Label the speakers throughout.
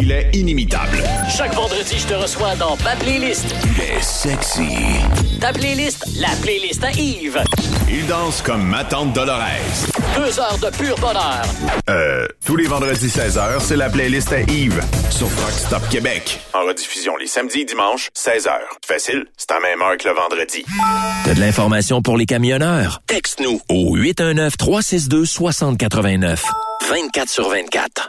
Speaker 1: Il est inimitable.
Speaker 2: Chaque vendredi, je te reçois dans ma playlist.
Speaker 1: Il est sexy.
Speaker 2: Ta playlist, la playlist à Yves.
Speaker 1: Il danse comme ma tante Dolores.
Speaker 2: Deux heures de pur bonheur.
Speaker 1: Euh, tous les vendredis 16h, c'est la playlist à Yves sur Rock Stop Québec. En rediffusion les samedis et dimanches, 16h. Facile, c'est à même heure que le vendredi.
Speaker 3: T'as de l'information pour les camionneurs? Texte-nous au 819-362-6089. 24 sur 24.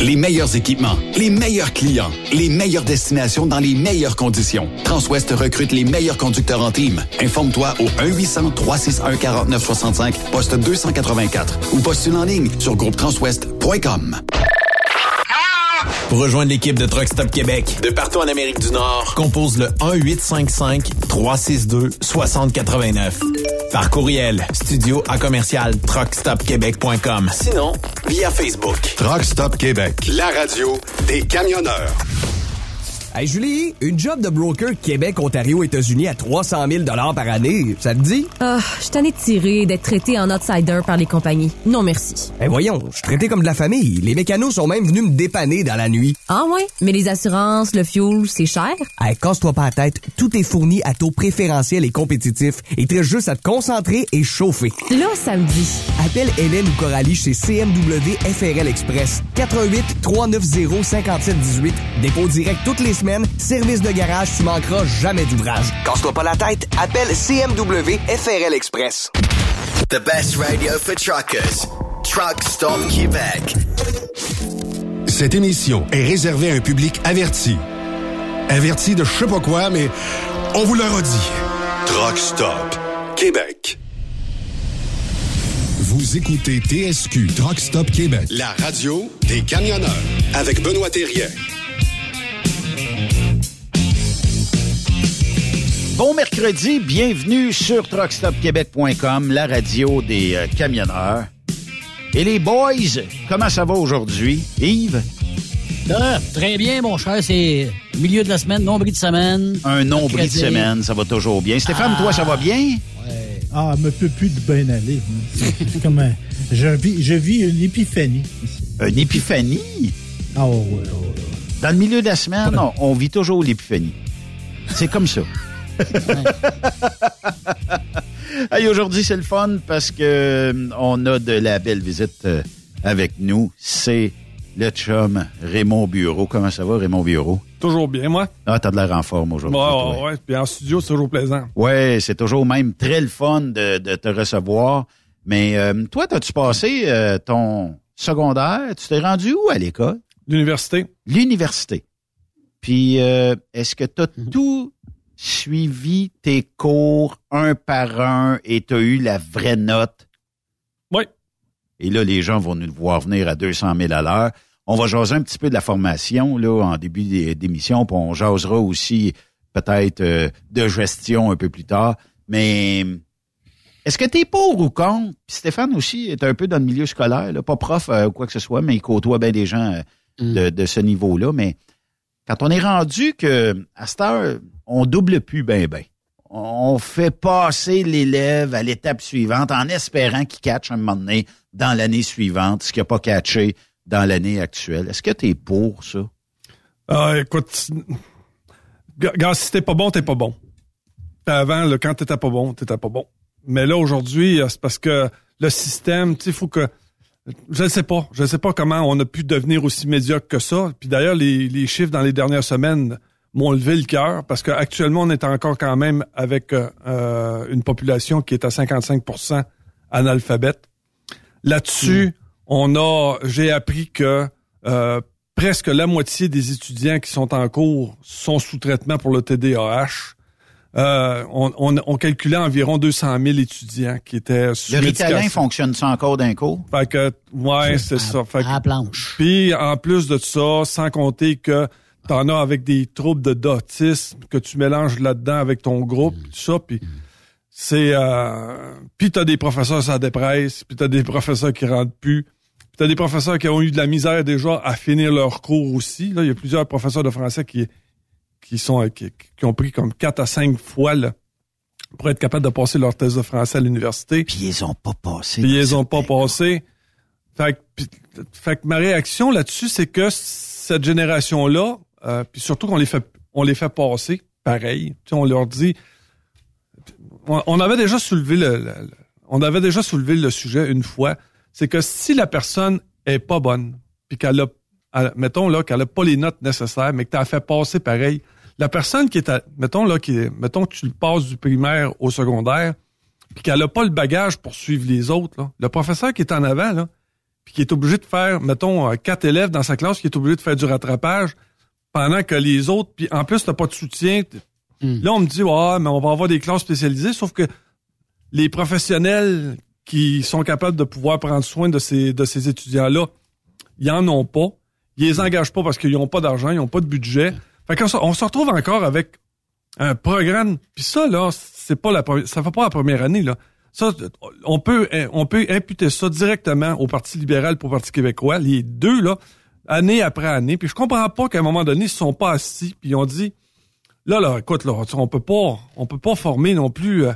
Speaker 4: Les meilleurs équipements, les meilleurs clients, les meilleures destinations dans les meilleures conditions. Transwest recrute les meilleurs conducteurs en team. Informe-toi au 1-800-361-4965, poste 284 ou postule en ligne sur groupetranswest.com.
Speaker 5: Pour rejoindre l'équipe de Truck Stop Québec, de partout en Amérique du Nord, compose le 1-855-362-6089. Par courriel, studio à commercial truckstopquebec.com. Sinon, via Facebook.
Speaker 6: Truck Stop Québec. La radio des camionneurs.
Speaker 7: Hey Julie, une job de broker Québec, Ontario, États-Unis à 300 000 par année, ça te dit?
Speaker 8: Ah, je suis tanné de tirer, d'être traité en outsider par les compagnies. Non merci.
Speaker 7: Eh voyons, je suis traité comme de la famille. Les mécanos sont même venus me dépanner dans la nuit.
Speaker 8: Ah ouais? Mais les assurances, le fuel, c'est cher?
Speaker 7: Hey, casse-toi pas la tête, tout est fourni à taux préférentiel et compétitif. Te reste juste à te concentrer et chauffer.
Speaker 8: Là, ça me dit.
Speaker 7: Appelle Hélène ou Coralie chez CMW FRL Express. 88 390 5718. Dépôt direct toutes les semaines. Service de garage, tu manqueras jamais d'ouvrage. Casse-toi pas la tête. Appelle CMW FRL Express.
Speaker 9: The best radio for truckers. Truck Stop Québec.
Speaker 6: Cette émission est réservée à un public averti. Averti de je sais pas quoi, mais on vous le redit. Truck Stop Québec. Vous écoutez TSQ Truck Stop Québec, la radio des camionneurs avec Benoît Thérien.
Speaker 10: Bon mercredi, bienvenue sur truckstopquebec.com, la radio des euh, camionneurs. Et les boys, comment ça va aujourd'hui? Yves?
Speaker 2: Ah, très bien, mon cher. C'est milieu de la semaine, nombril de semaine.
Speaker 10: Un nombril de semaine, ça va toujours bien. Stéphane,
Speaker 2: Ah.
Speaker 10: toi, ça va bien?
Speaker 11: Ah, me peut plus de bien aller. C'est comme un- je vis, je vis une épiphanie.
Speaker 10: Une épiphanie?
Speaker 11: Ah ouais, ouais, ouais.
Speaker 10: Dans le milieu de la semaine, on, on vit toujours l'épiphanie. C'est comme ça. Hey, aujourd'hui, c'est le fun parce que euh, on a de la belle visite euh, avec nous. C'est le chum Raymond Bureau. Comment ça va, Raymond Bureau?
Speaker 12: Toujours bien, moi.
Speaker 10: Ah, t'as de l'air en forme aujourd'hui.
Speaker 12: Ouais,
Speaker 10: toi.
Speaker 12: ouais, ouais. Puis en studio, c'est toujours plaisant.
Speaker 10: Ouais, c'est toujours même très le fun de, de te recevoir. Mais euh, toi, t'as-tu passé euh, ton secondaire? Tu t'es rendu où à l'école?
Speaker 12: L'université?
Speaker 10: L'université. Puis, euh, est-ce que t'as tout suivi tes cours un par un et t'as eu la vraie note?
Speaker 12: Oui.
Speaker 10: Et là, les gens vont nous voir venir à 200 000 à l'heure. On va jaser un petit peu de la formation là en début d'é- d'émission, puis on jasera aussi peut-être euh, de gestion un peu plus tard. Mais est-ce que tu es pour ou contre? Puis Stéphane aussi est un peu dans le milieu scolaire, là, pas prof euh, ou quoi que ce soit, mais il côtoie bien des gens euh, de, de ce niveau-là. Mais quand on est rendu que à cette heure, on double plus ben ben. On fait passer l'élève à l'étape suivante en espérant qu'il catch un moment donné dans l'année suivante, ce qu'il n'a pas catché dans l'année actuelle. Est-ce que tu es pour ça?
Speaker 12: Ah, écoute, gars, si t'es pas bon, t'es pas bon. Avant, là, quand t'étais pas bon, t'étais pas bon. Mais là, aujourd'hui, euh, c'est parce que le système, tu sais, il faut que... Je ne sais pas. Je ne sais pas comment on a pu devenir aussi médiocre que ça. Puis d'ailleurs, les, les chiffres dans les dernières semaines m'ont levé le cœur parce qu'actuellement, on est encore quand même avec euh, euh, une population qui est à 55% analphabète. Là-dessus, on a, j'ai appris que euh, presque la moitié des étudiants qui sont en cours sont sous traitement pour le TDAH. Euh, on, on, on calculait environ 200 000 étudiants qui étaient sous
Speaker 10: Le Ritalin fonctionne ça encore d'un cours?
Speaker 12: Fait que, ouais, c'est ça. Fait que-
Speaker 2: À la planche.
Speaker 12: puis, en plus de ça, sans compter que t'en as avec des troubles de d'autisme que tu mélanges là-dedans avec ton groupe, tout ça, puis c'est... Euh, puis t'as des professeurs ça dépresse, puis t'as des professeurs qui rentrent plus, puis t'as des professeurs qui ont eu de la misère déjà à finir leur cours aussi. Là, il y a plusieurs professeurs de français qui qui sont qui, qui ont pris comme quatre à cinq fois là, pour être capables de passer leur thèse de français à l'université.
Speaker 10: Puis ils ont pas passé.
Speaker 12: Puis ils ont pas passé. Fait que, puis- fait que ma réaction là-dessus, c'est que cette génération-là, euh, puis surtout qu'on les fait on les fait passer pareil. Tu sais, on leur dit. On, on avait déjà soulevé le, le- le- on avait déjà soulevé le sujet une fois. C'est que si la personne est pas bonne, puis qu'elle a, mettons là, qu'elle a pas les notes nécessaires, mais que tu as fait passer pareil, la personne qui est à, mettons là, qui est, mettons que tu le passes du primaire au secondaire, puis qu'elle a pas le bagage pour suivre les autres, là. Le professeur qui est en avant, là, puis qui est obligé de faire, mettons, euh, quatre élèves dans sa classe, qui est obligé de faire du rattrapage, pendant que les autres, puis en plus, t'as pas de soutien. t- Là, on me dit, ouais, mais on va avoir des classes spécialisées, sauf que les professionnels qui sont capables de pouvoir prendre soin de ces, de ces étudiants-là, ils en ont pas. Ils les engagent pas parce qu'ils n'ont pas d'argent, ils n'ont pas de budget. Fait qu'on se- on se retrouve encore avec un programme. Puis ça, là, c'est pas la première, ça fait pas la première année, là. Ça, on peut, on peut imputer ça directement au Parti libéral pour au Parti québécois. Les deux, là, année après année. Puis je comprends pas qu'à un moment donné, ils se sont pas assis puis ils ont dit, là, là, écoute, là, on peut pas, on peut pas former non plus euh,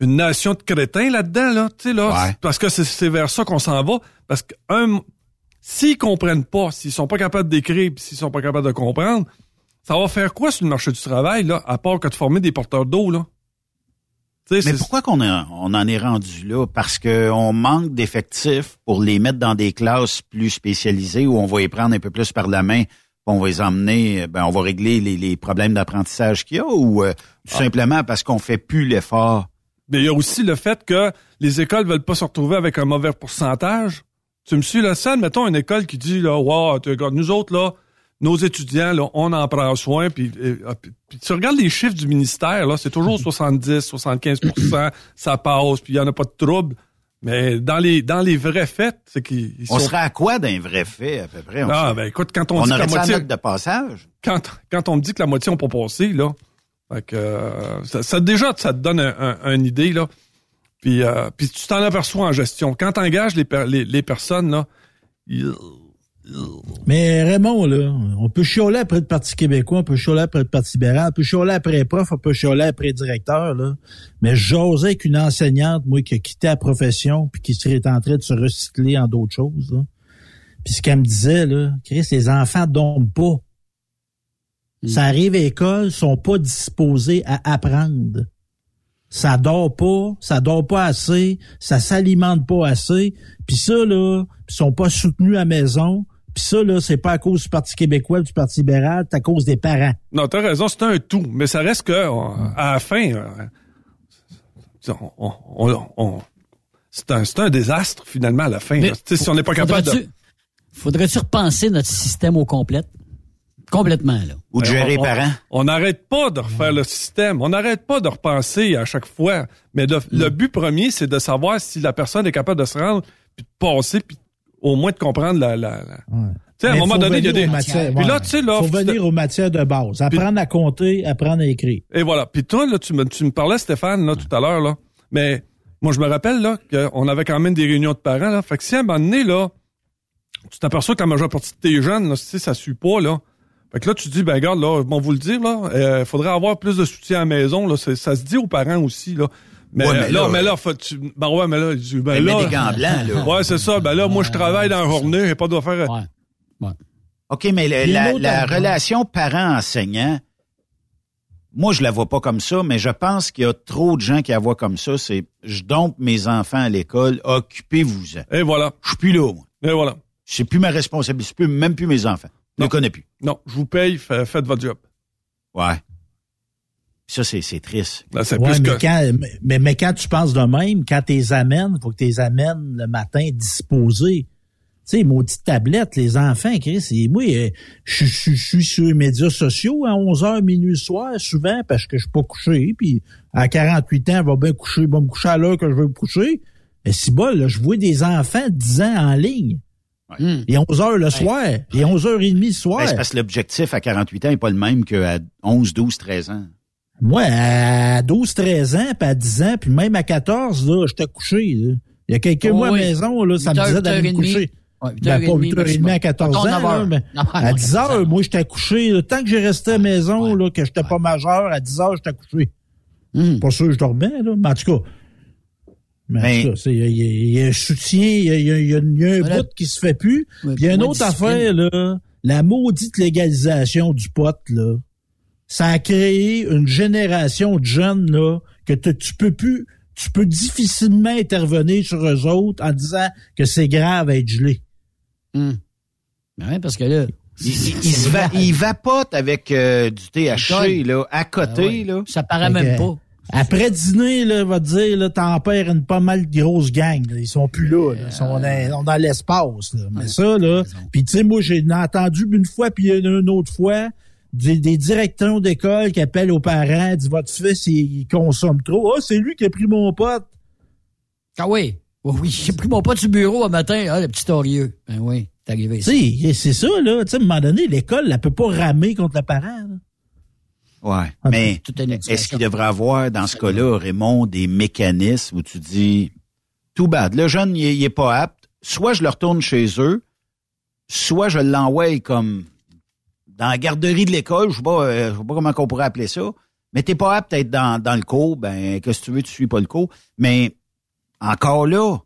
Speaker 12: une nation de crétins là-dedans, là, tu sais, là, parce que c'est vers ça qu'on s'en va. Parce que un, s'ils comprennent pas, s'ils sont pas capables d'écrire, s'ils sont pas capables de comprendre, ça va faire quoi sur le marché du travail, là, à part que de former des porteurs d'eau, là?
Speaker 10: Mais pourquoi qu'on on en est rendu là? Parce qu'on manque d'effectifs pour les mettre dans des classes plus spécialisées où on va les prendre un peu plus par la main, on va les emmener, ben, on va régler les, problèmes d'apprentissage qu'il y a ou euh, tout ah. simplement parce qu'on fait plus l'effort?
Speaker 12: Mais il y a aussi le fait que les écoles veulent pas se retrouver avec un mauvais pourcentage. Tu me suis la scène, mettons une école qui dit là, wow, nous autres là, nos étudiants, là, on en prend soin. Puis, ah, tu regardes les chiffres du ministère, là, c'est toujours 70, 75% ça passe, puis il n'y en a pas de trouble. Mais dans les dans les vrais faits, c'est qu'ils
Speaker 10: On serait à quoi d'un vrai fait, à peu près?
Speaker 12: ah, ben écoute, quand on,
Speaker 10: on
Speaker 12: dit
Speaker 10: que la
Speaker 12: moitié...
Speaker 10: de passage?
Speaker 12: Quand, quand on me dit que la moitié ont pas passé, là, fait que, euh, ça, déjà, ça te donne un, une idée, là. Puis, euh, puis tu t'en aperçois en gestion. Quand tu engages les, les, les personnes, là,
Speaker 11: mais Raymond, là, on peut chialer après le Parti québécois, on peut chialer après le Parti libéral, on peut chialer après les profs, on peut chialer après les directeurs, là. Mais j'osais avec une enseignante, moi, qui a quitté la profession puis qui serait en train de se recycler en d'autres choses, là. Puis ce qu'elle me disait, là, Chris, les enfants dorment pas. Hmm. Ça arrive à l'école, sont pas disposés à apprendre. Ça dort pas, ça dort pas assez, ça s'alimente pas assez. Puis ça, là, ils sont pas soutenus à la maison puis ça, là, c'est pas à cause du Parti québécois, du Parti libéral, c'est à cause des parents.
Speaker 12: Non, t'as raison, c'est un tout. Mais ça reste que, à la fin, euh, c'est un, un, désastre, finalement, à la fin. si on n'est pas capable de...
Speaker 2: Faudrait-tu repenser notre système au complet? Complètement, là.
Speaker 10: Ou de gérer les parents.
Speaker 12: On n'arrête pas de refaire le système. On n'arrête pas de repenser à chaque fois. Mais le, le but premier, c'est de savoir si la personne est capable de se rendre, puis de passer, puis au moins de comprendre la... la, Tu sais, à un moment donné, il y a des...
Speaker 11: Puis là, tu sais, là... faut venir aux matières de base. Apprendre à compter, apprendre à écrire.
Speaker 12: Et voilà. Puis toi, là, tu me, tu me parlais, Stéphane, là, tout à l'heure, là. Mais moi, je me rappelle, là, qu'on avait quand même des réunions de parents, là. Fait que si à un moment donné, là, tu t'aperçois que la majeure partie de tes jeunes, là, tu sais, ça suit pas, là. Fait que là, tu dis, ben regarde, là, bon, vous le dire, là, il euh, faudrait avoir plus de soutien à la maison, là. Ça se dit aux parents aussi, là. Mais, là, là, mais là, faut, tu, ben ouais, mais là, ben là,
Speaker 10: des gants blancs, là.
Speaker 12: Ouais, c'est ça. Ben là, moi, je travaille dans la journée, j'ai pas de faire.
Speaker 2: Ouais. ouais.
Speaker 10: OK, mais la, la, relation parent-enseignant, moi, je la vois pas comme ça, mais je pense qu'il y a trop de gens qui la voient comme ça. C'est, je dompe mes enfants à l'école, occupez-vous-en.
Speaker 12: Et voilà.
Speaker 10: Je suis plus là, moi.
Speaker 12: Et voilà.
Speaker 10: C'est plus ma responsabilité, c'est plus, même plus mes enfants. Je ne connais plus.
Speaker 12: Non, je vous paye, faites votre job.
Speaker 10: Ouais. Ça, c'est triste.
Speaker 11: Ben, mais, quand, mais, quand tu penses de même, quand tu les amènes, faut que tu les amènes le matin disposés. Tu sais, maudite tablette, les enfants, Chris, moi, euh, je, suis sur les médias sociaux à 11h, minuit soir, souvent, parce que je suis pas couché, puis à 48 ans, va bien coucher, va me coucher à l'heure que je veux me coucher. Mais si bol, là, je vois des enfants de 10 ans en ligne. Ouais. Et 11 h le soir. Et 11 h 30 le soir.
Speaker 10: Ben, parce que l'objectif à 48 ans n'est pas le même qu'à 11, 12, 13 ans.
Speaker 11: Moi, à 12, 13 ans, puis à 10 ans, puis même à 14, là, j'étais couché. Il y a quelques mois à maison, là, ça me disait d'aller me coucher. ben, pas 8h30 à 14 ans, là, mais à 10 h moi, j'étais couché. Tant que j'ai resté à la maison, là, que j'étais pas majeur, à 10 h j'étais couché. Hmm. Pas sûr que je dormais, là, mais en tout cas. Mais, cas, il y, a un soutien, il y a, y a, un bout qui se fait plus. Il y a une autre affaire, là, la maudite légalisation du pot, là ça a créé une génération de jeunes là que tu peux plus, tu peux difficilement intervenir sur eux autres en disant que c'est grave à être gelé.
Speaker 2: Hum. Ben parce que là,
Speaker 10: il, vapote avec euh, du THC là, à côté.
Speaker 2: Ben
Speaker 10: là.
Speaker 2: Ça paraît même pas.
Speaker 11: Après dîner, là, va te dire, là, t'en perds une pas mal de grosses gangs. Ils sont plus là. Ils sont dans, dans l'espace. Mais ça, là. Puis tu sais, moi, j'ai entendu une fois puis une autre fois des, directeurs d'école qui appellent aux parents, disent votre fils, il, consomme trop. Ah, c'est lui qui a pris mon pote.
Speaker 2: Ah oui. Oh oui, j'ai pris mon pote du bureau un matin. Ah, le petit orieux. Ben oui, c'est arrivé.
Speaker 11: Si, c'est ça, là. Tu sais, à un moment donné, l'école, elle peut pas ramer contre le parent. Là.
Speaker 10: Ouais. Ah, mais est-ce qu'il devrait avoir, dans ce cas-là, Raymond, des mécanismes où tu dis, tout bad, le jeune, il est pas apte. Soit je le retourne chez eux, soit je l'envoie comme dans la garderie de l'école, je sais pas, euh, sais pas comment on pourrait appeler ça, mais t'es pas apte à être dans, le cours, ben, que tu veux, tu suis pas le cours. Mais encore là,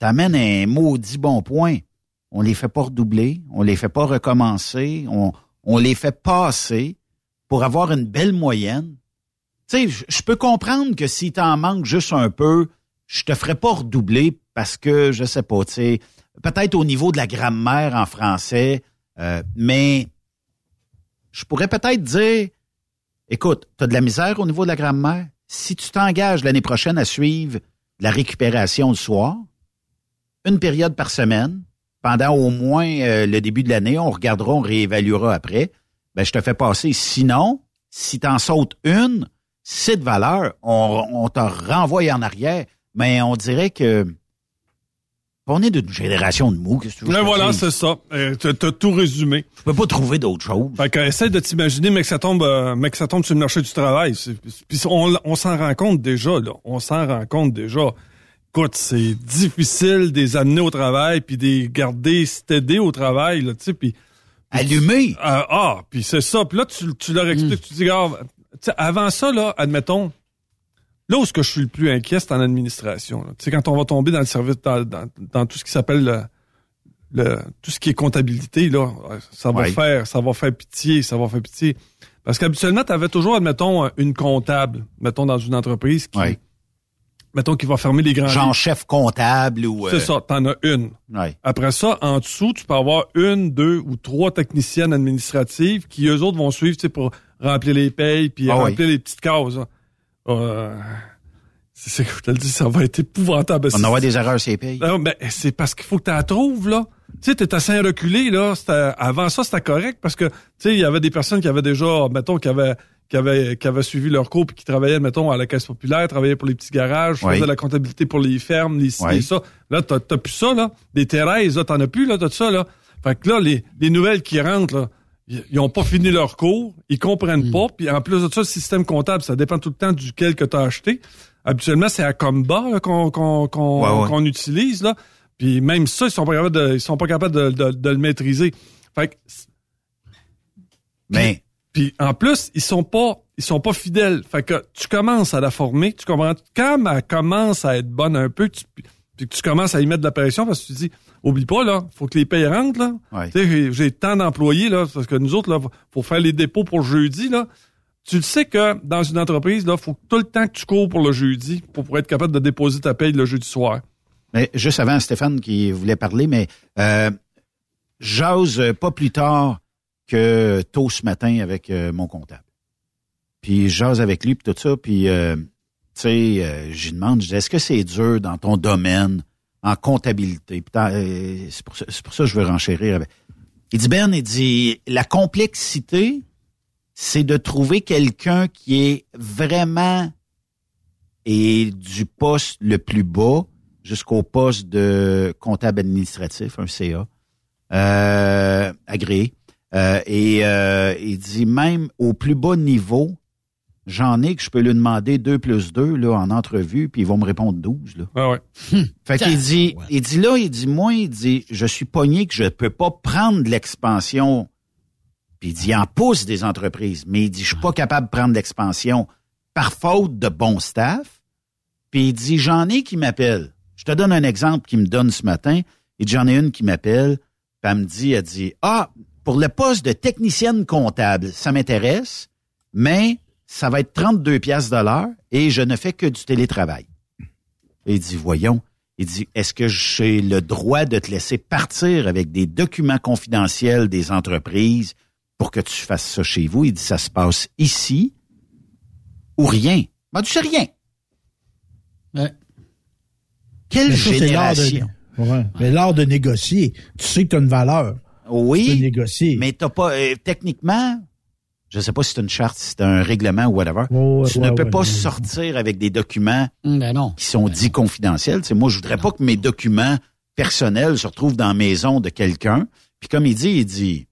Speaker 10: t'amènes un maudit bon point. On les fait pas redoubler, on les fait pas recommencer, on, on les fait passer pour avoir une belle moyenne. Tu sais, je peux comprendre que si t'en manques juste un peu, je te ferai pas redoubler parce que, je sais pas, tu sais, peut-être au niveau de la grammaire en français, euh, mais je pourrais peut-être dire, écoute, tu as de la misère au niveau de la grammaire. Si tu t'engages l'année prochaine à suivre la récupération le soir, une période par semaine, pendant au moins euh, le début de l'année, on regardera, on réévaluera après, ben, je te fais passer. Sinon, si tu en sautes une, c'est de valeur, on, on te renvoie en arrière. Mais on dirait que on est d'une génération de mous, qu'est-ce que tu
Speaker 12: veux voilà, c'est ça. Euh, t'as, tout résumé.
Speaker 10: Je peux pas trouver d'autre chose.
Speaker 12: Fait que, essaie de t'imaginer, mais que ça tombe, euh, mais que ça tombe sur le marché du travail. Puis on, on s'en rend compte déjà, là. On s'en rend compte déjà. Écoute, c'est difficile de les amener au travail, puis de les garder stédés au travail, là, tu sais, puis...
Speaker 10: Allumés.
Speaker 12: Euh, ah, puis c'est ça. Puis là, tu, tu leur expliques, mm. tu dis, regarde, avant ça, là, admettons, Là où ce que je suis le plus inquiet, c'est en administration. Sais, quand on va tomber dans le service, dans, tout ce qui s'appelle le, tout ce qui est comptabilité, là, ça va faire, ça va faire pitié, ça va faire pitié. Parce qu'habituellement, tu avais toujours, admettons, une comptable, mettons, dans une entreprise qui, mettons, qui va fermer les grands
Speaker 10: Genre chef comptable ou...
Speaker 12: C'est euh, ça, t'en as une. Après ça, en dessous, tu peux avoir une, deux ou trois techniciennes administratives qui, eux autres, vont suivre, tu sais, pour remplir les payes puis ah remplir les petites cases. Euh, c'est je te le dis, ça va être épouvantable.
Speaker 10: On envoie des erreurs c'est pays.
Speaker 12: Non, mais c'est parce qu'il faut que tu la trouves, là. Tu sais, t'es assez reculé, là. Avant ça, c'était correct parce que, tu sais, il y avait des personnes qui avaient déjà, mettons, qui avaient, qui avaient, qui avaient suivi leur cours puis qui travaillaient, mettons, à la caisse populaire, travaillaient pour les petits garages, faisaient la comptabilité pour les fermes, les ci, ça. Là, t'as, plus ça, là. Des Thérèse, là, t'en as plus, là, t'as ça, là. Fait que là, les, les nouvelles qui rentrent, là, ils ont pas fini leur cours, ils comprennent hmm. pas, puis en plus de ça, le système comptable, ça dépend tout le temps duquel que tu as acheté. Habituellement, c'est à Comba qu'on qu'on utilise là. Puis même ça, ils sont pas capables de, ils sont pas capables de, de, le maîtriser. Fait que,
Speaker 10: mais
Speaker 12: puis en plus, ils sont pas ils sont pas fidèles. Fait que tu commences à la former, tu comprends? Quand elle commence à être bonne un peu, tu, puis tu commences à y mettre de la pression parce que tu dis oublie pas, là, faut que les payes rentrent, là. J'ai tant d'employés, là, parce que nous autres, là, faut faire les dépôts pour jeudi, là. Tu le sais que dans une entreprise, là, faut tout le temps que tu cours pour le jeudi pour, être capable de déposer ta paye le jeudi soir.
Speaker 10: Mais juste avant, Stéphane qui voulait parler, mais euh, j'ose pas plus tard que tôt ce matin avec euh, mon comptable. Puis j'ose avec lui, puis tout ça, puis euh, tu sais, euh, je lui demande, je dis, est-ce que c'est dur dans ton domaine en comptabilité. Euh, c'est pour, ça, que je veux renchérir. Il dit, Ben, il dit, la complexité, c'est de trouver quelqu'un qui est vraiment et du poste le plus bas jusqu'au poste de comptable administratif, un CA, euh, agréé. Euh, et il dit même au plus bas niveau, j'en ai que je peux lui demander 2 plus 2 là, en entrevue, puis ils vont me répondre 12. Là.
Speaker 12: Ah ouais.
Speaker 10: fait qu'il dit, il dit là, il dit, moi, il dit, je suis pogné que je peux pas prendre l'expansion. Puis il dit, il en pousse des entreprises, mais il dit, je suis pas capable de prendre l'expansion par faute de bon staff. Puis il dit, j'en ai qui m'appellent. Je te donne un exemple qui me donne ce matin. Et j'en ai une qui m'appelle, puis elle me dit, elle dit, ah, pour le poste de technicienne comptable, ça m'intéresse, mais ça va être 32 pièces de l'heure et je ne fais que du télétravail. il dit, voyons, il dit, est-ce que j'ai le droit de te laisser partir avec des documents confidentiels des entreprises pour que tu fasses ça chez vous? Il dit, ça se passe ici ou rien. Ben, tu sais rien?
Speaker 2: Ouais.
Speaker 10: Quelle génération.
Speaker 11: Mais l'art de négocier, tu sais que tu as une valeur.
Speaker 10: Oui.
Speaker 11: Tu peux négocier.
Speaker 10: Mais t'as pas, euh, techniquement, je ne sais pas si c'est une charte, si c'est un règlement ou whatever. tu ne peux pas sortir avec des documents
Speaker 2: mm, ben
Speaker 10: qui sont
Speaker 2: ben
Speaker 10: dits confidentiels. moi, je voudrais pas que mes documents personnels se retrouvent dans la maison de quelqu'un. Puis comme il dit, il dit,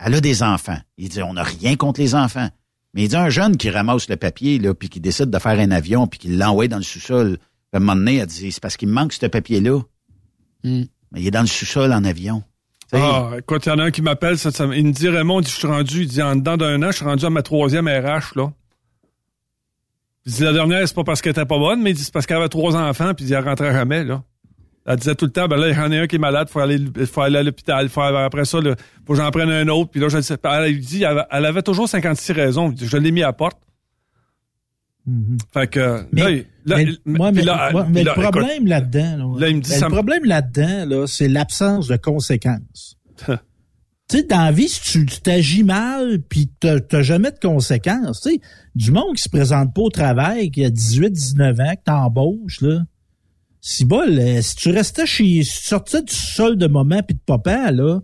Speaker 10: elle a des enfants. Il dit, on n'a rien contre les enfants. Mais il dit, un jeune qui ramasse le papier, là, puis qui décide de faire un avion, puis qui l'envoie dans le sous-sol, à un moment donné, elle dit, c'est parce qu'il me manque ce papier-là.
Speaker 2: Mm.
Speaker 10: Mais il est dans le sous-sol en avion.
Speaker 12: Ah, écoute, il y en a un qui m'appelle, ça, il me dit, Raymond, je suis rendu, il dit, en dedans d'un an, je suis rendu à ma troisième RH, là. Il dit, la dernière, c'est pas parce qu'elle était pas bonne, mais il dit, c'est parce qu'elle avait trois enfants, puis il elle rentrait jamais, là. Elle disait tout le temps, ben là, il y en a un qui est malade, faut aller, faut aller à l'hôpital, faut après ça, là, faut que j'en prenne un autre, puis là, je ne sais pas. Elle, dit, elle, avait toujours 56 raisons. Je l'ai mis à porte. Mm-hmm. Fait que,
Speaker 11: mais, le problème là-dedans, là, me dit, le problème là-dedans, là, c'est l'absence de conséquences. tu sais, dans la vie, si tu t'agis mal, puis t'as jamais de conséquences, tu sais, du monde qui se présente pas au travail, qui a 18, 19 ans, que t'embauches, là, si bol, euh, si tu restais chez, si tu sortais du sol de maman puis de papa, là,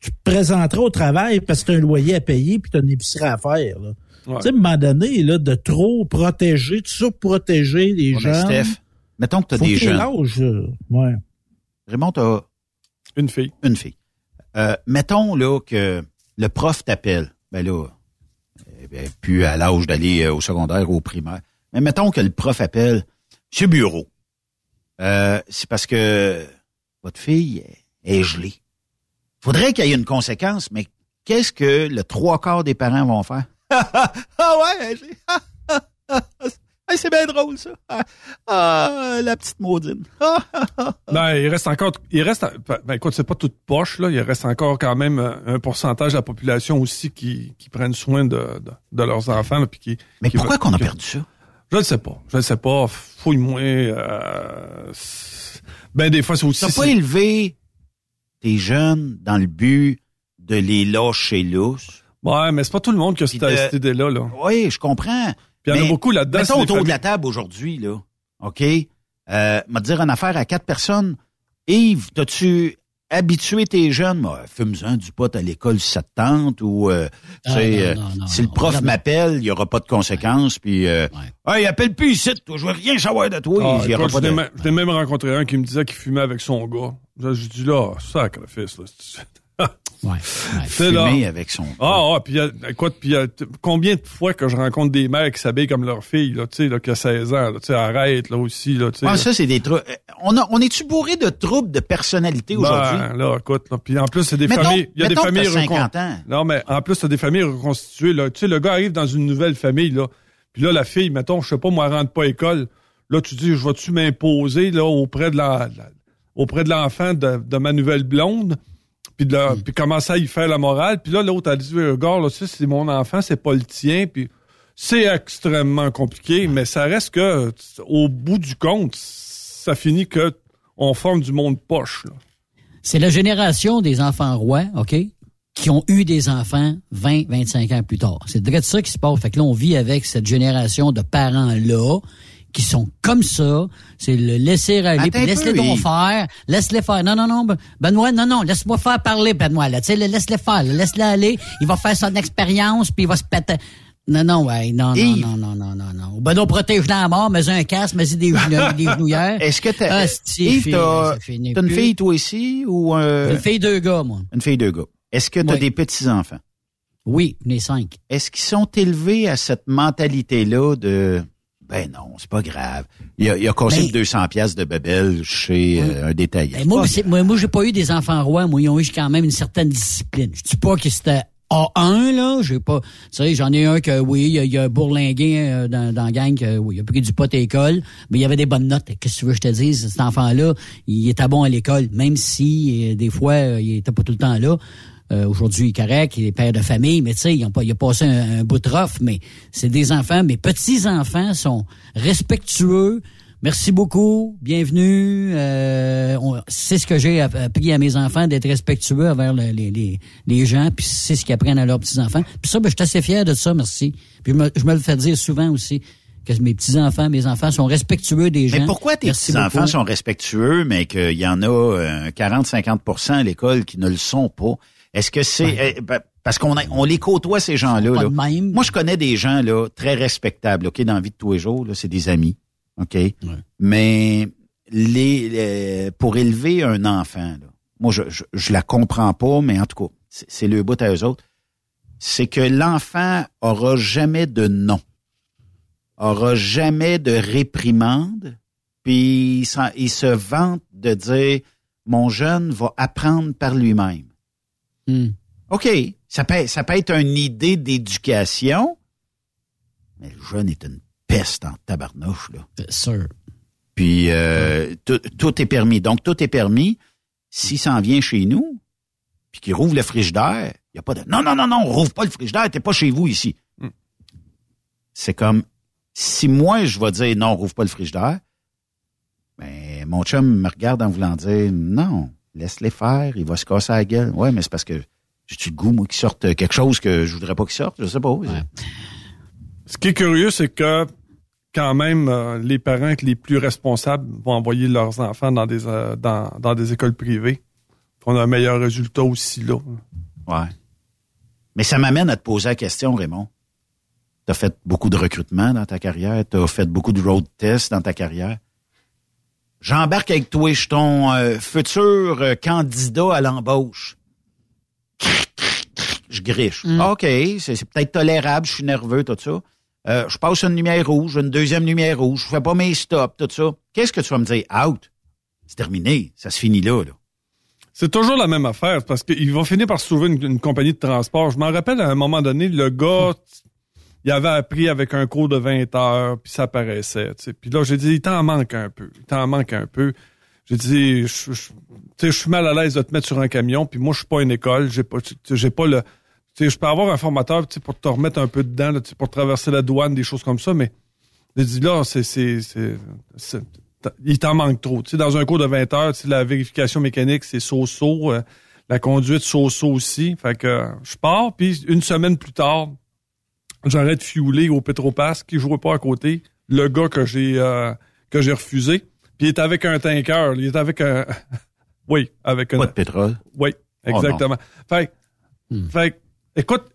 Speaker 11: tu te présenterais au travail parce que tu as un loyer à payer puis tu as une épicerie à faire, là. Tu sais, à un moment donné, là, de trop protéger, de surprotéger les gens.
Speaker 10: Steph, mettons que tu as des jeunes.
Speaker 11: Âge, ouais.
Speaker 10: Raymond, tu
Speaker 12: Une fille.
Speaker 10: Une fille. Euh, mettons là que le prof t'appelle. Ben là, eh plus à l'âge d'aller euh, au secondaire ou au primaire. Mais mettons que le prof appelle Monsieur Bureau. Euh, c'est parce que votre fille est gelée. Faudrait qu'il y ait une conséquence, mais qu'est-ce que le trois quarts des parents vont faire? ah ouais, c'est bien drôle, ça. Ah, la petite maudine.
Speaker 12: ben, il reste encore, il reste, ben, écoute, c'est pas toute poche, là. Il reste encore quand même un pourcentage de la population aussi qui, qui prennent soin de, de, leurs enfants, puis qui.
Speaker 10: Mais pourquoi qu'on a perdu ça?
Speaker 12: Je ne sais pas. Je ne sais pas. Fouille-moi. Euh, ben, des fois, c'est aussi...
Speaker 10: T'as pas élevé tes jeunes dans le but de les lâcher lousse?
Speaker 12: Ouais, mais c'est pas tout le monde qui a cette, idée-là. Là.
Speaker 10: Oui, je comprends.
Speaker 12: Puis il y en a beaucoup là-dedans.
Speaker 10: Mettons autour de la table aujourd'hui, là. OK? Euh, m'a dire une affaire à quatre personnes. Yves, t'as-tu habituer tes jeunes, moi, fume-en du pot à l'école si ça te tente, ou euh, ah, euh si le prof m'appelle, il n'y aura pas de conséquences, puis euh, ouais. appelle plus ici, toi, je veux rien savoir de toi.
Speaker 12: Ah, il y aura pas de... J'ai même rencontré un qui me disait qu'il fumait avec son gars. J'ai dit là, sacrifice, là.
Speaker 10: Ouais, fumer avec son.
Speaker 12: Ah, ah, puis écoute, puis combien de fois que je rencontre des mères qui s'habillent comme leur fille, là, tu sais, là, qui a 16 ans, tu sais, arrête, là aussi, là, tu sais.
Speaker 10: Ah, ça, c'est des trucs. On, a, on est-tu bourré de troubles de personnalité ben, aujourd'hui?
Speaker 12: là, écoute, puis en plus, c'est des familles. Il y a des familles
Speaker 10: 50 ans.
Speaker 12: Non, mais en plus, c'est des familles reconstituées, là. Tu sais, le gars arrive dans une nouvelle famille, là. Puis là, la fille, mettons, je sais pas, moi, rentre pas à école. Là, tu dis, je vais-tu m'imposer, là, auprès de la, auprès de l'enfant de, de ma nouvelle blonde? Puis de mm. puis commencer à y faire la morale? Puis là, l'autre a dit, regarde, là, c'est mon enfant, c'est pas le tien. Puis c'est extrêmement compliqué, mais ça reste que, au bout du compte, ça finit que on forme du monde poche.
Speaker 2: C'est la génération des enfants rois, OK? qui ont eu des enfants 20, 25 ans plus tard. C'est de ça qui se passe. Fait que là, on vit avec cette génération de parents-là qui sont comme ça. C'est le laisser aller, laisse-les donc faire. Laisse-les faire. Non, non, non, ben, Benoît, non, non, laisse-moi faire parler, Benoît, là. Tu sais, laisse-les faire, laisse-les aller. Il va faire son expérience, puis il va se péter. Non, non, ouais, non, non, non, non, non, non, non. Benoît protège la mort, mets un casque, mets des, des genouillères.
Speaker 10: Est-ce que t'as, Yves, t'as, une fille, toi, ici, ou
Speaker 2: euh... Une fille, deux gars, moi.
Speaker 10: Une fille, deux gars. Est-ce que t'as des petits-enfants?
Speaker 2: Oui, les cinq.
Speaker 10: Est-ce qu'ils sont élevés à cette mentalité-là de ben non, c'est pas grave. Il a, il a consommé 200 pièces de Babel chez euh, un détaillant.
Speaker 2: Ben, moi, moi, moi, j'ai pas eu des enfants rois. Moi, ils ont eu quand même une certaine discipline. Je dis pas que c'était A1, là. J'ai pas, tu sais, j'en ai un que, oui, il y a, bourlingué euh, dans, dans la gang, que, oui, il a pris du pot à l'école, mais il y avait des bonnes notes. Qu'est-ce que tu veux que je te dise? Cet enfant-là, il était bon à l'école, même si, euh, des fois, il était pas tout le temps là. Euh, aujourd'hui, il est correct, il est père de famille, mais tu sais, il a, il a passé un, bout de rough, mais c'est des enfants, mes petits-enfants sont respectueux. Merci beaucoup, bienvenue. Euh, c'est ce que j'ai appris à mes enfants, d'être respectueux envers les, les, les, gens, puis c'est ce qu'ils apprennent à leurs petits-enfants. Puis ça, ben, je suis assez fier de ça, merci. Puis je me, je me le fais dire souvent aussi que mes petits-enfants, mes enfants sont respectueux des gens.
Speaker 10: Mais pourquoi tes petits-enfants sont respectueux, mais qu'il y en a 40-50% à l'école qui ne le sont pas? Est-ce que c'est eh, ben, parce qu'on on les côtoie ces gens-là là. Moi je connais des gens là très respectables, OK, dans la vie de tous les jours là, c'est des amis. OK? Mais les, pour élever un enfant là, moi je, je, la comprends pas mais en tout cas, c'est le bout à eux autres. C'est que l'enfant aura jamais de nom. Aura jamais de réprimande, puis il, il se vante de dire mon jeune va apprendre par lui-même. Hmm. OK, ça peut, ça peut être une idée d'éducation, mais le jeune est une peste en tabarnouche, là.
Speaker 2: Sûr.
Speaker 10: Puis, euh, tout est permis. Donc, tout est permis. S'il s'en vient chez nous, puis qu'il rouvre le frigidaire, il n'y a pas de « Non, non, non, non, rouvre pas le frigidaire, t'es pas chez vous ici. Hmm. C'est comme, si moi, je vais dire « Non, rouvre pas le frigidaire », ben, mon chum me regarde en voulant dire « Non, laisse-les faire, il va se casser la gueule. » Ouais, mais c'est parce que j'ai-tu le goût, moi, qu'il sorte quelque chose que je voudrais pas qu'il sorte? Je sais pas.
Speaker 12: Ce qui est curieux, c'est que quand même, euh, les parents les plus responsables vont envoyer leurs enfants dans des, euh, dans, dans, des écoles privées. On a un meilleur résultat aussi là.
Speaker 10: Ouais. Mais ça m'amène à te poser la question, Raymond. Tu as fait beaucoup de recrutement dans ta carrière, tu as fait beaucoup de road tests dans ta carrière. J'embarque avec toi, je suis ton euh, futur candidat à l'embauche je griche. Mm. OK, c'est peut-être tolérable, je suis nerveux, tout ça. Euh, je passe une lumière rouge, une deuxième lumière rouge, je fais pas mes stops, tout ça. Qu'est-ce que tu vas me dire? Out. C'est terminé. Ça se finit là, là.
Speaker 12: C'est toujours la même affaire parce qu'il va finir par se trouver une, compagnie de transport. Je m'en rappelle à un moment donné, le gars, il avait appris avec un cours de 20 heures, puis ça paraissait. Puis là, j'ai dit, il t'en manque un peu. Il t'en manque un peu. J'ai dit, je, je, suis mal à l'aise de te mettre sur un camion, puis moi, je suis pas une école, j'ai pas, j'ai pas le, je peux avoir un formateur pour te remettre un peu dedans, là, pour traverser la douane, des choses comme ça, mais je dis là, c'est, c'est, c'est, il t'en manque trop. sais dans un cours de 20 heures, la vérification mécanique, c'est so-so, euh, la conduite so-so aussi. Fait que je pars, puis une semaine plus tard, j'arrête de fiouler au Petropass qui jouait pas à côté, le gars que j'ai euh, que j'ai refusé. Puis il est avec un tanker, il est avec un oui, avec un
Speaker 10: pas de pétrole.
Speaker 12: Oui, oh, exactement. fait, hmm. fait Écoute,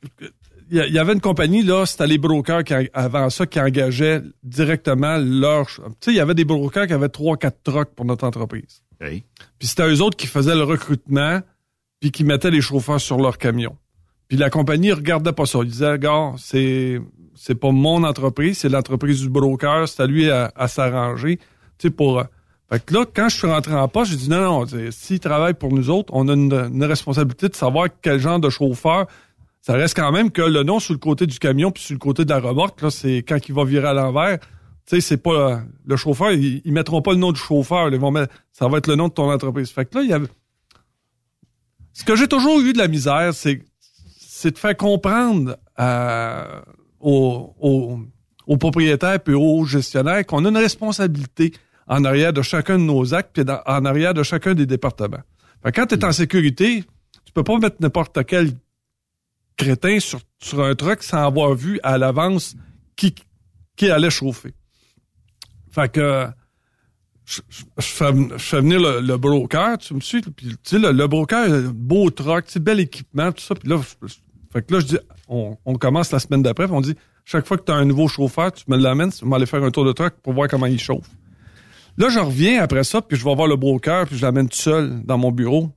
Speaker 12: il y, avait une compagnie, là, c'était les brokers qui, avant ça, qui engageaient directement leur... Tu sais, il y avait des brokers qui avaient trois, quatre trucks pour notre entreprise. Puis c'était eux autres qui faisaient le recrutement, puis qui mettaient les chauffeurs sur leur camion. Puis la compagnie regardait pas ça. Ils disaient, gars, c'est c'est pas mon entreprise, c'est l'entreprise du broker, c'est à lui à, s'arranger. Tu sais, pour... Fait que là, quand je suis rentré en poste, j'ai dit, non, non, s'il travaille pour nous autres, on a une, une responsabilité de savoir quel genre de chauffeur ça reste quand même que le nom sur le côté du camion puis sur le côté de la remorque, là, c'est quand il va virer à l'envers. Tu sais, c'est pas le chauffeur, ils, mettront pas le nom du chauffeur, ils vont mettre, ça va être le nom de ton entreprise. Fait que là, il y avait. Ce que j'ai toujours eu de la misère, c'est c'est de faire comprendre aux, aux, propriétaires et aux gestionnaires qu'on a une responsabilité en arrière de chacun de nos actes puis en arrière de chacun des départements. Fait que quand tu es en sécurité, tu peux pas mettre n'importe quel crétin sur, sur un truck sans avoir vu à l'avance qui, qui allait chauffer. Fait que je, fais, venir le, broker, tu me suis, puis tu sais, le, le, broker, beau truck, tu bel équipement, tout ça, puis là, fait que là, je dis, on, commence la semaine d'après, on dit, chaque fois que tu as un nouveau chauffeur, tu me l'amènes, tu vas aller faire un tour de truck pour voir comment il chauffe. Là, je reviens après ça, puis je vais voir le broker, puis je l'amène tout seul dans mon bureau.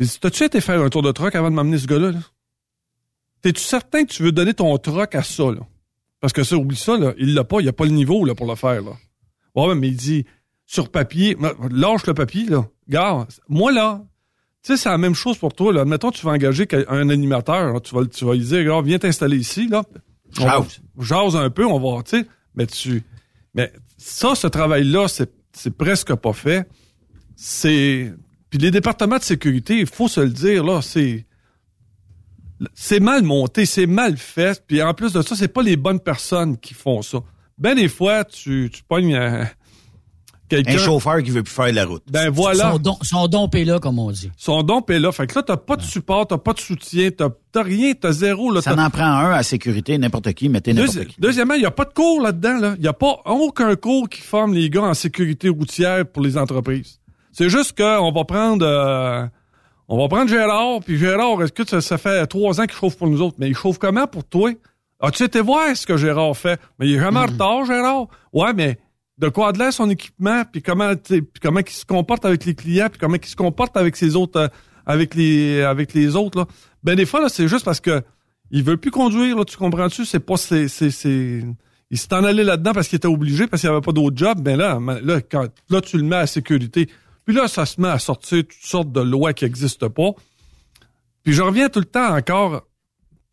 Speaker 12: J'ai dit, t'as-tu été faire un tour de truck avant de m'amener ce gars-là? Là? T'es-tu certain que tu veux donner ton troc à ça? Parce que ça, oublie ça, là, il l'a pas, il a pas le niveau là, pour le faire. Là. Ouais, mais il dit sur papier, lâche le papier, là. Gars, moi là, tu sais, c'est la même chose pour toi. Là. Admettons, tu vas engager un animateur, tu vas, tu vas lui dire, viens t'installer ici, là.
Speaker 10: Jase.
Speaker 12: Jase un peu, on va, tu sais. Mais tu. Mais ça, ce travail-là, c'est, c'est presque pas fait. C'est. Puis les départements de sécurité, il faut se le dire, là, c'est c'est mal monté, c'est mal fait. Puis en plus de ça, c'est pas les bonnes personnes qui font ça. Ben des fois, tu, tu pognes euh, quelqu'un...
Speaker 10: Un chauffeur qui veut plus faire la route.
Speaker 12: Ben voilà.
Speaker 2: Son, don, son là, comme on dit.
Speaker 12: Son don est là. Fait que là, t'as pas de support, t'as pas de soutien, t'as, t'as rien, t'as zéro. Là,
Speaker 10: Ça en prend un à sécurité, n'importe qui, mettez n'importe qui.
Speaker 12: Deuxièmement, il y a pas de cours là-dedans. Là. Il y a pas aucun cours qui forme les gars en sécurité routière pour les entreprises. C'est juste qu'on va prendre... Euh, on va prendre Gérard, puis Gérard, est-ce que ça, fait trois ans qu'il chauffe pour nous autres? Mais il chauffe comment pour toi? As-tu été voir ce que Gérard fait? Mais il est jamais en mhm. retard, Gérard? Ouais, mais de quoi de l'air son équipement, puis comment, puis comment il se comporte avec les clients, puis comment il se comporte avec ses autres, euh, avec les, avec les autres, là. Ben, des fois, là, c'est juste parce que il veut plus conduire, là, tu comprends-tu? C'est pas, c'est, c'est, c'est, il s'est en allé là-dedans parce qu'il était obligé, parce qu'il n'y avait pas d'autre job. Ben là, là, quand, là, tu le mets à sécurité. Puis là, ça se met à sortir toutes sortes de lois qui n'existent pas. Puis je reviens tout le temps encore.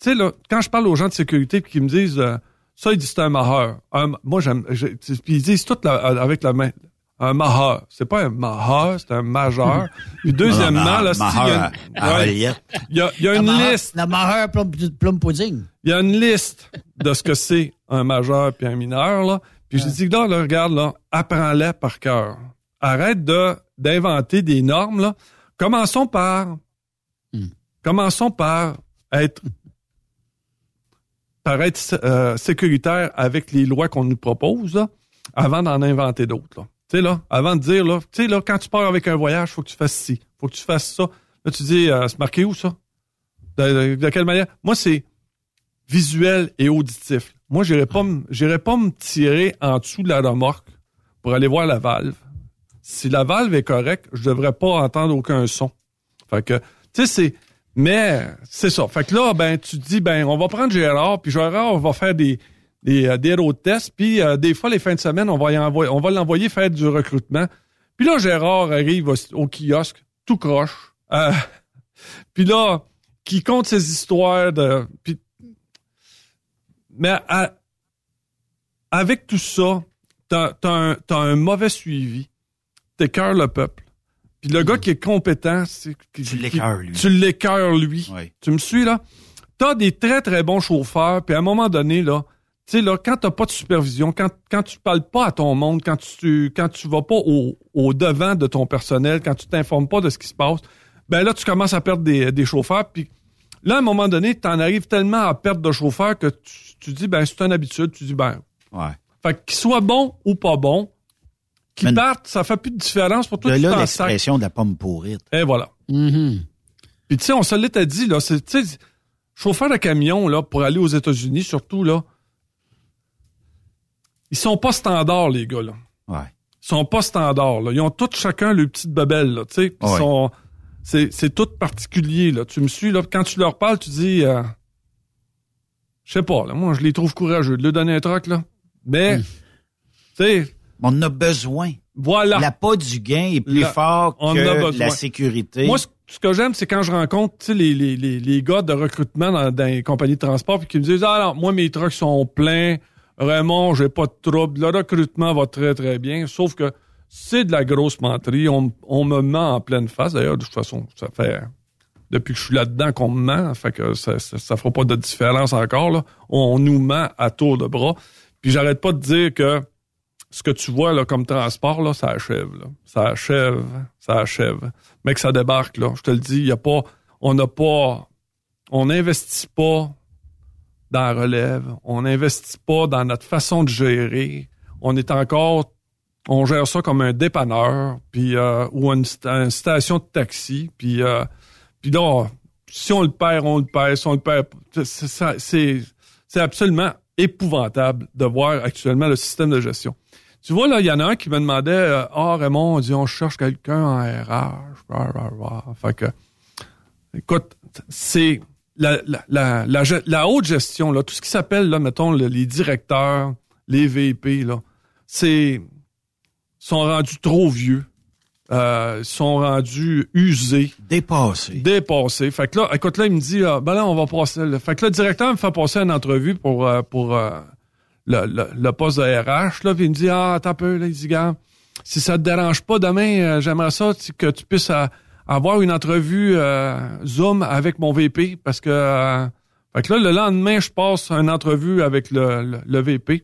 Speaker 12: Tu sais, là, quand je parle aux gens de sécurité qui me disent euh, ça, ils disent c'est un maheur. moi, j'aime. Puis ils disent tout avec la main. Un maheur. C'est pas un maheur, c'est un majeur. Puis deuxièmement, là, il y a, il y a, une liste.
Speaker 2: La maheur plum, pudding.
Speaker 12: Il y a une liste de ce que c'est un majeur puis un mineur, là. Puis je dis, là, là, regarde, là, apprends-les par cœur. Arrête de d'inventer des normes, là. Commençons par hmm. commençons par être par être euh, sécuritaire avec les lois qu'on nous propose, avant d'en inventer d'autres. Tu sais, là, avant de dire, là, tu sais, là, quand tu pars avec un voyage, faut que tu fasses ci, faut que tu fasses ça. Là, tu dis, euh, c'est marqué où, ça? De, quelle manière? Moi, c'est visuel et auditif. Moi, j'irais pas, pas me tirer en dessous de la remorque pour aller voir la valve. Si la valve est correcte, je devrais pas entendre aucun son. Fait que, tu sais, c'est, mais c'est ça. Fait que là, ben, tu te dis, ben, on va prendre Gérard, puis Gérard, on va faire des, des, euh, des road tests. Puis euh, des fois, les fins de semaine, on va, va l'envoyer faire du recrutement. Puis là, Gérard arrive au, kiosque, tout croche. Euh, puis là, qui compte ses histoires de... mais avec tout ça, t'as as un, as un mauvais suivi. T'écœures le peuple. Puis le gars qui est compétent, c'est...
Speaker 10: Tu l'écœures, lui.
Speaker 12: Tu l'écœures, lui. Tu me suis, là? T'as des très, très bons chauffeurs, puis à un moment donné, là, tu sais, là, quand t'as pas de supervision, quand, quand tu parles pas à ton monde, quand tu, quand tu vas pas au, au devant de ton personnel, quand tu t'informes pas de ce qui se passe, ben là, tu commences à perdre des, des chauffeurs. Puis là, à un moment donné, tu en arrives tellement à perdre de chauffeurs que tu, tu dis, ben, c'est une habitude. Tu dis, ben.
Speaker 10: Ouais.
Speaker 12: Fait qu'il soit bon ou pas bon, qu'il parte, ça fait plus de différence pour toi.
Speaker 10: De là, l'expression de la pomme pourrite.
Speaker 12: Et voilà.
Speaker 2: Mm-hmm.
Speaker 12: Puis tu sais, on se l'était dit, là, c'est, tu sais, chauffeur de camion, là, pour aller aux États-Unis, surtout, là, ils sont pas standards, les gars, là.
Speaker 10: Ouais.
Speaker 12: Ils sont pas standards, là. Ils ont tous chacun leur petite babelle, là, tu sais. Ils sont... C'est, c'est tout particulier, là. Tu me suis, là. Quand tu leur parles, tu dis... Euh... Je sais pas, là. Moi, je les trouve courageux de leur donner un truc, là. Mais, hmm. tu sais...
Speaker 10: On a besoin.
Speaker 12: Voilà.
Speaker 10: La pas du gain est plus fort que la sécurité.
Speaker 12: Moi, ce que j'aime, c'est quand je rencontre les, les, les, les, gars de recrutement dans, dans les compagnies de transport puis qui me disent Ah non, moi mes trucks sont pleins, Raymond, j'ai pas de trouble. Le recrutement va très, très bien. Sauf que c'est de la grosse menterie. On, on me ment en pleine face. D'ailleurs, de toute façon, ça fait depuis que je suis là-dedans qu'on me ment. Fait que ça, ça, fera pas de différence encore. Là. On, nous ment à tour de bras. Puis j'arrête pas de dire que ce que tu vois là, comme transport, là, ça achève. Là. Ça achève, ça achève. Mais que ça débarque, là. Je te le dis, y a pas. On n'a pas. On n'investit pas dans la relève. On n'investit pas dans notre façon de gérer. On est encore, on gère ça comme un dépanneur, puis euh, ou une, station de taxi, puis euh, puis là, si on le perd, on le perd. Si on le perd, c'est absolument épouvantable de voir actuellement le système de gestion. Tu vois, là, il y en a un qui me demandait euh, Ah, Raymond, on dit on cherche quelqu'un en RH. Fait que écoute, c'est la, la, la, la, haute gestion, là, tout ce qui s'appelle, là, mettons, les directeurs, les VP, là, c'est sont rendus trop vieux. Euh, sont rendus usés.
Speaker 10: Dépassés.
Speaker 12: Dépassés. Fait que là, écoute, là, il me dit, ah, ben là, on va passer. Fait que là, le directeur me fait passer une entrevue pour, euh, pour euh, le, le, poste de RH, là, puis il me dit, ah, t'as peu, là, il dit, gars, si ça te dérange pas demain, j'aimerais ça que tu puisses avoir une entrevue euh, Zoom avec mon VP parce que, euh, là, le lendemain, je passe une entrevue avec le, le, VP.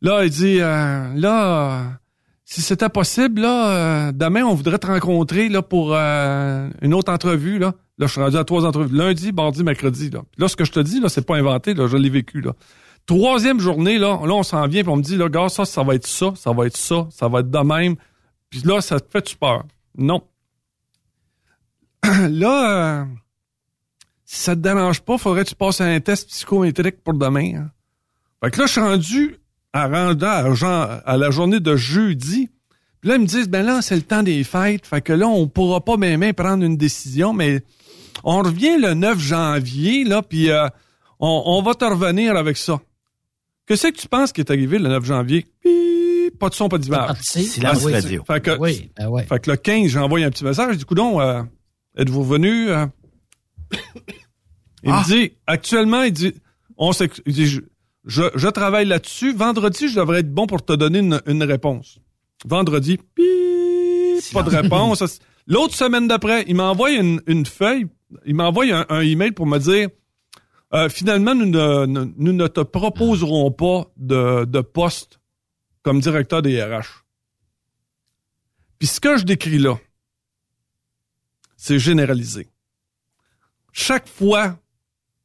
Speaker 12: Là, il dit, euh, là, si c'était possible, là, demain, on voudrait te rencontrer là, pour une autre entrevue. Là. là, je suis rendu à trois entrevues. Lundi, mardi, mercredi. Là, là ce que je te dis, là, c'est pas inventé, là, je l'ai vécu. Là. Troisième journée, là, là on s'en vient, puis on me dit, là, gars, ça, ça va être ça, ça va être ça, ça va être de même. Puis là, ça te fait peur? Non. là, euh, si ça te dérange pas, faudrait que tu passes un test psychométrique pour demain. Hein. Fait que là, je suis rendu à, à, à la journée de jeudi. Puis là, ils me disent, ben là, c'est le temps des fêtes. Fait que là, on pourra pas même prendre une décision, mais on revient le 9 janvier, là, puis euh, on, va te revenir avec ça. Qu'est-ce que tu penses qui est arrivé le 9 janvier? pas de son, pas d'image.
Speaker 10: Silence radio.
Speaker 12: Fait que, oui, ben ouais. fait que le 15, j'ai envoyé un petit message. Du coup, donc, euh, Êtes-vous venu? Euh? Il me ah. dit, actuellement, il dit, on il dit, je, je, travaille là-dessus. Vendredi, je devrais être bon pour te donner une, une réponse. Vendredi, pas de réponse. L'autre semaine d'après, il m'envoie une, une feuille, il m'envoie un, un, email pour me dire euh, finalement, nous ne, nous ne te proposerons pas de, de poste comme directeur des RH. Puis ce que je décris là, c'est généralisé. Chaque fois,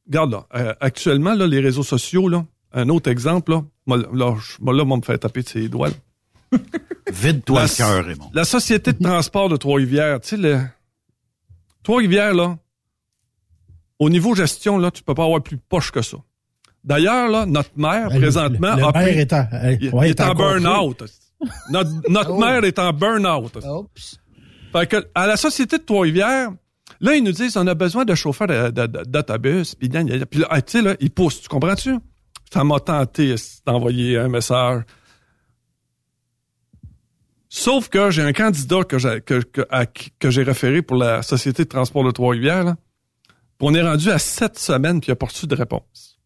Speaker 12: regarde là, euh, actuellement, là, les réseaux sociaux, là, un autre exemple, là, là, là, me faire taper de ses doigts.
Speaker 10: Vide-toi le cœur, Raymond.
Speaker 12: La Société de transport de Trois-Rivières, tu sais, le... Trois-Rivières, là, au niveau gestion, là, tu peux pas avoir plus poche que ça. D'ailleurs, là, notre maire, ben, présentement,
Speaker 11: le,
Speaker 12: a
Speaker 11: est en,
Speaker 12: il, est en burn-out. Notre, notre oh. maire est en burn-out. Fait que, à la Société de Trois-Rivières, là, ils nous disent, on a besoin de chauffeurs d'autobus. Puis, là, tu sais, là, ils poussent. Tu comprends-tu? Ça m'a tenté d'envoyer un message. Sauf que j'ai un candidat que j'ai que, que, j'ai référé pour la Société de transport de Trois-Rivières. On est rendu à sept semaines puis il n'a pas reçu de réponse.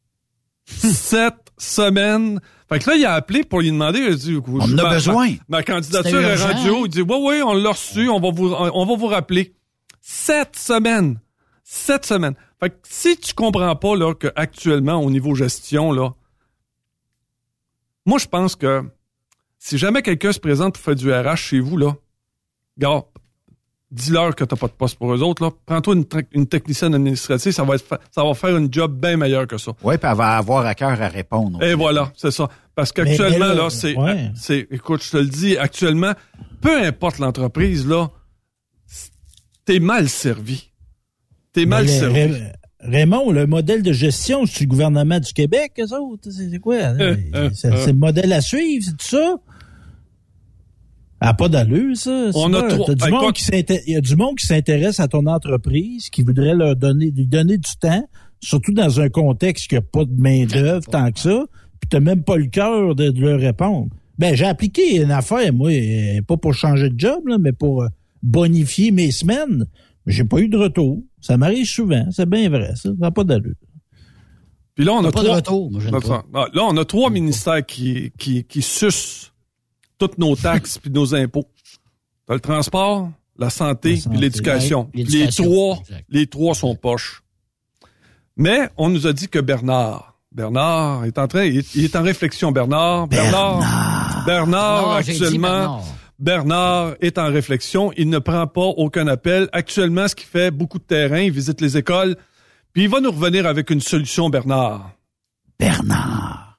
Speaker 12: sept semaines. Fait que là, il a appelé pour lui demander. Il a dit,
Speaker 10: on a besoin.
Speaker 12: Ma, candidature est rendue Il dit, oui, oui, on l'a reçu. On va vous, on va vous rappeler. Sept semaines. Sept semaines. Fait que si tu comprends pas, là, qu'actuellement, au niveau gestion, là, moi, je pense que si jamais quelqu'un se présente pour faire du RH chez vous, là, gars, dis-leur que t'as pas de poste pour eux autres, là. Prends-toi une, technicienne administrative, ça va ça va faire un job bien meilleur que ça.
Speaker 10: Oui, puis elle va avoir à cœur à répondre.
Speaker 12: Et voilà, c'est ça. Parce qu'actuellement, là, c'est, c'est, écoute, je te le dis, actuellement, peu importe l'entreprise, là, t'es mal servi. T'es mal servi.
Speaker 11: Raymond, le modèle de gestion, c'est le gouvernement du Québec, eux autres? C'est quoi? c'est le modèle à suivre, c'est tout ça? Ah, pas d'allure, ça. On a trop... du monde qui Il y a du monde qui s'intéresse à ton entreprise, qui voudrait leur donner, lui donner du temps, surtout dans un contexte qui n'a pas de main-d'œuvre tant que ça, puis t'as même pas le cœur de, leur répondre. Ben, j'ai appliqué une affaire, moi, pas pour changer de job, là, mais pour euh, bonifier mes semaines. Mais j'ai pas eu de retour. Ça m'arrive souvent, c'est bien vrai, ça. Ça n'a pas d'allure.
Speaker 12: Puis là, on a,
Speaker 2: pas
Speaker 12: trois...
Speaker 2: de retour,
Speaker 12: ah, Là, on a trois ministères qui, qui, qui sucent toutes nos taxes puis nos impôts. T'as le transport, la santé, puis l'éducation. Les trois, les trois sont poches. Mais on nous a dit que Bernard, Bernard est en train, il est, en réflexion. Bernard, Bernard, Bernard, actuellement, Bernard. est en réflexion. Il ne prend pas aucun appel. Actuellement, ce qui fait beaucoup de terrain, il visite les écoles, puis il va nous revenir avec une solution, Bernard.
Speaker 10: Bernard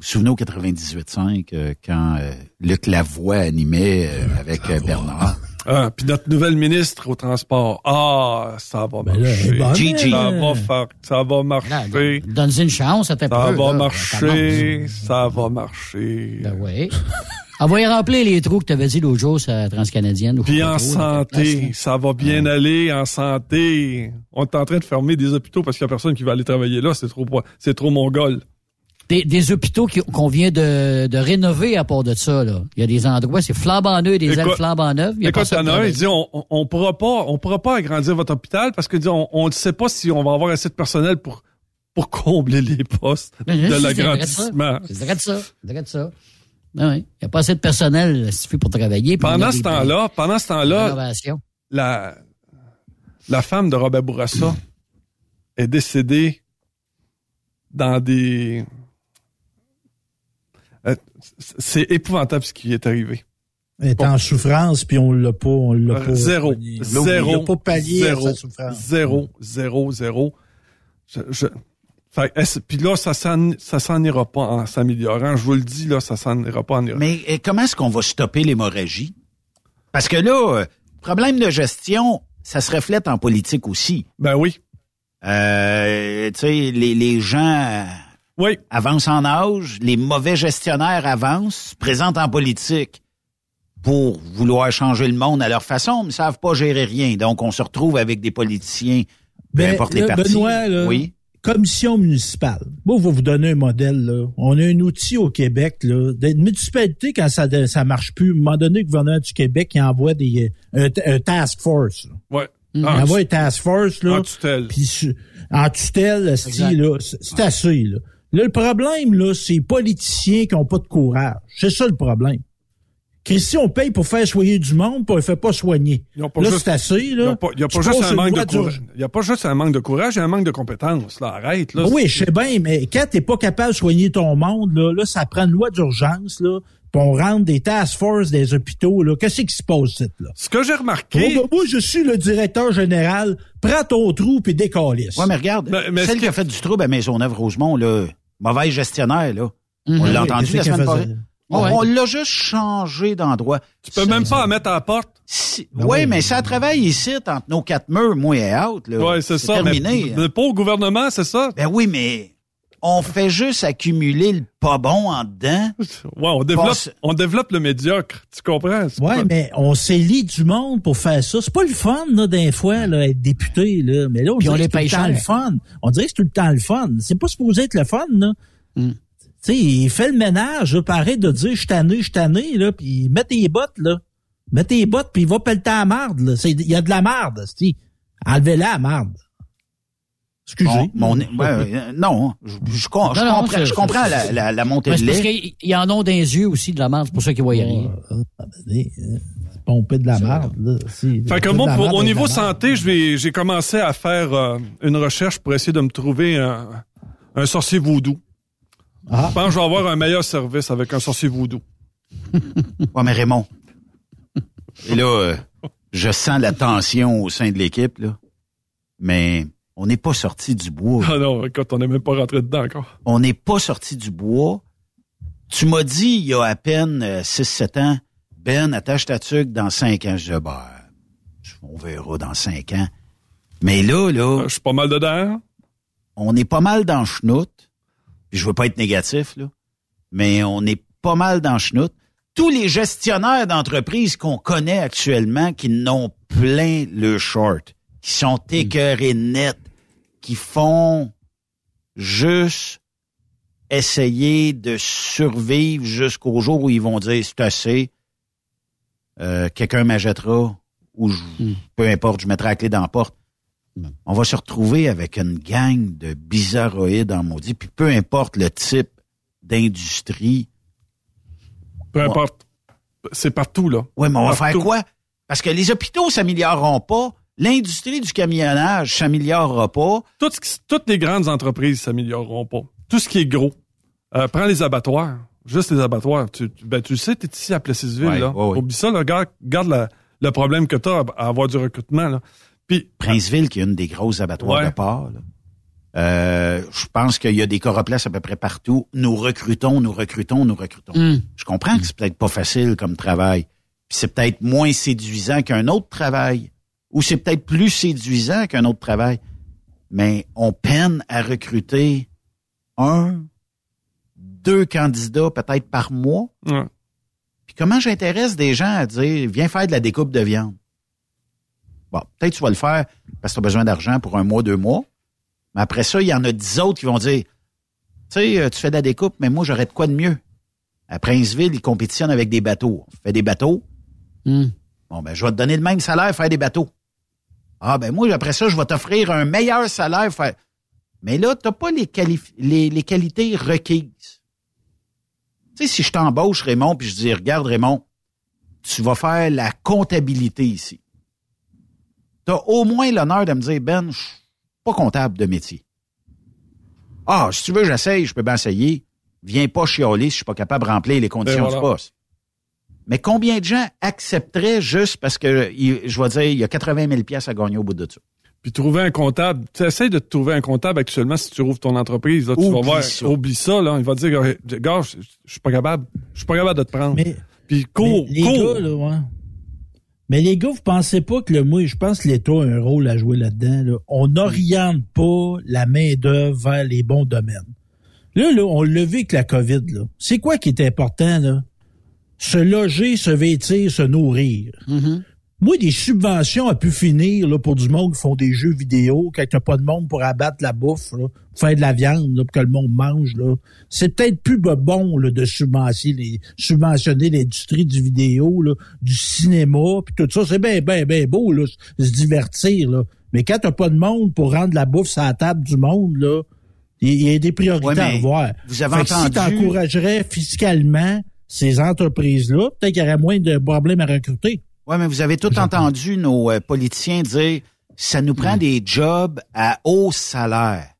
Speaker 10: souvenez au 98.5 euh, quand euh, Luc Lavoie animait euh, avec Bernard?
Speaker 12: Ah, puis notre nouvelle ministre au transport. Ah, ça va ben marcher.
Speaker 10: Gigi.
Speaker 12: Ça va faire, ça va marcher.
Speaker 2: Donne-y une chance, ça
Speaker 12: Ça va marcher, ça va marcher.
Speaker 2: Ben oui. On va y remplir les trous que tu avais dit l'autre jour sur la Transcanadienne.
Speaker 12: Puis en santé, ça va bien aller en santé. On est en train de fermer des hôpitaux parce qu'il y a personne qui va aller travailler là. C'est trop, c'est trop mongol
Speaker 2: des, hôpitaux qu'on vient de, de, rénover à part de ça. Là. Il y a des endroits, c'est flambant neuf, des ailes flambant neuves.
Speaker 12: Il écoute, il y en a un, il dit, on, on pourra pas, on pourra pas agrandir votre hôpital parce que dit, on ne sait pas si on va avoir assez de personnel pour pour combler les postes de l'agrandissement.
Speaker 2: C'est vrai de ça. C'est vrai de ça. Ben il n'y a pas assez de personnel suffit pour travailler.
Speaker 12: Pendant ce temps-là, pendant ce temps-là, la, la femme de Robert Bourassa est décédée dans des c'est épouvantable ce qui est arrivé.
Speaker 11: Elle est en souffrance, puis on l'a pas, on l'a
Speaker 12: pas. Zéro. Zéro.
Speaker 11: pas pallié
Speaker 12: zéro,
Speaker 11: sa souffrance.
Speaker 12: Zéro, zéro, zéro. Je, puis là, ça ça s'en ira pas en s'améliorant. Je vous le dis, là, ça s'en ira pas en
Speaker 10: Mais comment est-ce qu'on va stopper l'hémorragie? Parce que là, euh, problème de gestion, ça se reflète en politique aussi.
Speaker 12: Ben oui.
Speaker 10: Euh, tu sais, les, les gens
Speaker 12: oui.
Speaker 10: avancent en âge, les mauvais gestionnaires avancent, se présentent en politique pour vouloir changer le monde à leur façon, mais ne savent pas gérer rien. Donc, on se retrouve avec des politiciens, peu ben, importe les partis.
Speaker 11: Benoît, oui. Commission municipale. Bon, on va vous donner un modèle. Là. On a un outil au Québec. Là. Une municipalité, quand ça ça marche plus, à un moment donné, le gouvernement du Québec il envoie des un, task force.
Speaker 12: Ouais.
Speaker 11: Mm. Ah, envoie task force, là.
Speaker 12: En tutelle.
Speaker 11: Puis, en tutelle, c'est assez, là. Là, le problème, là, c'est les politiciens qui n'ont pas de courage. C'est ça le problème. Christy, on paye pour faire soigner du monde, puis on ne fait pas soigner. Là, c'est assez, là.
Speaker 12: Il n'y a, pas, juste un manque de courage. Il n'y a pas juste un manque de courage, il y a un manque de compétences, là. Arrête, là.
Speaker 11: Oui, je sais bien, mais quand t'es pas capable de soigner ton monde, là, là, ça prend une loi d'urgence, là. Puis on rentre des task force des hôpitaux, là. Qu'est-ce qui se passe, là?
Speaker 12: Ce que j'ai remarqué.
Speaker 11: Ben, moi, je suis le directeur général. Prends ton trou puis décalisse.
Speaker 10: Ouais, mais regarde, celle qui a fait du trouble à Maisonneuve-Rosemont, là, mauvais gestionnaire, là. On mhm. l'a entendu la semaine passée. On, l'a juste changé d'endroit.
Speaker 12: Tu peux même pas en mettre à la porte.
Speaker 10: oui, mais ça travaille ici, entre nos quatre murs, moi et out. Là.
Speaker 12: Oui, c'est ça. Terminé. Mais, pas au gouvernement, c'est ça?
Speaker 10: Ben oui, mais on fait juste accumuler le pas bon en dedans.
Speaker 12: Ouais, on développe, on développe le médiocre. Tu comprends?
Speaker 11: Ouais, mais on s'élit du monde pour faire ça. C'est pas le fun, là, d'un fois, là, être député, là. Mais là, on, dirait que c'est tout le temps le fun. On dirait que c'est tout le temps le fun. C'est pas supposé être le fun, là. Hmm sais, il fait le ménage, pareil de dire je suis tanné, je suis tanné, là, puis met tes bottes, là. Mets tes bottes, puis il va pelleter la marde, là. Il y a de la marde, si. Enlevez-la, la marde. Excusez.
Speaker 10: Mon, euh, non, je, je, comprends, je comprends la, la, la, montée de lait. Parce
Speaker 2: qu'ils en ont des yeux aussi de la marde, c'est pour ça qu'ils voient rien.
Speaker 11: pomper de la marde, là.
Speaker 12: fait que moi, au niveau santé, j'ai commencé à faire euh, une recherche pour essayer de me trouver un, un sorcier voodoo. Ah. Je pense que je vais avoir un meilleur service avec un sorcier voodoo.
Speaker 10: ouais, mais Raymond. Et là, euh, je sens la tension au sein de l'équipe, là. Mais on n'est pas sorti du bois.
Speaker 12: Ah non, écoute, on n'est même pas rentré dedans encore.
Speaker 10: On n'est pas sorti du bois. Tu m'as dit il y a à peine 6-7 euh, ans, Ben, attache ta tuque dans 5 ans. Je dis, ben, on verra dans 5 ans. Mais là, là.
Speaker 12: Euh, je suis pas mal dedans.
Speaker 10: On est pas mal dans chenoute je veux pas être négatif, là, mais on est pas mal dans le Tous les gestionnaires d'entreprises qu'on connaît actuellement qui n'ont plein le short, qui sont hmm. écœurés net, qui font juste essayer de survivre jusqu'au jour où ils vont dire c'est assez, euh, quelqu'un m'achètera ou hmm. peu importe, je mettrai la clé dans la porte on va se retrouver avec une gang de bizarroïdes en maudit, puis peu importe le type d'industrie.
Speaker 12: Peu importe. C'est partout, là.
Speaker 10: Oui, mais on va faire quoi? Parce que les hôpitaux s'amélioreront pas, l'industrie du camionnage s'améliorera pas.
Speaker 12: toutes les grandes entreprises s'amélioreront pas. Tout ce qui est gros. Euh, prends les abattoirs. Juste les abattoirs. Tu, ben, tu sais, tu es ici à Plessisville, là. Oublie ça, là, regarde, le problème que tu as à avoir du recrutement, là.
Speaker 10: Puis, Princeville, qui est une des grosses abattoirs de porc, euh, je pense qu'il y a des coroplaces à peu près partout. Nous recrutons, nous recrutons, nous recrutons. Hmm. Je comprends que c'est peut-être pas facile comme travail. Puis c'est peut-être moins séduisant qu'un autre travail. Ou c'est peut-être plus séduisant qu'un autre travail. Mais on peine à recruter un, deux candidats peut-être par mois. Puis comment j'intéresse des gens à dire, viens faire de la découpe de viande? Bon, peut-être tu vas le faire parce que tu as besoin d'argent pour un mois, deux mois. Mais après ça, il y en a dix autres qui vont dire, tu sais, euh, tu fais de la découpe, mais moi, j'aurais de quoi de mieux. À Princeville, ils compétitionnent avec des bateaux. On fait des bateaux. Hmm. Bon, ben, je vais te donner le même salaire, faire des bateaux. Ah, ben, moi, après ça, je vais t'offrir un meilleur salaire. Mais là, tu n'as pas les, les, les, qualités requises. Tu sais, si je t'embauche, Raymond, puis je dis, regarde, Raymond, tu vas faire la comptabilité ici tu as au moins l'honneur de me dire, Ben, je suis pas comptable de métier. Ah, si tu veux, j'essaye, je peux bien essayer. Viens pas chialer si je suis pas capable de remplir les conditions ben du poste. Mais combien de gens accepteraient juste parce que, je vais dire, il y a 80 000 pièces à gagner au bout de ça?
Speaker 12: Puis trouver un comptable, tu essaies de trouver un comptable actuellement si tu ouvres ton entreprise, là, tu vas voir, ça. oublie ça, là, il va dire, gars, je, suis pas capable, je suis pas capable de te prendre. Mais, Puis cours,
Speaker 11: les Gars, là, ouais. Mais les gars, vous pensez pas que le moi, je pense que l'État a un rôle à jouer là-dedans. On n'oriente pas la main-d'œuvre vers les bons domaines. Là, là, on l'a vu avec la COVID. C'est quoi qui est important, là? Se loger, se vêtir, se nourrir.
Speaker 2: Mm-hmm.
Speaker 11: moi, des subventions à pu finir là, pour du monde qui font des jeux vidéo, quand t'as pas de monde pour abattre la bouffe, là, pour faire de la viande, là, pour que le monde mange, là. C'est peut-être plus bon là, de subventionner, l'industrie du vidéo, là, du cinéma, puis tout ça. C'est bien, bien, bien beau, là, se divertir, là. Mais quand t'as pas de monde pour rendre la bouffe sur la table du monde, là, il y, a des priorités à revoir.
Speaker 10: Vous avez entendu...
Speaker 11: Si t'encouragerais fiscalement ces entreprises-là, peut-être qu'il y aurait moins de problèmes à recruter.
Speaker 10: Oui, mais vous avez tout entendu nos euh, politiciens dire ça nous prend des jobs à haut salaire.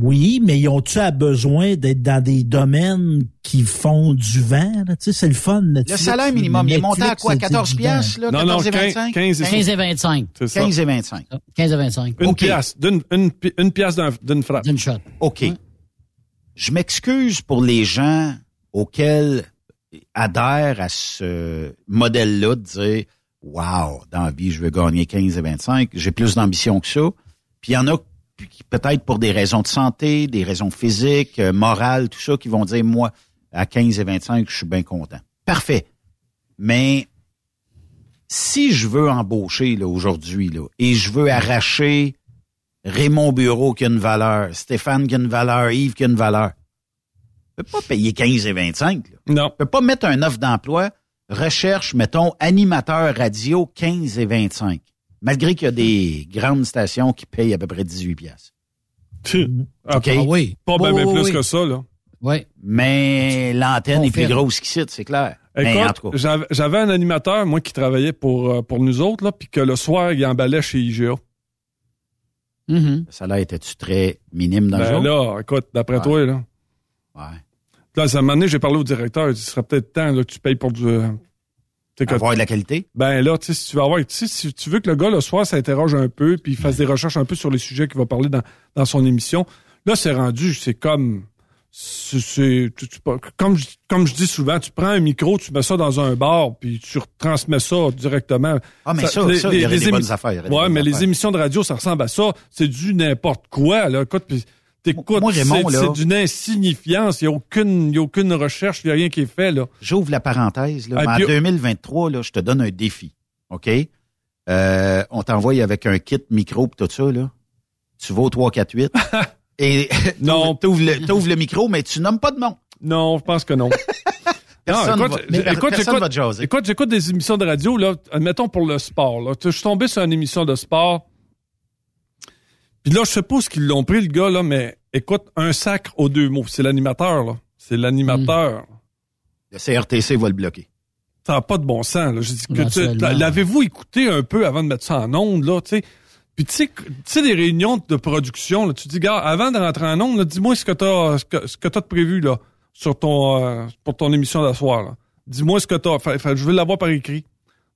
Speaker 11: Oui, mais ils ont-tu besoin d'être dans des domaines qui font du vent? Tu sais, c'est le fun.
Speaker 10: le salaire minimum, il est monté à quoi? 14 piastres, là? 14 et 25?
Speaker 2: 15 et 25.
Speaker 10: 15 et 25.
Speaker 2: 15 et 25.
Speaker 12: Une pièce, d'une une, une pièce d'une frappe.
Speaker 2: D'une shot.
Speaker 10: OK. Je m'excuse pour les gens auxquels adhère à ce modèle-là de dire Wow, dans la vie, je veux gagner 15 et 25, j'ai plus d'ambition que ça. Puis il y en a peut-être pour des raisons de santé, des raisons physiques, euh, morales, tout ça, qui vont dire Moi, à 15 et 25, je suis bien content. Parfait. Mais si je veux embaucher là aujourd'hui là, et je veux arracher Raymond Bureau qui a une valeur, Stéphane qui a une valeur, Yves qui a une valeur, peut pas payer 15 et 25.
Speaker 12: Non.
Speaker 10: peut pas mettre un offre d'emploi, recherche, mettons, animateur radio 15 et 25. Malgré qu'il y a des grandes stations qui payent à peu près 18 pièces.
Speaker 12: Ah, OK.
Speaker 2: Ah oui.
Speaker 12: Pas bien plus que ça, là.
Speaker 2: Oui.
Speaker 10: Mais l'antenne est plus grosse qu'ici, c'est clair.
Speaker 12: Écoute, j'avais un animateur, moi, qui travaillait pour, euh, pour nous autres, là, puis que le soir, il emballait chez IGA.
Speaker 2: Mm-hmm.
Speaker 10: Ça là, était-tu très minime dans
Speaker 12: ben
Speaker 10: le jour?
Speaker 12: là, écoute, d'après toi, là.
Speaker 10: Ouais.
Speaker 12: Là, à un moment donné, j'ai parlé au directeur. Il serait peut-être temps là, que tu payes pour du. Euh,
Speaker 10: avoir de la qualité?
Speaker 12: Ben là, tu sais, si tu veux avoir, si tu veux que le gars le soir s'interroge un peu, puis il fasse des recherches un peu sur les sujets qu'il va parler dans, dans son émission, là, c'est rendu, c'est comme, c'est, comme, comme je dis souvent, tu prends un micro, tu mets ça dans un bar, puis tu transmets ça directement.
Speaker 10: Ah, mais ça, ça, ça il y a des bonnes affaires.
Speaker 12: ouais, mais les émissions de radio, ça ressemble à ça. C'est du n'importe quoi, là. Écoute, puis T'écoutes, c'est d'une insignifiance. Il n'y a, aucune, y a aucune recherche, il n'y a rien qui est fait. là.
Speaker 10: J'ouvre la parenthèse. Là, ah, en 2023, là, je te donne un défi. OK? Euh, on t'envoie avec un kit micro et tout ça. Là. Tu vas au 348 et
Speaker 12: non.
Speaker 10: t'ouvres le, ouvres le micro, mais tu nommes pas de nom.
Speaker 12: Non, je pense que non.
Speaker 10: Personne
Speaker 12: non, écoute,
Speaker 10: va,
Speaker 12: écoute,
Speaker 10: écoute,
Speaker 12: écoute, j'écoute des émissions de radio, là, admettons pour le sport. Là. Je suis tombé sur une émission de sport puis là, je sais pas ce qu'ils l'ont pris, le gars, là, mais écoute, un sacre aux deux mots. C'est l'animateur, là. C'est l'animateur.
Speaker 10: Le CRTC va le bloquer.
Speaker 12: Ça n'a pas de bon sens, là. Je dis que l'avez-vous écouté un peu avant de mettre ça en onde, là, tu sais? Puis tu sais, des réunions de production, là, tu dis, gars, avant de rentrer en onde, dis-moi ce que t'as ce que, ce que as prévu là, sur ton euh, pour ton émission d'asseoir. Dis-moi ce que t'as. Fait, je veux l'avoir par écrit.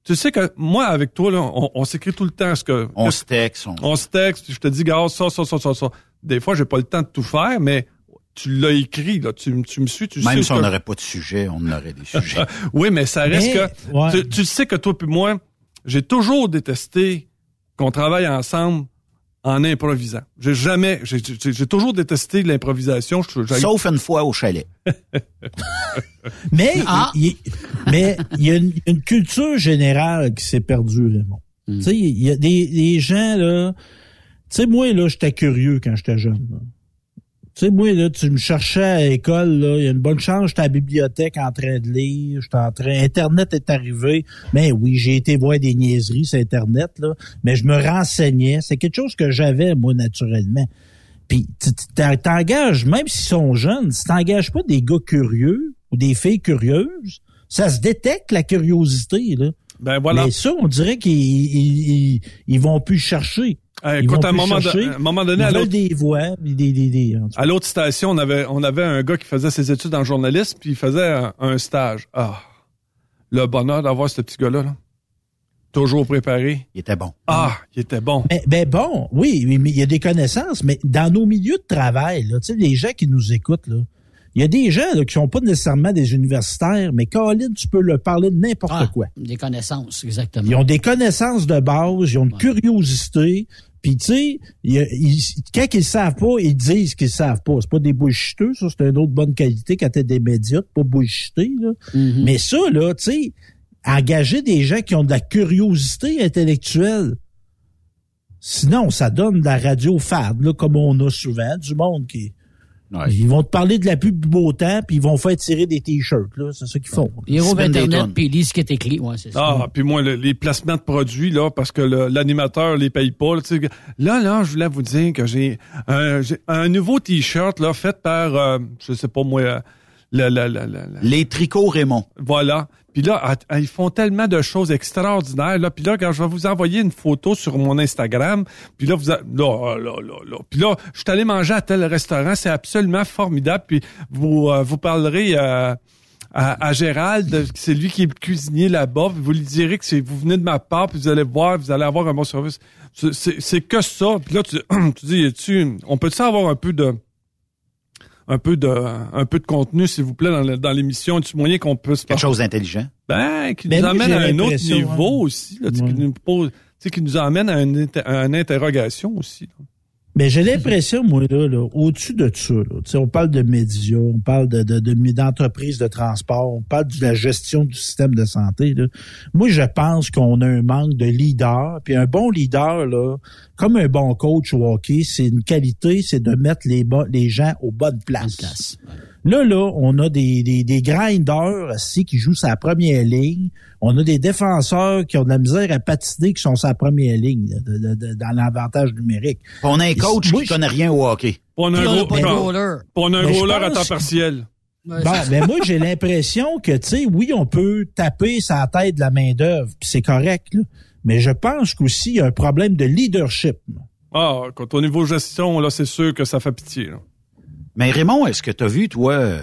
Speaker 12: Tu sais que moi, avec toi, là, on, s'écrit tout le temps ce que.
Speaker 10: On se texte.
Speaker 12: On, se texte, je te dis, gars, ça, ça, ça, ça, ça. Des fois, j'ai pas le temps de tout faire, mais tu l'as écrit, là. Tu, tu me suis, tu
Speaker 10: Même
Speaker 12: si
Speaker 10: on n'aurait pas de sujet, on aurait des sujets.
Speaker 12: oui, mais ça reste que. Tu, sais que toi puis moi, j'ai toujours détesté qu'on travaille ensemble en improvisant. J'ai jamais, j'ai toujours détesté l'improvisation.
Speaker 10: Sauf une fois au chalet.
Speaker 11: mais ah. il, mais il y a une, culture générale qui s'est perdue, Raymond. Hmm. Tu sais, il y a des, des gens là. Tu sais, moi là, j'étais curieux quand j'étais jeune. Tu sais, moi, là, tu me cherchais à l'école, là, il y a une bonne chance, j'étais à la bibliothèque en train de lire, j'étais en train, Internet est arrivé. Mais oui, j'ai été voir des niaiseries sur Internet, là, mais je me renseignais. C'est quelque chose que j'avais, moi, naturellement. Puis, t'engages, même s'ils sont jeunes, si t'engages pas des gars curieux ou des filles curieuses, ça se détecte, la curiosité, là.
Speaker 12: Ben voilà.
Speaker 11: Mais ça, on dirait qu'ils ils, ils, vont plus chercher.
Speaker 12: Euh, écoute, à un moment, un moment, donné, à l'autre
Speaker 11: des voix, des, des, des,
Speaker 12: à l'autre station, on avait on avait un gars qui faisait ses études en journalisme, puis il faisait un, stage. Ah, le bonheur d'avoir ce petit gars-là. Là. Toujours préparé.
Speaker 10: Il était bon.
Speaker 12: Ah, il était bon.
Speaker 11: Ben, ben bon, oui, mais il y a des connaissances, mais dans nos milieux de travail, là, tu sais, les gens qui nous écoutent, là, il y a des gens là, qui sont pas nécessairement des universitaires, mais Colin, tu peux leur parler de n'importe ah, quoi.
Speaker 2: Des connaissances, exactement.
Speaker 11: Ils ont des connaissances de base, ils ont une curiosité. Puis tu sais, quand ils savent pas, ils disent qu'ils savent pas. C'est pas des bullshiteux, ça, c'est une autre bonne qualité quand t'es des médias, pas bullshité, là.
Speaker 2: Mm-hmm.
Speaker 11: Mais ça, là, tu sais, engager des gens qui ont de la curiosité intellectuelle. Sinon, ça donne de la radio fade, là, comme on a souvent, du monde qui... Ils vont te parler de la pub du beau temps, puis ils vont faire tirer des t-shirts, là. C'est ça qu'ils font.
Speaker 2: Ils ouvrent Internet, puis ils lisent ce qui est écrit. Ouais, c'est ça.
Speaker 12: Ah, puis moi, les placements de produits, là, parce que l'animateur les paye pas. Là, là, je voulais vous dire que j'ai un, un, nouveau t-shirt, là, fait par, euh, je sais pas moi,
Speaker 10: les tricots Raymond.
Speaker 12: Voilà. Puis là, ils font tellement de choses extraordinaires. Là, puis là, quand je vais vous envoyer une photo sur mon Instagram, puis là, vous là, là, là, là. Puis là, je suis allé manger à tel restaurant, c'est absolument formidable. Puis vous, euh, vous parlerez euh, à, Gérald, c'est lui qui est cuisinier là-bas. Vous lui direz que c'est vous venez de ma part, puis vous allez voir, vous allez avoir un bon service. C'est que ça. Puis là, tu, tu dis, tu, on peut-tu avoir un peu de un peu de un peu de contenu, s'il vous plaît, dans, dans l'émission. Du moyen qu'on puisse...
Speaker 10: Quelque chose d'intelligent.
Speaker 12: Ben, qui nous amène à un autre niveau aussi. Là, qui, nous pose, qui nous amène à une, à une interrogation aussi.
Speaker 11: Mais j'ai l'impression, moi, là, là au-dessus de ça, là, on parle de médias, on parle de, de, d'entreprises de, transport, on parle de la gestion du système de santé. Là. Moi, je pense qu'on a un manque de leader. Puis un bon leader, là, comme un bon coach au c'est une qualité, c'est de mettre les, les gens aux bonnes places. Là, là, on a des, des, des grinders aussi qui jouent sa première ligne. On a des défenseurs qui ont de la misère à patiner qui sont sa première ligne dans l'avantage numérique.
Speaker 10: On a un coach qui connaît rien au hockey.
Speaker 12: On a un, roller. On a un roller à temps partiel.
Speaker 11: Bon, mais moi, j'ai l'impression que, tu sais, oui, on peut taper sa tête de la main-d'œuvre, puis c'est correct, là, mais je pense qu'aussi, il y a un problème de leadership.
Speaker 12: Ah, quand au niveau gestion, là, c'est sûr que ça fait pitié. Là.
Speaker 10: Mais Raymond, est-ce que tu as vu, toi,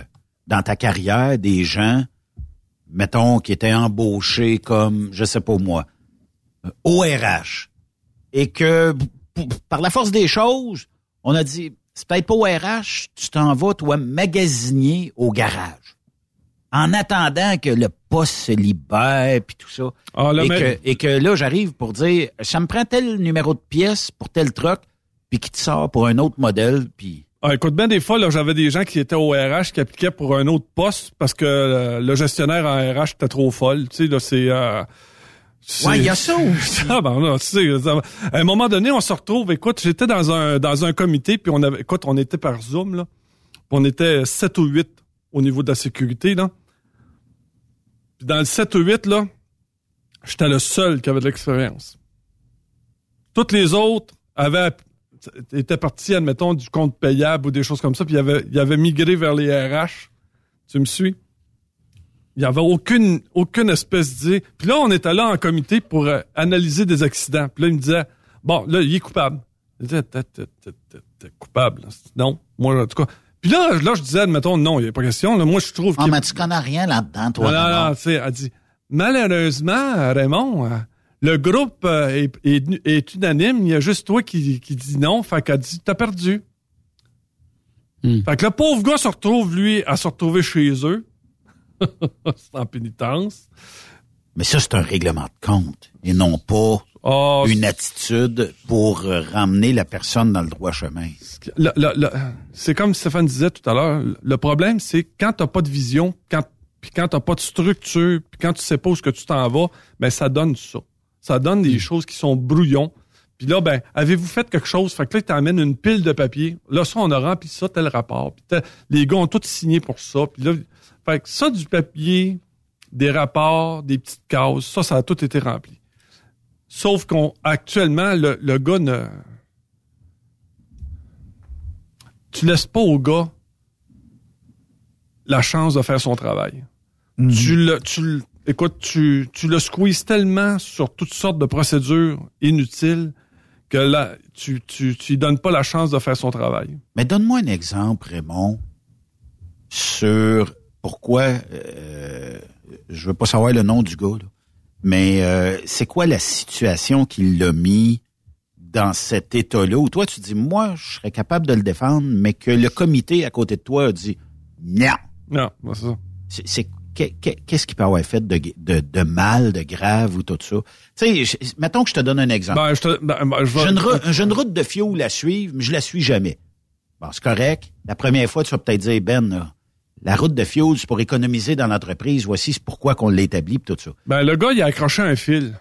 Speaker 10: dans ta carrière, des gens, mettons, qui étaient embauchés comme, je sais pas moi, ORH, et que par la force des choses, on a dit, c'est peut-être pas ORH, tu t'en vas, toi, magasinier au garage. En attendant que le poste se libère, puis tout ça. Ah, et, que, et, que, là, j'arrive pour dire, ça me prend tel numéro de pièce pour tel truc, puis qui te sort pour un autre modèle, puis...
Speaker 12: Ah, écoute, bien des fois, là, j'avais des gens qui étaient au RH qui appliquaient pour un autre poste parce que euh, le gestionnaire en RH était trop folle. Tu sais, là, c'est... Euh,
Speaker 10: ouais, il y a ça aussi.
Speaker 12: Ah, ben, là, tu sais, à un moment donné, on se retrouve. Écoute, j'étais dans un dans un comité, puis on avait, écoute, on était par Zoom là, on était 7 ou 8 au niveau de la sécurité là. Puis dans le 7 ou 8 là, j'étais le seul qui avait de l'expérience. Toutes les autres avaient était parti, admettons, du compte payable ou des choses comme ça, puis il avait, il avait migré vers les RH. Tu me suis? Il n'y avait aucune, aucune espèce d'idée. Puis là, on était là en comité pour euh, analyser des accidents. Puis là, il me disait, bon, là, il est coupable. Il disait, t'es coupable. Non, moi, en tout cas. Puis là, là, je disais, admettons, non, il n'y a pas question. Là, moi, je trouve
Speaker 10: que... Ah, mais tu connais rien là-dedans, toi.
Speaker 12: Non, non, non, tu sais, elle dit, malheureusement, Raymond, euh, le groupe euh, est, unanime. Il y a juste toi qui, qui dis non. Fait qu'elle dit, t'as perdu. Hmm. Fait que le pauvre gars se retrouve, lui, à se retrouver chez eux. c'est en pénitence.
Speaker 10: Mais ça, c'est un règlement de compte et non pas ah, une attitude pour euh, ramener la personne dans le droit chemin.
Speaker 12: c'est comme Stéphane disait tout à l'heure, le problème, c'est quand t'as pas de vision, quand puis quand t'as pas de structure, puis quand tu sais pas où ce que tu t'en vas, ben ça donne ça. Ça donne des hmm. choses qui sont brouillons. Puis là, ben, avez-vous fait quelque chose? Fait que là, tu amènes une pile de papier. Là, ça, on a rempli ça, tel rapport. Puis les gars ont tous signé pour ça. Puis là, fait que ça, du papier, des rapports, des petites cases, ça, ça a tout été rempli. Sauf qu'actuellement, le, le gars ne... Tu laisses pas au gars la chance de faire son travail. Hmm. Tu le, tu, écoute, tu, tu le squeezes tellement sur toutes sortes de procédures inutiles que là, tu, tu, tu lui donnes pas la chance de faire son travail.
Speaker 10: Mais donne-moi un exemple, Raymond, sur pourquoi, euh, je veux pas savoir le nom du gars, mais euh, c'est quoi la situation qui l'a mis dans cet état-là? Où toi, tu dis, moi, je serais capable de le défendre, mais que le comité à côté de toi a dit, non.
Speaker 12: Non, c'est ça.
Speaker 10: C'est qu'est-ce qui peut avoir fait de, de, de, mal, de grave ou tout ça? Tu sais, mettons que je te donne un exemple.
Speaker 12: Ben, je ben, ben,
Speaker 10: J'ai une, route de fioul à suivre, mais je la suis jamais. Bon, c'est correct. La première fois, tu vas peut-être dire, Ben, la route de fuel, c'est pour économiser dans l'entreprise. Voici pourquoi qu'on l'établit, tout ça.
Speaker 12: Ben, le gars, il a accroché un fil.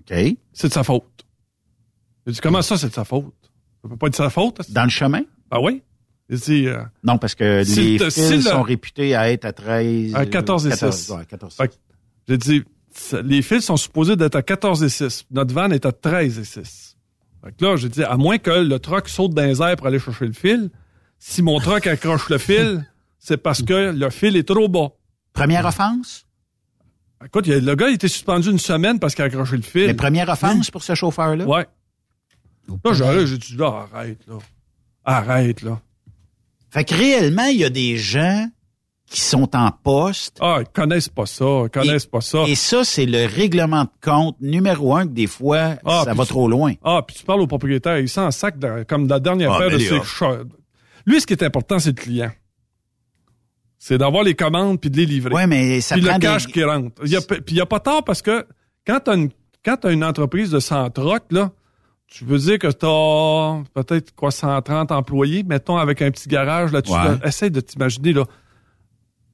Speaker 10: OK.
Speaker 12: C'est de sa faute. Il dit, comment ça, c'est de sa faute? Ça peut pas être de sa faute?
Speaker 10: Dans le chemin?
Speaker 12: Ah oui? Euh,
Speaker 10: non, parce que les fils sont réputés à être à 13...
Speaker 12: À 14 et
Speaker 10: 14,
Speaker 12: 6.
Speaker 10: Ouais, 14
Speaker 12: J'ai dit, les fils sont supposés d'être à 14 et 6. Notre van est à 13 et 6. Fait que là, j'ai dit, à moins que le truck saute dans les airs pour aller chercher le fil, si mon truck accroche le fil, c'est parce que le fil est trop bas.
Speaker 10: Première offense?
Speaker 12: Écoute, le gars, il était suspendu une semaine parce qu'il a accroché le fil.
Speaker 10: Mais première offense pour ce chauffeur-là?
Speaker 12: Ouais. Là, j'ai dit, là, arrête, là. Arrête, là.
Speaker 10: Fait que réellement, il y a des gens qui sont en poste.
Speaker 12: Ah, ils connaissent pas ça, ils connaissent pas ça.
Speaker 10: Et ça, c'est le règlement de compte numéro un que des fois,
Speaker 12: Ah,
Speaker 10: ça va
Speaker 12: tu-
Speaker 10: trop loin.
Speaker 12: Ah, puis tu parles au propriétaire, il sent un sac de- comme la dernière
Speaker 10: Ah,
Speaker 12: fois
Speaker 10: ben
Speaker 12: de ses Lui, ce qui est important, c'est le client. C'est d'avoir les commandes puis de les livrer.
Speaker 10: Ouais, mais ça
Speaker 12: puis
Speaker 10: prend
Speaker 12: le
Speaker 10: des-
Speaker 12: cash qui rentre. Il y a, puis il y a pas tard parce que quand t'as une, quand t'as une entreprise de 100 trucks, là, tu veux dire que t'as peut-être quoi 130 employés, mettons avec un petit garage.
Speaker 10: Ouais.
Speaker 12: là? essaye de t'imaginer là.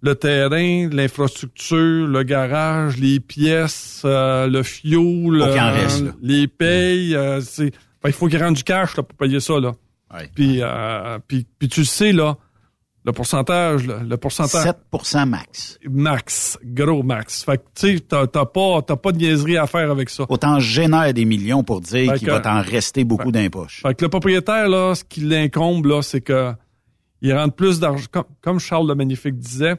Speaker 12: Le terrain, l'infrastructure, le garage, les pièces, euh, le
Speaker 10: en
Speaker 12: euh, les payes, euh, c'est ben, il faut qu'il rentre du cash là, pour payer ça là.
Speaker 10: Ouais.
Speaker 12: Puis, euh, puis puis tu le sais là, le pourcentage, là, le pourcentage
Speaker 10: 7% max.
Speaker 12: max, gros max. Fait que tu sais, t'as pas t'as pas de niaiserie à faire avec ça.
Speaker 10: Autant génère des millions pour dire qu'il va t'en rester beaucoup d'impoches.
Speaker 12: Fait que le propriétaire là, ce qui l'incombe là, c'est que il rentre plus d'argent. Comme, comme Charles le Magnifique disait,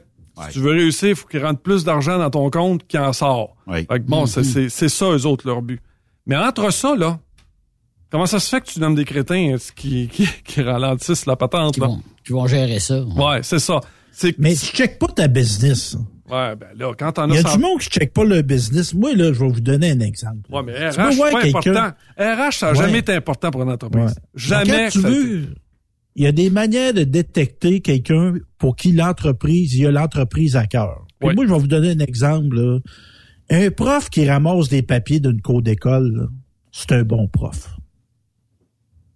Speaker 12: si tu veux réussir, il faut qu'il rentre plus d'argent dans ton compte qu'il en sort. Fait que bon, c'est- c'est c'est ça eux autres leur but. Mais entre ça là, comment ça se fait que tu nommes des crétins euh, qui qui, qui ralentissent la patente là?
Speaker 2: Qui vont gérer ça.
Speaker 12: Ouais, c'est ça. C'est
Speaker 11: Mais tu checkes pas ta business.
Speaker 12: Ouais, ben là, quand t'en
Speaker 11: Il y a du monde qui check pas le business. Moi, là, je vais vous donner un exemple.
Speaker 12: Ouais, mais
Speaker 11: Tu
Speaker 12: RH,
Speaker 11: peux
Speaker 12: c'est
Speaker 11: voir
Speaker 12: pas
Speaker 11: quelqu'un-
Speaker 12: important. RH, ça n'a
Speaker 11: Ouais.
Speaker 12: jamais été important pour une entreprise.
Speaker 11: Ouais.
Speaker 12: Jamais.
Speaker 11: Quand tu veux, il y a des manières de détecter quelqu'un pour qui l'entreprise, il y a l'entreprise à cœur. Moi, je vais vous donner un exemple. là. Un prof qui ramasse des papiers d'une cour d'école, là, c'est un bon prof.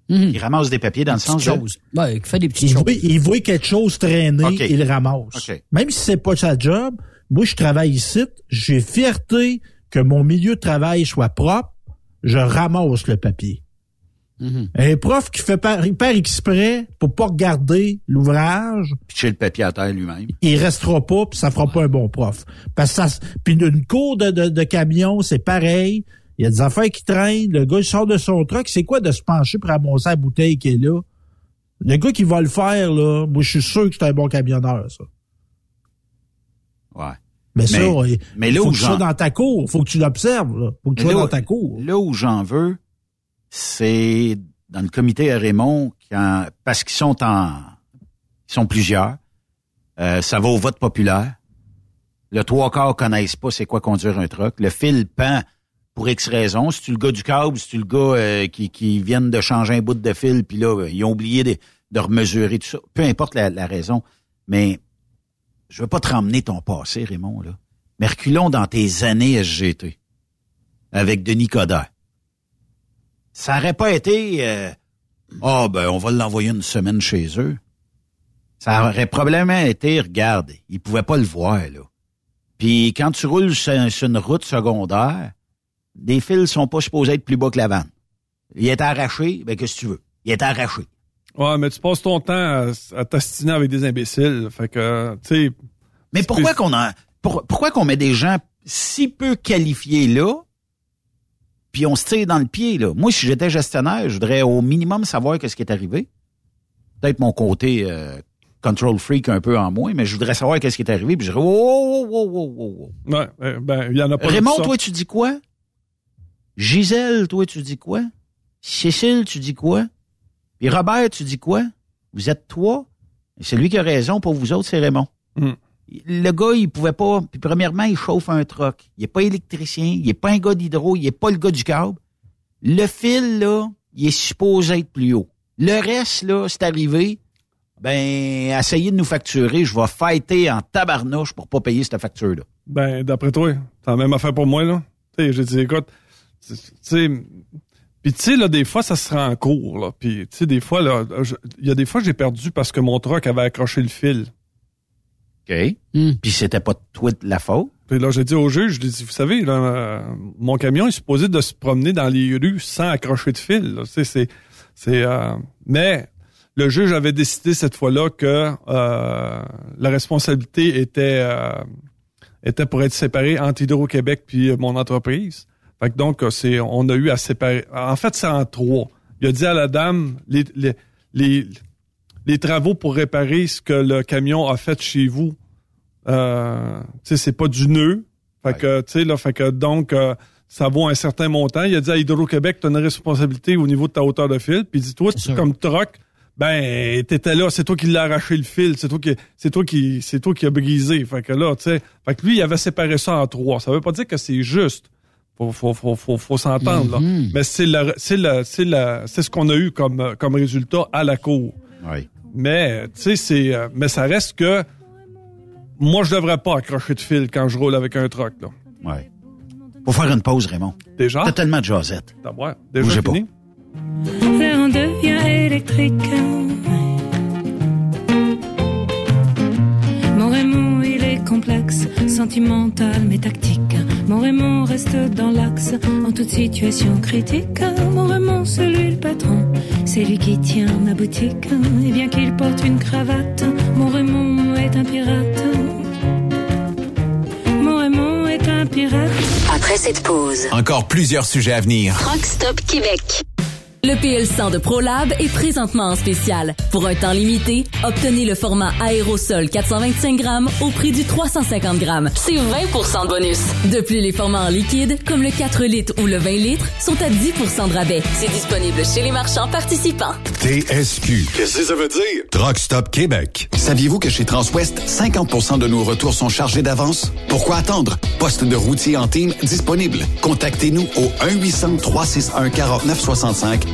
Speaker 10: Il ramasse des papiers dans le sens de...
Speaker 2: chose. Ouais, il fait des petites
Speaker 11: Il
Speaker 2: choses.
Speaker 11: voit, il voit quelque chose traîner, il le ramasse. Même si c'est pas sa job, moi, je travaille ici, j'ai fierté que mon milieu de travail soit propre, je ramasse le papier.
Speaker 2: Mhm.
Speaker 11: Un prof qui fait par, par exprès pour pas regarder l'ouvrage,
Speaker 10: Pitcher le papier à terre lui-même.
Speaker 11: il restera pas puis ça fera pas un bon prof. Parce que ça, puis une cour de, de, de camion, c'est pareil. Il y a des affaires qui traînent. Le gars, il sort de son truck. C'est quoi de se pencher pour ramasser la bouteille qui est là? Le gars qui va le faire, là, moi, je suis sûr que c'est un bon camionneur, ça.
Speaker 10: Ouais.
Speaker 11: Mais, ça,
Speaker 10: Mais- là
Speaker 11: faut
Speaker 10: où
Speaker 11: que tu sois dans ta cour. Faut que tu l'observes, là. Faut que tu sois dans ta cour.
Speaker 10: Là où j'en veux, c'est dans le comité à Raymond, quand- parce qu'ils sont en, ils sont plusieurs. Euh, ça va au vote populaire. Le trois quarts connaissent pas c'est quoi conduire un truck. Le fil pend pour X raisons. Si tu le gars du câble, si tu le gars euh, qui, qui viennent de changer un bout de fil, puis là, ils ont oublié de, de remesurer tout ça. Peu importe la, raison. Mais je veux pas te ramener ton passé, Raymond, là. Mais dans tes années SGT avec Denis Coderre. Ça aurait pas été euh, Ah ben on va l'envoyer une semaine chez eux. Ça aurait probablement été, regarde, ils pouvaient pas le voir, là. Puis quand tu roules sur une route secondaire, des fils sont pas supposés être plus bas que la vanne. Il est arraché, ben qu'est-ce que tu veux? Il est arraché.
Speaker 12: Ouais, mais tu passes ton temps à, à t'astiner avec des imbéciles. Fait que, tu sais.
Speaker 10: Mais pourquoi qu'on pour- pourquoi qu'on met des gens si peu qualifiés là, puis on se tire dans le pied là? Moi, si j'étais gestionnaire, je voudrais au minimum savoir qu'est-ce qui est arrivé. Peut-être mon côté euh, control freak un peu en moins, mais je voudrais savoir qu'est-ce qui est arrivé. Puis je dirais, oh, oh, oh, oh, oh, oh.
Speaker 12: Ouais, ben, il y en a pas
Speaker 10: Raymond, toi, tu dis quoi? Gisèle, toi, tu dis quoi? Cécile, tu dis quoi? Puis Robert, tu dis quoi? Vous êtes? Et C'est lui qui a raison. Pour vous autres, c'est Raymond.
Speaker 12: Hmm.
Speaker 10: Le gars, il pouvait pas. Puis premièrement, il chauffe un truck. Il est pas électricien. Il est pas un gars d'hydro. Il est pas le gars du câble. Le fil, là, il est supposé être plus haut. Le reste, là, c'est arrivé. Ben, essayez de nous facturer. Je vais fighter en tabarnouche pour pas payer cette facture-là.
Speaker 12: Ben, d'après toi, t'as la même affaire pour moi, là. Tu sais, j'ai dit, écoute, tu tu sais, puis tu sais, là, des fois, ça se rend en cours, là. Puis, tu sais, des fois, là, il y a des fois, j'ai perdu parce que mon truck avait accroché le fil.
Speaker 10: OK. Hmm. Puis c'était pas toi de la faute?
Speaker 12: Puis là, j'ai dit au juge, je lui ai dit, vous savez, mon camion est supposé de se promener dans les rues sans accrocher de fil. C'est, c'est, euh, mais le juge avait décidé cette fois-là que euh, la responsabilité était euh, était pour être séparée entre Hydro-Québec puis mon entreprise. Fait que donc, c'est, on a eu à séparer. En fait, c'est en trois. Il a dit à la dame, les, les, les, les travaux pour réparer ce que le camion a fait chez vous, euh, c'est pas du nœud. Fait que, tu sais, là, fait que donc, euh, ça vaut un certain montant. Il a dit à Hydro-Québec, tu as une responsabilité au niveau de ta hauteur de fil. Puis il dit, toi, tu, comme troc, ben, t'étais là, c'est toi qui l'as arraché le fil, c'est toi qui, c'est toi qui, c'est toi qui a brisé. Fait que là, tu sais, fait que lui, il avait séparé ça en trois. Ça veut pas dire que c'est juste. Faut, faut, faut, faut, faut s'entendre, là. Mm-hmm. Mais c'est la, c'est la, c'est la, c'est ce qu'on a eu comme, comme résultat à la cour.
Speaker 10: Oui.
Speaker 12: Mais, tu sais, c'est, euh, mais ça reste que, moi, je devrais pas accrocher de fil quand je roule avec un truck, là.
Speaker 10: Ouais. Faut faire une pause, Raymond.
Speaker 12: Déjà?
Speaker 10: T'as tellement de jasette.
Speaker 12: D'abord, déjà fini?
Speaker 13: On devient électrique. Mon Raymond, il est complexe, sentimental mais tactique. Mon Raymond reste dans l'axe en toute situation critique. Mon Raymond, c'est lui le patron, c'est lui qui tient ma boutique. Et bien qu'il porte une cravate, mon Raymond est un pirate. Mon Raymond est un pirate.
Speaker 14: Après cette pause,
Speaker 5: encore plusieurs sujets à venir.
Speaker 14: Rockstop Québec.
Speaker 8: Le PL100 de ProLab est présentement en spécial. Pour un temps limité, obtenez le format aérosol 425 grammes au prix du 350 grammes. C'est 20% de bonus. De plus, les formats en liquide, comme le 4 litres ou le 20 litres, sont à 10% de rabais. C'est disponible chez les marchands participants.
Speaker 6: TSQ. Qu'est-ce que ça veut dire? Truck Stop Québec.
Speaker 4: Saviez-vous que chez Transwest, 50% de nos retours sont chargés d'avance? Pourquoi attendre? Poste de routier en team disponible. Contactez-nous au 1-800-361-4965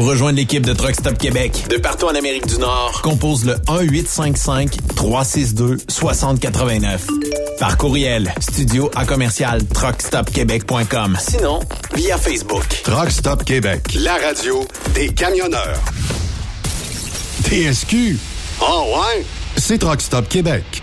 Speaker 5: Pour rejoindre l'équipe de Truck Stop Québec, de partout en Amérique du Nord, compose le 1-855-362-6089. Par courriel, studio à commercial truckstopquebec.com. Sinon, via Facebook.
Speaker 6: Truck Stop Québec, la radio des camionneurs. TSQ. Oh ouais? C'est Truck Stop Québec.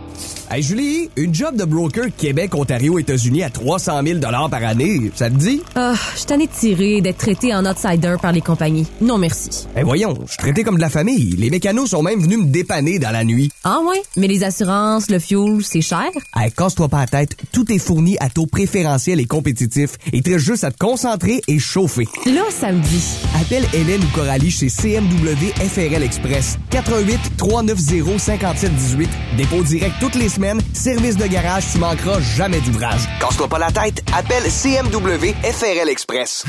Speaker 7: Hey Julie, une job de broker Québec, Ontario, États-Unis à 300 000 par année, ça te dit?
Speaker 8: Ah, je suis tanné de tirer, d'être traité en outsider par les compagnies. Non merci.
Speaker 7: Eh voyons, je suis traité comme de la famille. Les mécanos sont même venus me dépanner dans la nuit.
Speaker 8: Ah ouais? Mais les assurances, le fuel, c'est cher?
Speaker 7: Hey, casse-toi pas la tête, tout est fourni à taux préférentiel et compétitif. Et très juste à te concentrer et chauffer.
Speaker 8: Là, ça me dit.
Speaker 7: Appelle Hélène ou Coralie chez CMW FRL Express. 88 390 5718. Dépôt direct toutes les semaines semaines, service de garage, tu manqueras jamais d'ouvrage.
Speaker 15: Casse-toi pas la tête, appelle CMW FRL Express.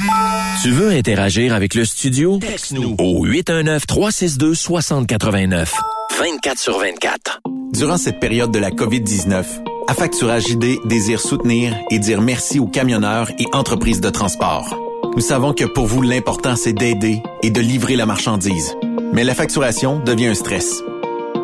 Speaker 3: Tu veux interagir avec le studio? Texte-nous au 819-362-6089. 24 sur 24.
Speaker 5: Durant cette période de la COVID-19, Affacturage ID désire soutenir et dire merci aux camionneurs et entreprises de transport. Nous savons que pour vous, l'important, c'est d'aider et de livrer la marchandise. Mais la facturation devient un stress.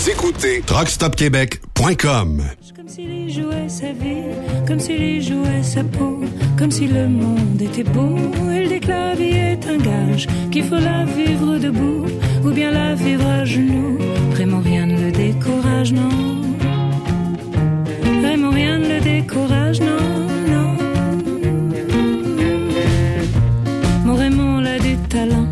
Speaker 6: Vous écoutez TruckStopQuébec.com
Speaker 13: Comme s'il jouait sa vie, comme s'il jouait sa peau, comme si le monde était beau. Il déclare vie est un gage, qu'il faut la vivre debout, ou bien la vivre à genoux. Vraiment rien ne le décourage, non. Vraiment rien ne le décourage, non, non. Mon Raymond a du talent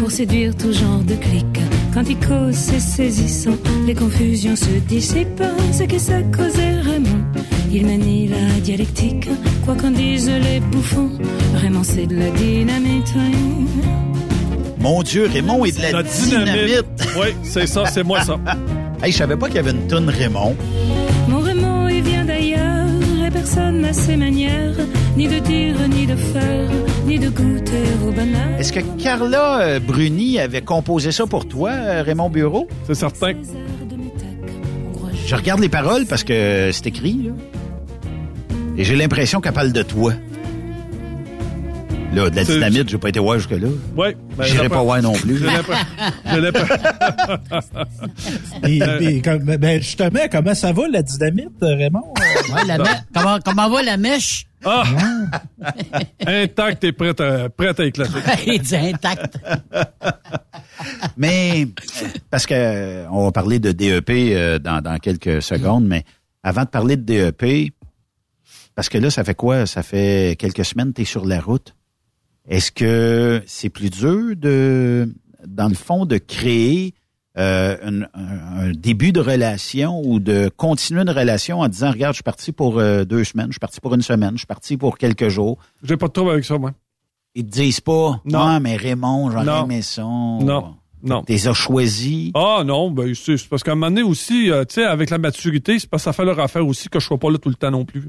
Speaker 13: pour séduire tout genre de clics. Quand il cause, c'est saisissant, les confusions se dissipent. Ce qui s'est causé Raymond, il manie la dialectique. Quoi qu'en disent les bouffons, Raymond c'est de la dynamite.
Speaker 10: Mon Dieu, Raymond est de la,
Speaker 12: La dynamite. Oui, c'est ça, c'est moi ça.
Speaker 10: hey, je savais pas qu'il y avait une tonne Raymond.
Speaker 13: Mon Raymond, il vient d'ailleurs, et personne n'a ses manières, ni de dire, ni de faire, ni de goûter au bonheur.
Speaker 10: Est-ce que Carla euh, Bruni avait composé ça pour toi, euh, Raymond Bureau?
Speaker 12: C'est certain.
Speaker 10: Je regarde les paroles parce que c'est écrit, là. Et j'ai l'impression qu'elle parle de toi. Là, de la dynamite, j'ai pas été voir jusque-là.
Speaker 12: Oui. Ben,
Speaker 10: J'irai pas voir non plus.
Speaker 12: J'ai l'impression-
Speaker 11: Et, et comme- ben justement, comment ça va, la dynamite, Raymond?
Speaker 2: Ouais, la me- comment, comment va la mèche?
Speaker 12: Ah! Intact et prête à, prête à éclater.
Speaker 2: Il dit intact.
Speaker 10: Mais euh, parce que euh, on va parler de DEP euh, dans, dans quelques secondes, mais avant de parler de DEP, parce que là, ça fait quoi? Ça fait quelques semaines que tu es sur la route. Est-ce que c'est plus dur de, dans le fond, de créer euh, un, début de relation ou de continuer une relation en disant, regarde, je suis parti pour euh, deux semaines, je suis parti pour une semaine, je suis parti pour quelques jours.
Speaker 12: J'ai pas de trouble avec ça, moi.
Speaker 10: Ils te disent pas,
Speaker 12: Non.
Speaker 10: non, mais Raymond,
Speaker 12: Non.
Speaker 10: aimé ça.
Speaker 12: Non. Non.
Speaker 10: Tu les as choisis.
Speaker 12: Ah non, ben c'est parce qu'à un moment donné aussi, euh, tu sais, avec la maturité, c'est parce que ça fait leur affaire aussi que je sois pas là tout le temps non plus.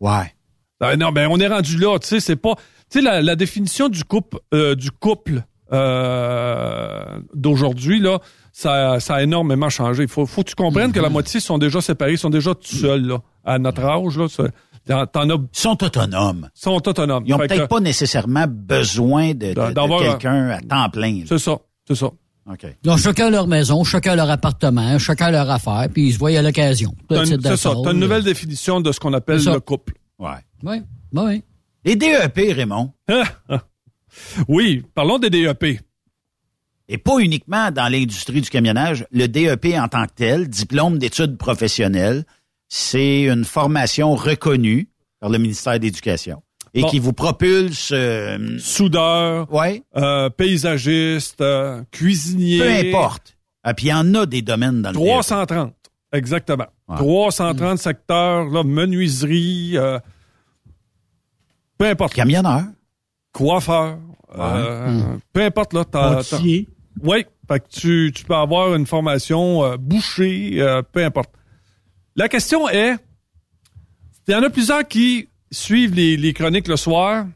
Speaker 10: Ouais.
Speaker 12: Ah, non, ben on est rendu là, tu sais, c'est pas, tu sais, la, la définition du couple, euh, du couple euh, d'aujourd'hui là, ça, ça a énormément changé. Il faut, faut que tu comprennes que la moitié sont déjà séparés, sont déjà tout seuls là, à notre âge là. T'en as.
Speaker 10: sont autonomes.
Speaker 12: Sont autonomes.
Speaker 10: Ils ont
Speaker 12: Fait que-
Speaker 10: peut-être pas nécessairement besoin de, quelqu'un à temps plein. là.
Speaker 12: C'est ça, c'est ça.
Speaker 10: OK.
Speaker 2: Ils ont chacun leur maison, chacun leur appartement, chacun leur affaire, puis ils se voient à l'occasion.
Speaker 12: C'est ça. T'as une nouvelle définition de ce qu'on appelle
Speaker 2: C'est ça.
Speaker 12: le couple.
Speaker 10: Ouais.
Speaker 2: Oui, oui.
Speaker 10: Les DEP, Raymond.
Speaker 12: oui, parlons des E DEP.
Speaker 10: Et pas uniquement dans l'industrie du camionnage. Le DEP en tant que tel, diplôme d'études professionnelles, c'est une formation reconnue par le ministère de l'Éducation et
Speaker 12: Bon.
Speaker 10: qui vous propulse... euh,
Speaker 12: Soudeur,
Speaker 10: ouais.
Speaker 12: euh, paysagiste, euh, cuisinier.
Speaker 10: peu importe. Ah, puis il y en a des domaines dans le DEP.
Speaker 12: 330, exactement. 330 secteurs, là, menuiserie, peu importe.
Speaker 10: Camionneur.
Speaker 12: Coiffeur, euh, peu importe, là.
Speaker 11: Pâtissier.
Speaker 12: Oui, fait que tu, tu peux avoir une formation euh, boucher, euh, peu importe. La question est, il y en a plusieurs qui suivent les, les chroniques le soir,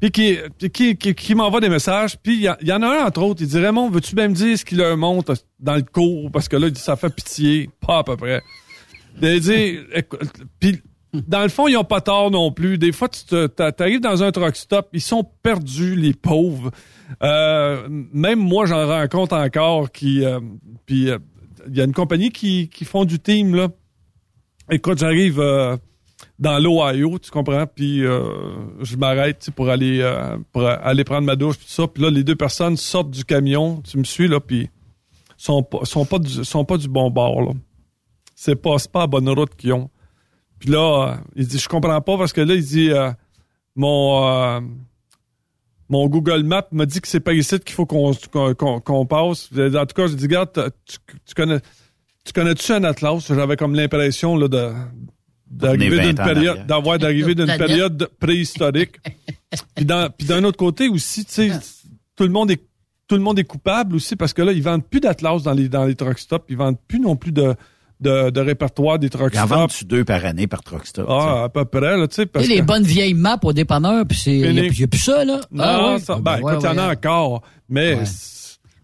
Speaker 12: puis qui, qui, qui, qui m'envoient des messages, puis il y, en a un, entre autres, il dit, Raymond, veux-tu bien me dire ce qui leur monte dans le cours, parce que là, il dit, ça fait pitié, pas à peu près. Il dit, écoute, puis dans le fond, ils ont pas tort non plus. Des fois, tu t'arrives dans un truck stop, ils sont perdus, les pauvres. Euh, même moi, j'en rencontre encore qui... euh, puis euh, il y a une compagnie qui, font du team, là. Écoute, j'arrive dans l'Ohio, tu comprends, puis je m'arrête pour aller prendre ma douche, puis ça. Puis là, les deux personnes sortent du camion, tu me suis, là, puis sont pas, sont pas, du, sont pas du bon bord, là. c'est pas, pas la bonne route qu'ils ont. Puis là, euh, il dit, je comprends pas parce que là, il dit, euh, mon, euh, mon Google Maps m'a dit que c'est pas ici qu'il faut qu'on qu'on passe. En tout cas, je dis, regarde, tu, tu connais, tu connais-tu un atlas? J'avais comme l'impression de d'arriver d'une période, d'avoir d'arriver d'une période préhistorique. puis d'un autre côté aussi, tu sais, tout le monde est tout le monde est coupable aussi parce que là, ils vendent plus d'Atlas dans les dans les truck stops, ils vendent plus non plus de de, de répertoire des truck stops.
Speaker 10: Ils en deux par année par truck stop.
Speaker 12: Ah, à peu près, là, tu sais.
Speaker 2: Et les bonnes vieilles maps au dépanneur, puis c'est, il n'y a, plus ça, là.
Speaker 12: Non, ah, ça, ben, écoute, il y en a encore, mais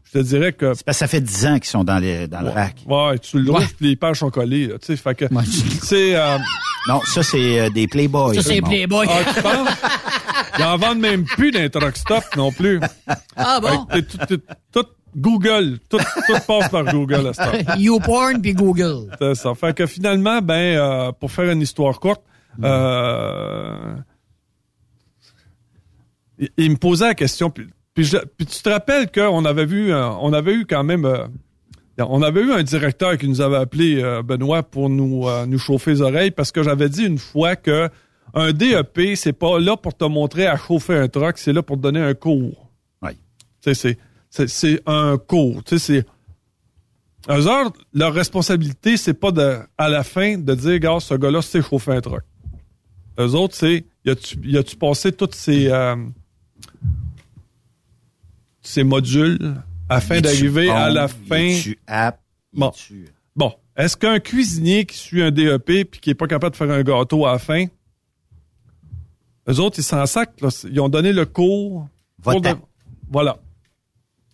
Speaker 12: je te dirais que.
Speaker 10: C'est parce que ça fait dix ans qu'ils sont dans, les, dans le rack.
Speaker 12: Ouais, tu l'ouvres, puis les pages sont collées, tu sais, fait que, c'est, euh...
Speaker 10: Non, ça, c'est euh, des Playboys.
Speaker 2: Ça, c'est Playboy.
Speaker 12: Ah, tu penses? Ils en vendent même plus d'un truck stop non plus.
Speaker 2: Ah bon?
Speaker 12: Tout, tout, Google, tout, tout passe par Google à ce
Speaker 2: YouPorn puis Google.
Speaker 12: C'est ça. Fait que finalement, ben, euh, pour faire une histoire courte, euh, il, me posait la question, puis, puis, tu te rappelles qu'on avait vu, euh, on avait eu quand même, euh, on avait eu un directeur qui nous avait appelé Benoît pour nous nous chauffer les oreilles parce que j'avais dit une fois que un DEP c'est pas là pour te montrer à chauffer un truck, c'est là pour te donner un cours.
Speaker 10: Oui.
Speaker 12: Tu sais, c'est c'est un cours. Tu sais, c'est. Eux autres, leur responsabilité, c'est pas de, à la fin de dire, gars, ce gars-là sait chauffer un truck. Eux autres, c'est, y a-tu passé tous ces, euh, ces modules afin d'arriver à la fin?
Speaker 10: bon.
Speaker 12: Bon. Est-ce qu'un cuisinier qui suit un DEP puis qui est pas capable de faire un gâteau à la fin, eux autres, ils s'en sacent, Ils ont donné le cours. Voilà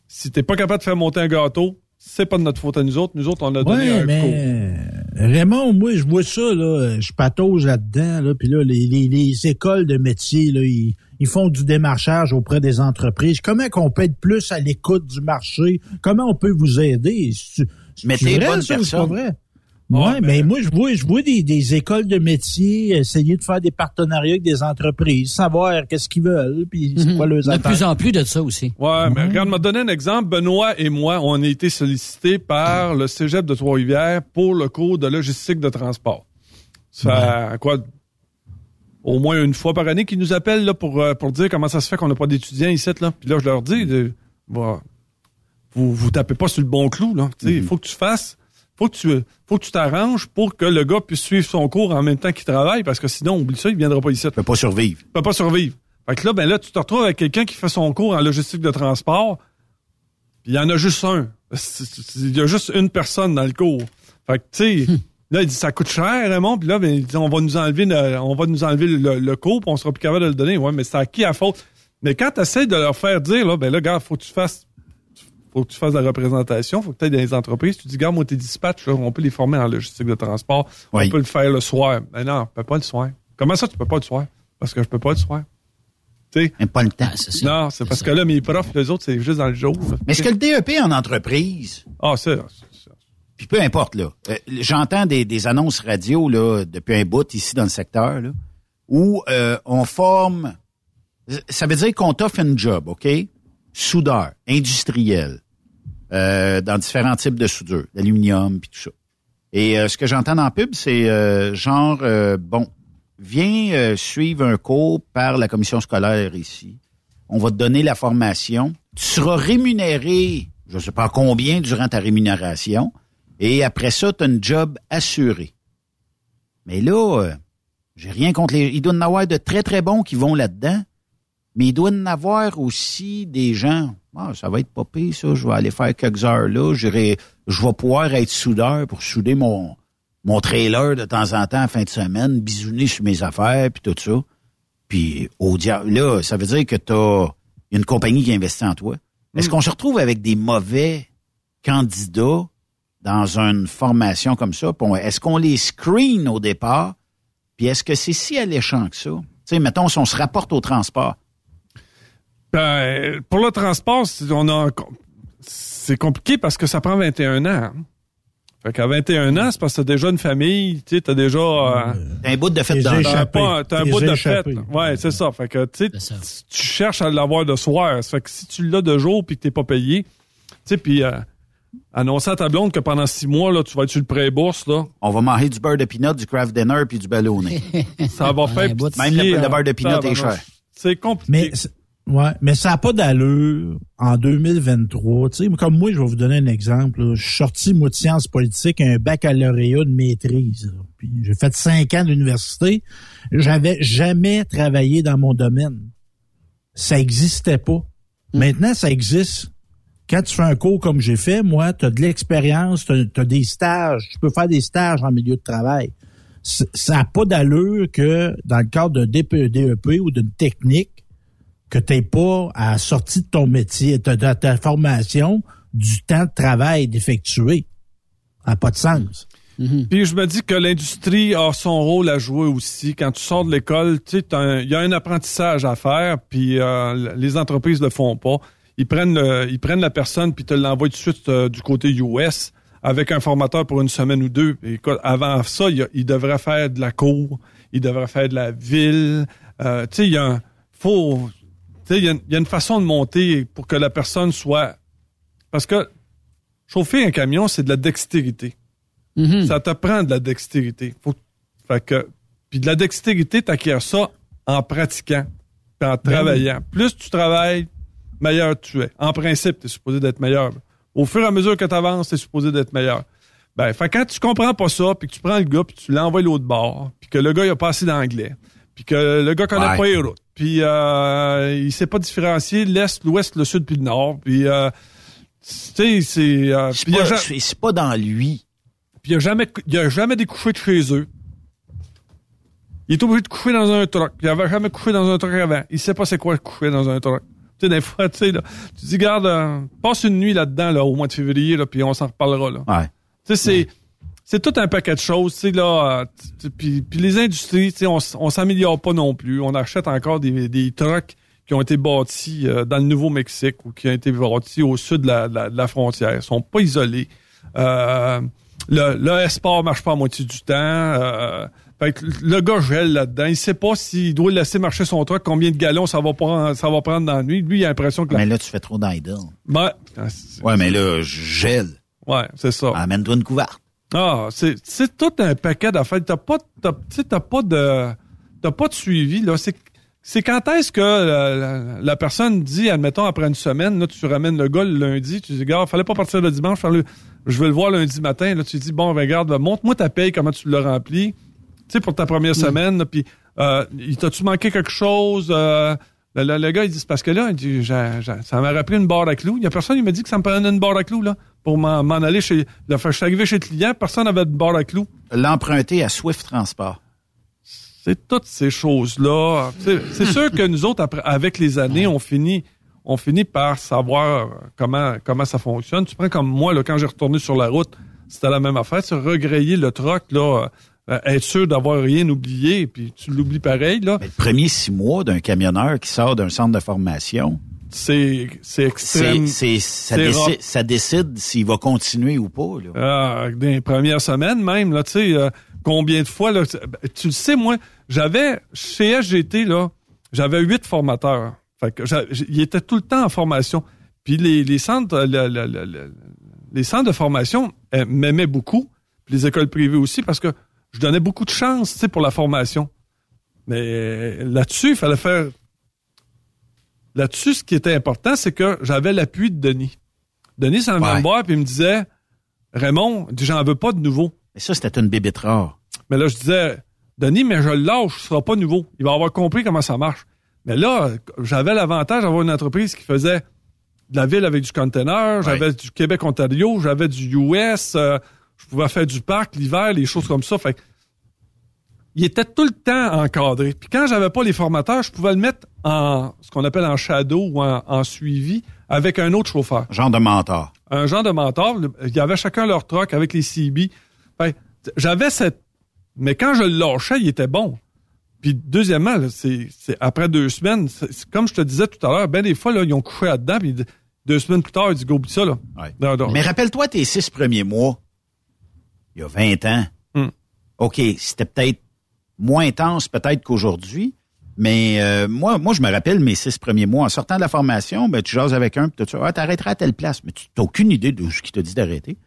Speaker 12: si t'es pas capable de faire monter un gâteau, c'est pas de notre faute à nous autres. Nous autres, on a donné un mais...
Speaker 11: Raymond, moi, je vois ça, là, je patauge là-dedans, là, puis là, les, les, écoles de métier, là, ils, ils, font du démarchage auprès des entreprises. Comment qu'on peut être plus à l'écoute du marché? Comment on peut vous aider?
Speaker 10: Mettez bonne personne?
Speaker 11: Oui, mais moi, je vois, je vois des, des, écoles de métier essayer de faire des partenariats avec des entreprises, savoir qu'est-ce qu'ils veulent, puis c'est mhm. quoi leurs
Speaker 2: De plus en plus de ça aussi.
Speaker 12: Ouais, mais regarde, m'a donné un exemple. Benoît et moi, on a été sollicités par le Cégep de Trois-Rivières pour le cours de logistique de transport. Ça fait quoi? Au moins une fois par année qu'ils nous appellent là, pour, euh, pour dire comment ça se fait qu'on n'a pas d'étudiants ici. Là. Puis là, je leur dis, bah, vous vous tapez pas sur le bon clou. Là. Il mhm. faut que tu fasses faut que tu faut que tu t'arranges pour que le gars puisse suivre son cours en même temps qu'il travaille parce que sinon oublie ça il viendra pas ici. Il
Speaker 10: peut pas survivre.
Speaker 12: Il peut pas survivre. Fait que là ben là tu te retrouves avec quelqu'un qui fait son cours en logistique de transport. Puis il y en a juste un. Il y a juste une personne dans le cours. Fait que tu sais Là, il dit ça coûte cher, Raymond. Puis là, ben, on va nous enlever, le, on va nous enlever le, cours, puis on sera plus capable de le donner. Ouais, mais c'est à qui à faute? Mais quand tu essaies de leur faire dire, là, ben là, gars, faut que tu fasses faut que tu fasses la représentation, faut que tu aies des entreprises. Tu dis, gars, moi, tes dispatchs, on peut les former en logistique de transport. On peut le faire le soir. Mais non, on peut pas le soir. Comment ça, tu peux pas le soir? Parce que je peux pas le soir. Tu sais?
Speaker 10: pas le temps, c'est
Speaker 12: ça. Non, c'est parce que là, mes profs, les autres, c'est juste dans le jour.
Speaker 10: Mais est-ce que le DEP en entreprise?
Speaker 12: Ah, c'est
Speaker 10: Puis peu importe, là. Euh, j'entends des, annonces radio, là, depuis un bout ici dans le secteur, là, où euh, on forme... Ça veut dire qu'on t'offre un job, OK? Soudeur, industriel, euh, dans différents types de soudure, d'aluminium puis tout ça. Et euh, ce que j'entends le pub, c'est euh, genre bon, viens suivre un cours par la commission scolaire ici. On va te donner la formation. Tu seras rémunéré, je ne sais pas combien durant ta rémunération. Et après ça, tu as un job assuré. Mais là, j'ai rien contre les. Il doit y en de très, très bons qui vont là-dedans. Mais il doit y en avoir aussi des gens, ah, ça va être pas pire, ça. Je vais aller faire quelques heures là. je vais pouvoir être soudeur pour souder mon, mon trailer de temps en temps en fin de semaine, bisouner sur mes affaires, puis tout ça. Puis au diable, là, ça veut dire que tu as une compagnie qui investit en toi. Est-ce mm. qu'on se retrouve avec des mauvais candidats dans une formation comme ça? Est-ce qu'on les screen au départ? Puis est-ce que c'est si alléchant que ça? Tu sais, mettons, si on se rapporte au transport.
Speaker 12: Ben, pour le transport, on a c'est compliqué parce que ça prend 21 ans. Hein. Fait qu'à 21 ans, c'est parce que t'as déjà une famille, tu sais, t'as déjà... Euh,
Speaker 10: un bout de fête
Speaker 12: dans T'as un bout de fête. Ouais, c'est ça. Fait que, tu cherches à l'avoir de soir. Fait que si tu l'as de jour puis que t'es pas payé, tu sais, puis... Euh, annoncer à ta blonde que pendant six mois, là, tu vas être sur le pré-bourse, là.
Speaker 10: On va manger du beurre de pinot, du craft dinner puis du ballonné.
Speaker 12: ça va faire
Speaker 10: Même le, beurre de pinot est cher.
Speaker 12: C'est compliqué.
Speaker 11: Mais, ouais, mais ça n'a pas d'allure en 2023. Tu sais, comme moi, je vais vous donner un exemple. Je suis sorti, moi, de sciences politiques, un baccalauréat de maîtrise. Puis j'ai fait cinq ans d'université. J'avais jamais travaillé dans mon domaine. Ça existait pas. Hmm. Maintenant, ça existe quand tu fais un cours comme j'ai fait, moi, tu as de l'expérience, tu as, des stages, tu peux faire des stages en milieu de travail. Ça n'a pas d'allure que dans le cadre d'un DEP e ou d'une technique, que tu pas à la sortie de ton métier, de, ta formation, du temps de travail d'effectuer. Ça n'a pas de sens.
Speaker 12: Mm-hmm. Puis je me dis que l'industrie a son rôle à jouer aussi. Quand tu sors de l'école, tu sais, il y a un apprentissage à faire, puis euh, les entreprises le font pas ils prennent ils prennent la personne puis te l'envoient tout de suite euh, du côté US avec un formateur pour une semaine ou deux. Et, avant ça, il, il, devrait faire de la cour, il devrait faire de la ville. Euh, tu sais, il y a un, faut, il y, a, y a une façon de monter pour que la personne soit, parce que chauffer un camion, c'est de la dextérité. Mm-hmm. Ça te prend de la dextérité. Faut, fait que, puis de la dextérité, t'acquiers ça en pratiquant, puis en ben travaillant. Plus tu travailles, meilleur tu es. En principe, tu es supposé d'être meilleur. Au fur et à mesure que tu avances, tu es supposé d'être meilleur. Ben, fait, quand tu comprends pas ça, puis que tu prends le gars, puis tu l'envoies l'autre bord, puis que le gars, il a pas assez d'anglais, puis que le gars connaît pas les routes, puis euh, il sait pas différencier l'Est, l'Ouest, le Sud, puis le Nord, puis... Euh, tu sais, c'est... Euh,
Speaker 10: c'est pas, dans lui.
Speaker 12: Puis il a jamais, il a jamais découché de chez eux. Il est obligé de coucher dans un truck. Il avait jamais couché dans un truck avant. Il sait pas c'est quoi coucher dans un truck. Tu sais, des fois, tu sais, tu dis, garde, euh, passe une nuit là-dedans, là, au mois de février, là, puis on s'en reparlera, là.
Speaker 10: Ouais.
Speaker 12: Tu sais, c'est, c'est tout un paquet de choses, tu sais, là, euh, puis, les industries, tu sais, on, on s'améliore pas non plus. On achète encore des, des trucks qui ont été bâtis euh, dans le Nouveau-Mexique ou qui ont été bâtis au sud de la, de la, frontière. Ils sont pas isolés. Euh, le, le sport marche pas à moitié du temps. Euh, fait que le gars gèle là-dedans. Il sait pas s'il doit laisser marcher son truck, combien de gallons ça va prendre, ça va prendre dans la nuit. Lui, il a l'impression que...
Speaker 10: Mais là, tu fais trop d'idle.
Speaker 12: Ben,
Speaker 10: ouais, mais là, je gèle.
Speaker 12: Ouais, c'est ça.
Speaker 10: Amène-toi une couverte.
Speaker 12: Ah, c'est, c'est tout un paquet d'affaires. T'as pas, t'as, t'as pas de, t'as pas de suivi, là. C'est, c'est quand est-ce que la, la, personne dit, admettons, après une semaine, là, tu ramènes le gars le lundi, tu dis, gars, fallait pas partir le dimanche, je vais le voir lundi matin, là, tu dis, bon, regarde, montre-moi ta paye, comment tu l'as rempli tu sais, pour ta première mm. semaine, puis euh, t'as-tu manqué quelque chose? Euh, le, gars, il dit, c'est parce que là, il dit, ça m'a rappelé une barre à clous. Il y a personne qui m'a dit que ça me prenait une barre à clous, là, pour m'en aller chez, là, je suis arrivé chez le client, personne n'avait de barre à clous.
Speaker 10: L'emprunter à Swift Transport.
Speaker 12: C'est toutes ces choses-là. C'est sûr que nous autres, après, avec les années, on finit, on finit par savoir comment, comment ça fonctionne. Tu prends comme moi, là, quand j'ai retourné sur la route, c'était la même affaire. Tu regrayer le troc, là, euh, être sûr d'avoir rien oublié, puis tu l'oublies pareil. Là.
Speaker 10: Mais le premier six mois d'un camionneur qui sort d'un centre de formation,
Speaker 12: c'est c'est extrême.
Speaker 10: C'est ça, décide, ça décide s'il va continuer ou pas. Là.
Speaker 12: Ah, dans les premières semaines même, là, tu sais, euh, combien de fois, là, tu le sais, moi, j'avais, chez SGT, là, j'avais huit formateurs. Fait que ils étaient tout le temps en formation. Puis les, les centres, euh, les centres de formation m'aimaient beaucoup, puis les écoles privées aussi, parce que je donnais beaucoup de chance, tu sais, pour la formation. Mais là-dessus, il fallait faire. Là-dessus, ce qui était important, c'est que j'avais l'appui de Denis. Denis s'en venait me voir et il me disait Raymond, j'en veux pas de nouveau.
Speaker 10: Mais ça, c'était une bébête rare.
Speaker 12: Mais là, je disais Denis, mais je le lâche, ce sera pas nouveau. Il va avoir compris comment ça marche. Mais là, j'avais l'avantage d'avoir une entreprise qui faisait de la ville avec du container, j'avais du Québec-Ontario, j'avais du US, euh, je pouvais faire du parc l'hiver, les choses comme ça. Fait il était tout le temps encadré. Puis quand j'avais pas les formateurs, je pouvais le mettre en ce qu'on appelle en shadow ou en, suivi avec un autre chauffeur.
Speaker 10: Genre de mentor.
Speaker 12: Un genre de mentor. Il y avait chacun leur truck avec les CB. j'avais cette... Mais quand je le lâchais, il était bon. Puis deuxièmement, c'est après deux semaines, comme je te disais tout à l'heure, ben des fois, là, ils ont couché là-dedans, puis deux semaines plus tard, ils disent go ça. Là.
Speaker 10: Mais rappelle-toi tes six premiers mois il y a 20 ans.
Speaker 12: Hmm.
Speaker 10: OK, c'était peut-être moins intense peut-être qu'aujourd'hui, Mais euh, moi, moi, je me rappelle mes six premiers mois. En sortant de la formation, ben, tu jases avec un, puis tu ah, t'arrêteras à telle place. Mais tu n'as aucune idée de ce qui t'a dit d'arrêter.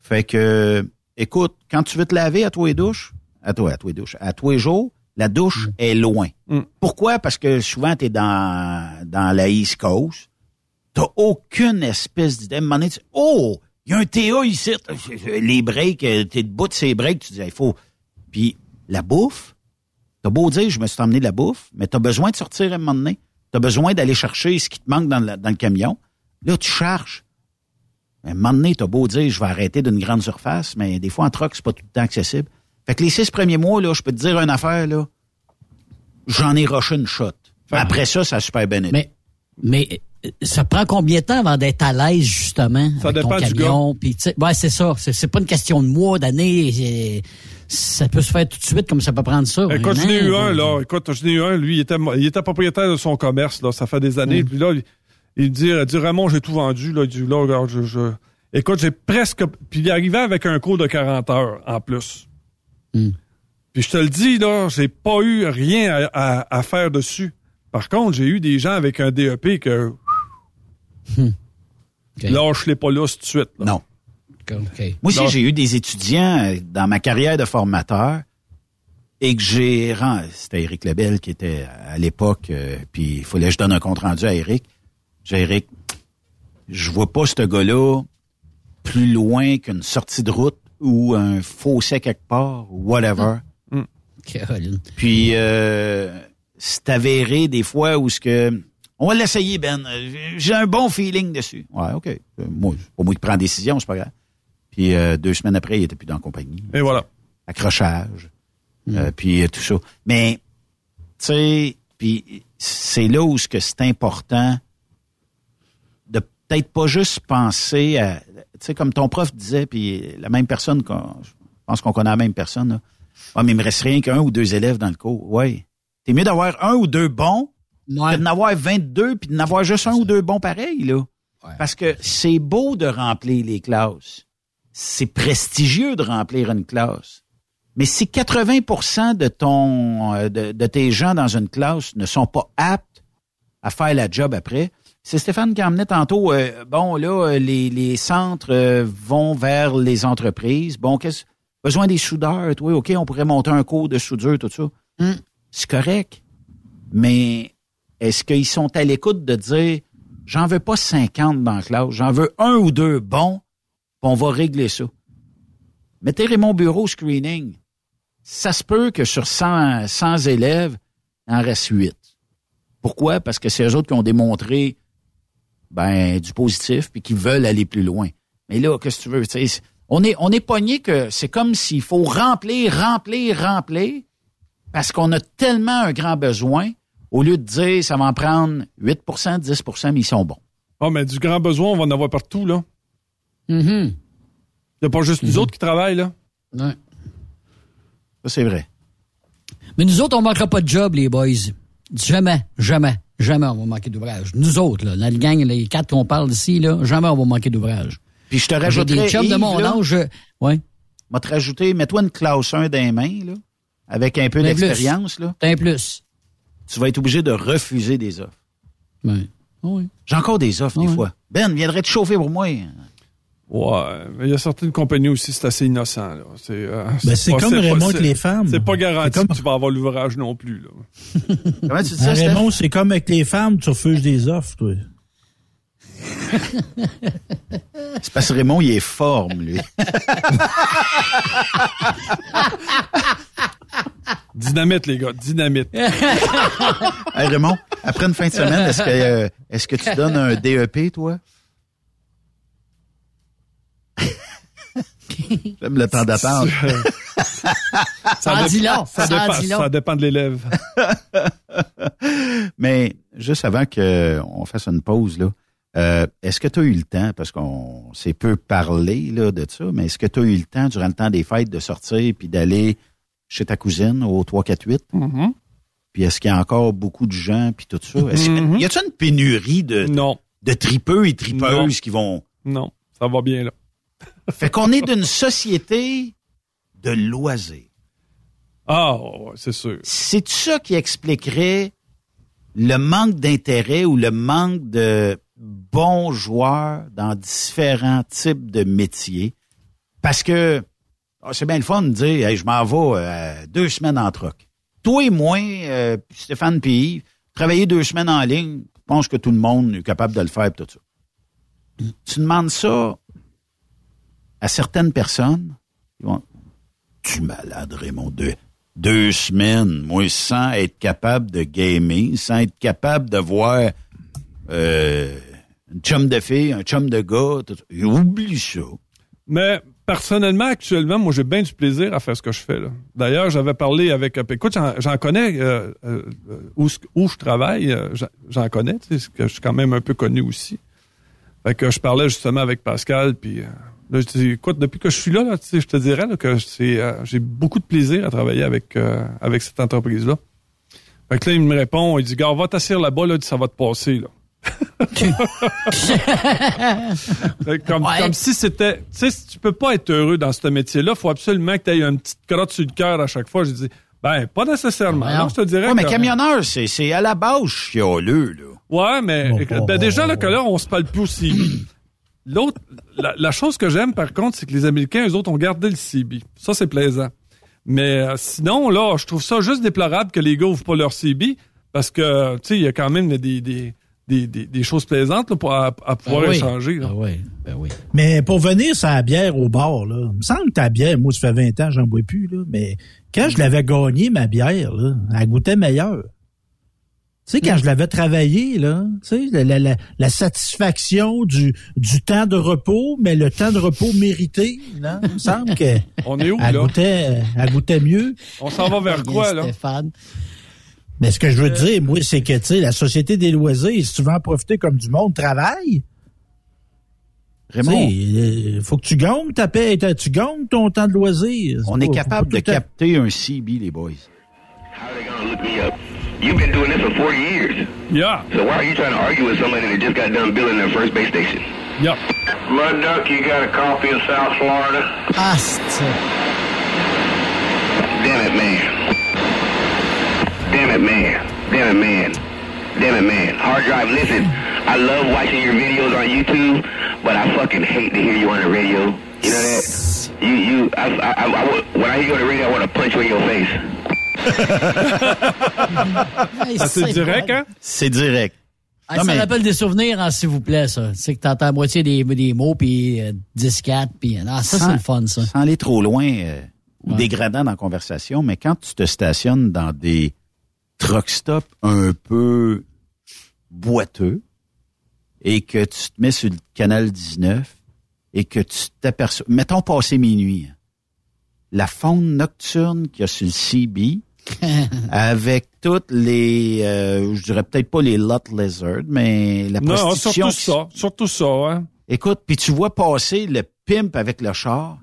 Speaker 10: Fait que, écoute, quand tu veux te laver à toi et douche, à toi, à toi et douche, à toi et jours, la douche mm. est loin. Mm. Pourquoi? Parce que souvent, tu es dans, dans la East Coast. T'as aucune espèce d'idée. oh, il y a un TA ici. Les breaks, t'es debout de ces breaks, tu dis, il faut. Puis la bouffe, t'as beau dire, je me suis emmené de la bouffe, mais t'as besoin de sortir à un moment donné. T'as besoin d'aller chercher ce qui te manque dans, le camion. Là, tu charges. À un moment donné, t'as beau dire, je vais arrêter d'une grande surface, mais des fois, en truck, c'est pas tout le temps accessible. Fait que les six premiers mois, là, je peux te dire une affaire, là, j'en ai rushé une shot. Après ça, ça a super bien été.
Speaker 2: Mais, mais ça prend combien de temps avant d'être à l'aise, justement, ça avec ton camion? Puis, ouais, c'est ça. C'est pas une question de mois, d'années. Ça peut se faire tout de suite, comme ça peut prendre ça.
Speaker 12: Écoute, j'en ai eu un, là. Écoute, j'en ai eu un. Lui, il était, il était propriétaire de son commerce, là. Ça fait des années. Mm. Puis là, il, dit, il dit, Raymond, j'ai tout vendu, là. Il dit, là, regarde, je, je... Écoute, j'ai presque. Puis il arrivait avec un cours de 40 heures en plus. Mm. Puis je te le dis, là, j'ai pas eu rien à, à faire dessus. Par contre, j'ai eu des gens avec un DEP que Hmm. Lâche-les pas là tout de suite.
Speaker 10: Non. Moi aussi, j'ai eu des étudiants euh, dans ma carrière de formateur et que j'ai... C'était Eric Lebel qui était à l'époque, euh, puis il fallait que je donne un compte-rendu à Eric. J'ai Eric, je vois pas ce gars-là plus loin qu'une sortie de route ou un fossé quelque part ou whatever. Hmm. Puis euh, c'est avéré des fois où ce que on va l'essayer, Ben. J'ai un bon feeling dessus. Ouais, OK. Euh, moi, pas moi qui prends la décision, c'est pas grave. Puis euh, deux semaines après, il était plus dans la compagnie.
Speaker 12: Et voilà.
Speaker 10: Accrochage. Hmm. Euh, puis tout ça. Mais, tu sais, puis c'est là où ce que c'est important de peut-être pas juste penser à, tu sais, comme ton prof disait, puis la même personne, je pense qu'on connaît la même personne, là. Ah, mais il me reste rien qu'un ou deux élèves dans le cours. Ouais. T'es mieux d'avoir un ou deux bons Ouais. de n'avoir 22 puis de n'avoir juste un ou deux bons pareils, là. Parce que c'est beau de remplir les classes. C'est prestigieux de remplir une classe. Mais si 80% de ton euh, de, tes gens dans une classe ne sont pas aptes à faire la job après, c'est Stéphane qui emmenait tantôt, euh, bon, là, euh, les, les centres vont vers les entreprises. Bon, qu'est-ce besoin des soudeurs, oui, OK, on pourrait monter un cours de soudure, tout ça. Hmm. C'est correct. Mais est-ce qu'ils sont à l'écoute de dire j'en veux pas 50 dans la classe, j'en veux un ou deux bons, on va régler ça. Mettez Raymond Bureau screening. Ça se peut que sur 100, 100 élèves, il en reste 8. Pourquoi? Parce que c'est eux autres qui ont démontré ben, du positif puis qui veulent aller plus loin. Mais là, qu'est-ce que tu veux? on est, on est pogné que c'est comme s'il faut remplir, remplir, remplir parce qu'on a tellement un grand besoin au lieu de dire ça va en prendre 8% 10% mais ils sont bons.
Speaker 12: Ah, mais du grand besoin, on va en avoir partout, là.
Speaker 2: Mm-hmm. Il
Speaker 12: n'y a pas juste nous mm-hmm. autres qui travaillent, là.
Speaker 2: Ouais.
Speaker 10: Ça, c'est vrai.
Speaker 2: Mais nous autres, on ne manquera pas de job, les boys. Jamais, jamais, jamais on va manquer d'ouvrage. Nous autres, là, la gang, les quatre qu'on parle ici, là, jamais on va manquer d'ouvrage.
Speaker 10: Puis je te rajouterai...
Speaker 2: des chums de mon âge, ouais.
Speaker 10: vais te rajouter, mets-toi une classe 1 dans les mains, là, avec un peu d'expérience, là.
Speaker 2: un plus
Speaker 10: tu vas être obligé de refuser des offres.
Speaker 2: Ben, oui.
Speaker 10: J'ai encore des offres des fois. Ben, viendrais te chauffer pour moi?
Speaker 12: Ouais, mais il y a certaines compagnies aussi, c'est assez innocent. Là. C'est,
Speaker 11: euh, ben, c'est, comme Raymond avec les femmes.
Speaker 12: C'est pas garanti que tu vas avoir l'ouvrage non plus. Là.
Speaker 10: Comment tu dis ça,
Speaker 11: Raymond, c'est comme avec les femmes, tu refuses des offres, toi.
Speaker 10: c'est parce que Raymond, il est forme, lui.
Speaker 12: Dynamite, les gars, dynamite.
Speaker 10: hey, Raymond, après une fin de semaine, est-ce que, euh, est-ce que tu donnes un DEP, toi? J'aime le temps d'attente.
Speaker 2: ça, dépend,
Speaker 12: ça, dépend, ça dépend de l'élève.
Speaker 10: Mais juste avant qu'on fasse une pause, là, euh, est-ce que tu as eu le temps, parce qu'on s'est peu parlé là, de ça, mais est-ce que tu as eu le temps durant le temps des fêtes de sortir puis d'aller chez ta cousine au 348.
Speaker 12: Mm-hmm.
Speaker 10: Puis est-ce qu'il y a encore beaucoup de gens puis tout ça? Mm-hmm. Y a-t-il une pénurie de, de tripeux et tripeuses qui vont...
Speaker 12: Non, ça va bien là.
Speaker 10: Fait qu'on est d'une société de loisirs.
Speaker 12: Ah, c'est sûr.
Speaker 10: C'est ça qui expliquerait le manque d'intérêt ou le manque de bons joueurs dans différents types de métiers. Parce que ah, c'est bien le fun de dire je m'en vais euh, deux semaines en troc. Toi et moi, euh, Stéphane Pays, travailler deux semaines en ligne, je pense que tout le monde est capable de le faire tout ça. Tu demandes ça à certaines personnes, ils vont Tu malade, Raymond, deux, deux semaines, moi, sans être capable de gamer, sans être capable de voir euh, un chum de fille, un chum de gars. Oublie ça.
Speaker 12: Mais personnellement, actuellement, moi, j'ai bien du plaisir à faire ce que je fais. D'ailleurs, j'avais parlé avec... Écoute, j'en connais euh, euh, où, où, je travaille, j'en connais, que je suis quand même un peu connu aussi. Fait que je parlais justement avec Pascal, puis Là, je dis, écoute, depuis que je suis là, là je te dirais que c'est, euh, j'ai beaucoup de plaisir à travailler avec, euh, avec cette entreprise-là. Fait que là, il me répond, il dit, gars, va t'asseoir là-bas, là, ça va te passer, là. comme, comme si c'était. Tu sais, tu peux pas être heureux dans ce métier-là. Il faut absolument que tu aies une petite crotte sur le cœur à chaque fois. Je dis, ben, pas nécessairement. Non, je te dirais.
Speaker 10: Ouais, mais camionneur, c'est, c'est à la base chialeux, là.
Speaker 12: Ouais, mais ben, déjà, là, que là, on se parle plus aussi. L'autre, la, chose que j'aime, par contre, c'est que les Américains, eux autres, ont gardé le CB. Ça, c'est plaisant. Mais euh, sinon, là, je trouve ça juste déplorable que les gars ouvrent pas leur CB parce que, tu sais, il y a quand même des, des, des, des, choses plaisantes pour, à, pouvoir ben échanger.
Speaker 2: Ah oui. Ben oui.
Speaker 11: Mais pour venir sur la bière au bar, là, il me semble que ta bière, moi, ça fait 20 ans, j'en bois plus, là, mais quand je l'avais gagné, ma bière, là, elle goûtait meilleure. Tu sais, quand je l'avais travaillé, là, tu sais, la, la, la, satisfaction du, du temps de repos, mais le temps de repos mérité, là, il me semble que.
Speaker 12: On est où,
Speaker 11: elle Goûtait, elle goûtait mieux.
Speaker 12: On s'en va vers quoi, là?
Speaker 2: Stéphane.
Speaker 11: Mais ce que je veux euh. dire, moi, c'est que, tu sais, la société des loisirs, si tu veux en profiter comme du monde, travaille.
Speaker 10: Raymond.
Speaker 11: Il faut que tu gagnes ta paix, tu gagnes ton temps de loisir.
Speaker 10: On est capable de capter un CB, les boys.
Speaker 16: You've been doing this for 40 years.
Speaker 12: Yeah.
Speaker 16: So why are you trying to argue with somebody that just got done building their first base station?
Speaker 12: Yep.
Speaker 16: Mud Duck, you got a copy of South Florida?
Speaker 2: Asti.
Speaker 16: Damn it, man. Damn it, man. Damn it, man. Damn it, man. Hard drive, listen. I love watching your videos on YouTube, but I fucking hate to hear you on the radio. You know that? You, you, I, I, I, I, when I hear you on the radio, I want to punch you in your face.
Speaker 12: Ah, c'est direct, hein?
Speaker 10: C'est direct.
Speaker 2: Ah, ça rappelle des souvenirs, hein, s'il vous plaît, ça. C'est que t'entends la moitié des, des mots, puis 10-4, euh, puis... Ah, ça, c'est le fun, ça.
Speaker 10: Sans aller trop loin euh, ou dégradant dans la conversation, mais quand tu te stationnes dans des truck stops un peu boiteux et que tu te mets sur le canal 19 et que tu t'aperçois... Mettons passer minuit. Hein. La faune nocturne qu'il y a sur le CB, avec toutes les, euh, je dirais peut-être pas les lot lizards, mais la prostitution.
Speaker 12: Non, surtout ça, surtout ça, hein.
Speaker 10: Écoute, puis tu vois passer le pimp avec le char.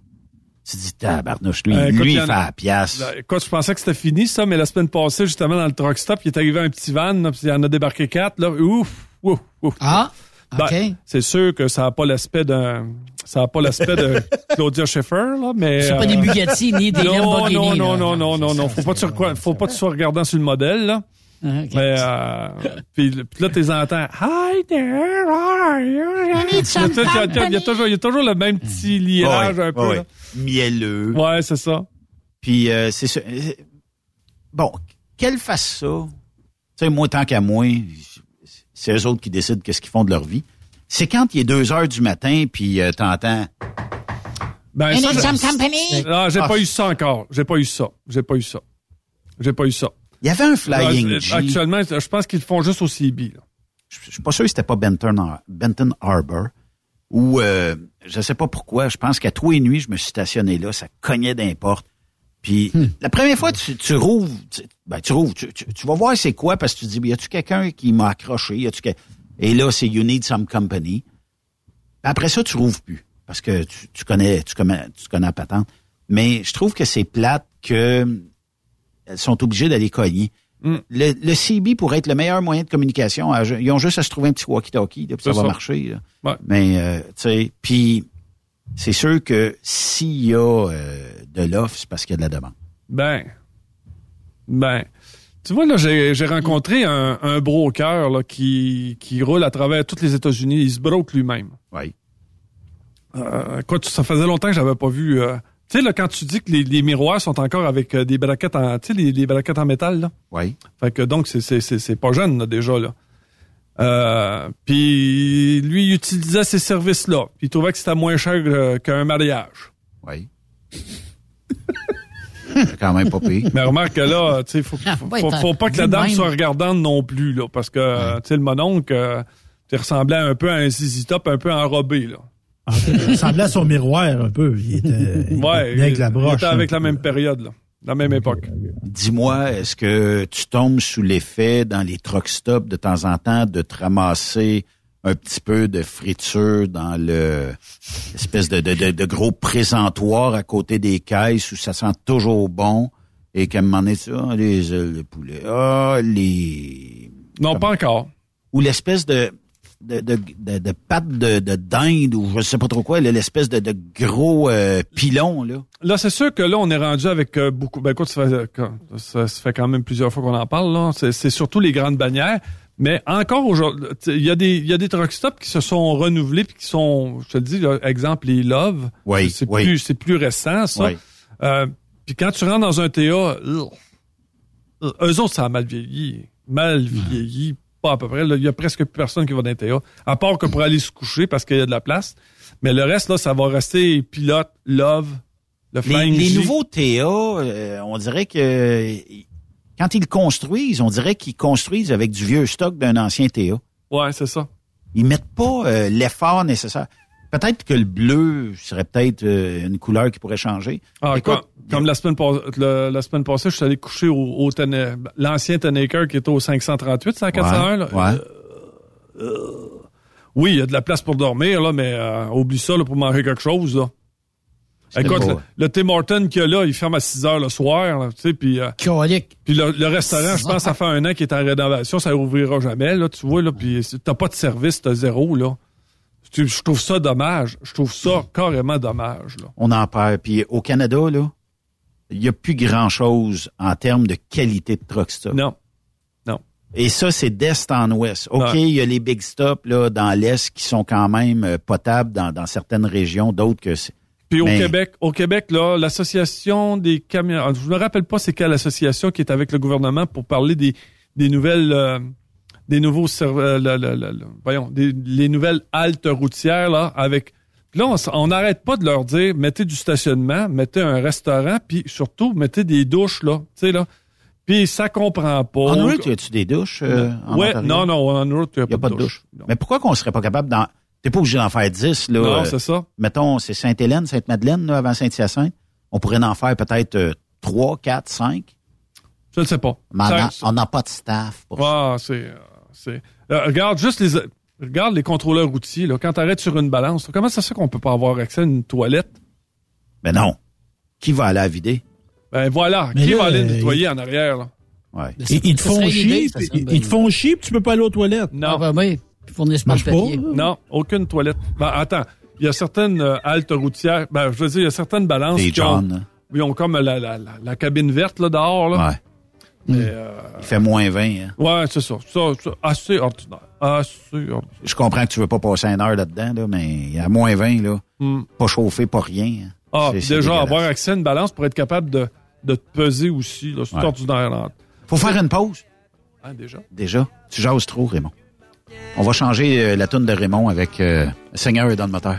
Speaker 10: Tu dis, tabarnouche, lui, euh, lui, il fait la pièce.
Speaker 12: Écoute, je pensais que c'était fini, ça, mais la semaine passée, justement, dans le truck stop, il est arrivé un petit van, puis il en a débarqué quatre, là. Ouf, ouf, ouf.
Speaker 2: Ah!
Speaker 12: Ben, c'est sûr que ça n'a pas l'aspect d'un ça n'a pas l'aspect de Claudia Schiffer, là, mais...
Speaker 2: C'est pas des euh, Bugatti ni des Lamborghini.
Speaker 12: Non, non, non, non, non, non, Faut pas, tu, faut pas que tu sois regardant sur le modèle, là.
Speaker 2: Ah,
Speaker 12: mais, euh, puis, là, tu entends Hi there, how are you? Il y, a toujours, il y a toujours le même petit liage un peu. Ouais.
Speaker 10: Mielleux.
Speaker 12: Ouais, c'est ça.
Speaker 10: Puis, euh, c'est ça. Bon, qu'elle fasse ça, tu sais, moi, tant qu'à moi, c'est eux autres qui décident qu'est-ce qu'ils font de leur vie. C'est quand il est 2 heures du matin, puis euh, t'entends...
Speaker 12: Ben, ça, company? Ah, j'ai pas eu ça encore. J'ai pas eu ça. J'ai pas eu ça. J'ai pas eu ça.
Speaker 10: Il y avait un Flying G.
Speaker 12: Actuellement, je pense qu'ils le font juste au CB.
Speaker 10: Je suis pas sûr que c'était pas Benton, Benton Harbor. Ou euh, je sais pas pourquoi. Je pense qu'à tous et nuit, je me suis stationné là. Ça cognait d'importe. Puis hmm. la première fois, tu, tu rouvres, tu, ben, tu rouvres, tu, tu, vas voir c'est quoi parce que tu te dis, y a-tu quelqu'un qui m'a accroché? Y a-tu Et là, c'est You Need Some Company. Après ça, tu rouvres plus parce que tu, tu connais, tu connais, tu connais la patente. Mais je trouve que c'est plate que elles sont obligées d'aller cogner. Le, le, CB pourrait être le meilleur moyen de communication. Ils ont juste à se trouver un petit walkie-talkie, puis ça, va marcher. Mais, euh, tu sais, puis c'est sûr que s'il y a euh, de l'offre, c'est parce qu'il y a de la demande.
Speaker 12: Ben, Ben, tu vois, là, j'ai rencontré un, un broker là, qui, qui roule à travers tous les États-Unis. Il se broke lui-même.
Speaker 10: Oui.
Speaker 12: Euh, quoi, ça faisait longtemps que j'avais pas vu. Euh, tu sais, là, quand tu dis que les, les miroirs sont encore avec euh, des braquettes en, tu sais, les, les braquettes en métal, là.
Speaker 10: Oui.
Speaker 12: Fait que donc, c'est, c'est, c'est, c'est pas jeune, là, déjà, là. Euh, puis lui, il utilisait ces services-là. Puis il trouvait que c'était moins cher euh, qu'un mariage.
Speaker 10: Oui. C'est quand même pas pire.
Speaker 12: Mais remarque que là, tu sais, faut,
Speaker 2: Ah,
Speaker 12: faut, pas que la dame
Speaker 2: même.
Speaker 12: soit regardante non plus, là. Parce que, tu sais, le mononcle, euh, tu ressemblait un peu à un ZZ Top un peu enrobé, là.
Speaker 11: Il ressemblait à son miroir un peu. Il était, il
Speaker 12: Ouais.
Speaker 11: venait avec la
Speaker 12: il était avec
Speaker 11: hein.
Speaker 12: la même période, là. La même époque.
Speaker 10: Dis-moi, est-ce que tu tombes sous l'effet dans les truck stops de temps en temps de te ramasser un petit peu de friture dans le espèce de, de, de, de gros présentoir à côté des caisses où ça sent toujours bon et qu'à un moment donné, tu dis, ah, les ailes de poulet, ah, les...
Speaker 12: Non, pas encore.
Speaker 10: Ou l'espèce de de, de, de, de pâte de, de dinde ou je sais pas trop quoi, l'espèce de, de gros euh, pilon, là.
Speaker 12: Là, c'est sûr que là, on est rendu avec euh, beaucoup. Ben écoute, ça fait, ça, ça fait quand même plusieurs fois qu'on en parle. c'est surtout les grandes bannières. Mais encore aujourd'hui, il y a des il y a des truck stops qui se sont renouvelés puis qui sont, je te le dis, là, exemple les Love.
Speaker 10: Oui,
Speaker 12: c'est
Speaker 10: oui.
Speaker 12: plus c'est plus récent ça.
Speaker 10: Oui.
Speaker 12: Euh, puis quand tu rentres dans un TA, ugh, eux autres ça a mal vieilli, mal vieilli, pas à peu près. Il y a presque plus personne qui va dans un TA, à part que pour aller se coucher parce qu'il y a de la place. Mais le reste là, ça va rester pilote, Love. Le
Speaker 10: Les,
Speaker 12: Flying
Speaker 10: les nouveaux TA, euh, on dirait que quand ils construisent, on dirait qu'ils construisent avec du vieux stock d'un ancien TA.
Speaker 12: Ouais, c'est ça.
Speaker 10: Ils mettent pas euh, l'effort nécessaire. Peut-être que le bleu serait peut-être euh, une couleur qui pourrait changer.
Speaker 12: Ah,
Speaker 10: Écoute,
Speaker 12: comme, comme la semaine passée, le- la semaine passée, je suis allé coucher au, l'ancien Tenaker qui était au 538, c'est à 401. là.
Speaker 10: ouais.
Speaker 12: Euh, oui, il y a de la place pour dormir, là, mais oublie ça là, pour manger quelque chose. Là. Écoute, le, le Tim Horton qu'il y a là, il ferme à 6 heures le soir, là, tu sais, puis euh, puis le, le restaurant, je pense, ça fait un an qu'il est en rénovation, ça ouvrira jamais, là, tu vois, là, puis t'as pas de service, t'as zéro, là. Je je trouve ça dommage. Je trouve ça carrément dommage, là.
Speaker 10: On en perd. Puis au Canada, là, il n'y a plus grand-chose en termes de qualité de truck stop.
Speaker 12: Non. Non.
Speaker 10: Et ça, c'est d'est en ouest. OK, il y a les big stops là, dans l'est qui sont quand même euh, potables dans, dans certaines régions, d'autres que c'est.
Speaker 12: Puis au
Speaker 10: Mais-
Speaker 12: Québec, au Québec, là, l'association des camions, je me rappelle pas c'est quelle association qui est avec le gouvernement pour parler des, des nouvelles, euh, des nouveaux, euh, le- le- le- le- voyons, des, les nouvelles haltes routières là, avec. Là, on n'arrête pas de leur dire, mettez du stationnement, mettez un restaurant, puis surtout mettez des douches là, tu sais là. Puis ça comprend pas.
Speaker 10: En route, y a-tu des douches? euh, en
Speaker 12: ouais,
Speaker 10: Ontario?
Speaker 12: non, non, en route, il
Speaker 10: Il n'y a pas de douche. Mais pourquoi qu'on serait pas capable d'en. T'es pas obligé d'en faire 10, là.
Speaker 12: Non, c'est ça.
Speaker 10: Mettons, c'est Sainte-Hélène, Sainte-Madeleine, là, avant Saint-Hyacinthe. On pourrait en faire peut-être euh, 3, 4, 5.
Speaker 12: Je ne sais pas.
Speaker 10: Mais on n'a pas de staff pour
Speaker 12: Ah, c'est. euh, c'est euh, regarde juste les. Regarde les contrôleurs routiers, là, quand tu arrêtes sur une balance, comment ça se fait qu'on peut pas avoir accès à une toilette?
Speaker 10: Mais non. Qui va aller à vider?
Speaker 12: Ben voilà,
Speaker 11: Mais
Speaker 12: qui
Speaker 11: là,
Speaker 12: va aller
Speaker 11: euh,
Speaker 12: nettoyer en arrière? Là?
Speaker 10: Ouais.
Speaker 11: Ils, te font chier, ils te font chier, puis tu peux pas aller aux toilettes.
Speaker 12: Non.
Speaker 2: Ah, ben oui. Ils fournissent pas
Speaker 11: pas,
Speaker 2: papier.
Speaker 12: Non, aucune toilette. Ben, attends, il y a certaines euh, haltes routières, ben, je veux dire, il y a certaines balances
Speaker 10: Des
Speaker 12: qui ont,
Speaker 10: John,
Speaker 12: ils ont comme la, la, la, la cabine verte là, dehors. Là.
Speaker 10: Ouais.
Speaker 12: Mais, euh,
Speaker 10: Il fait moins 20. hein.
Speaker 12: ouais, c'est ça. ça, ça assez ordinaire. Assez ordinaire.
Speaker 10: Je comprends que tu veux pas passer une heure là-dedans, là, mais à moins 20, là,
Speaker 12: Hmm.
Speaker 10: pas chauffé, pas rien. hein.
Speaker 12: Ah,
Speaker 10: C'est- c'est
Speaker 12: déjà, avoir accès à une balance pour être capable de, de te peser aussi. là, C'est
Speaker 10: Ouais.
Speaker 12: ordinaire. Là.
Speaker 10: Faut faire une pause.
Speaker 12: Hein, déjà?
Speaker 10: Déjà, tu jases trop, Raymond. On va changer euh, la toune de Raymond avec euh, Seigneur est dans le moteur.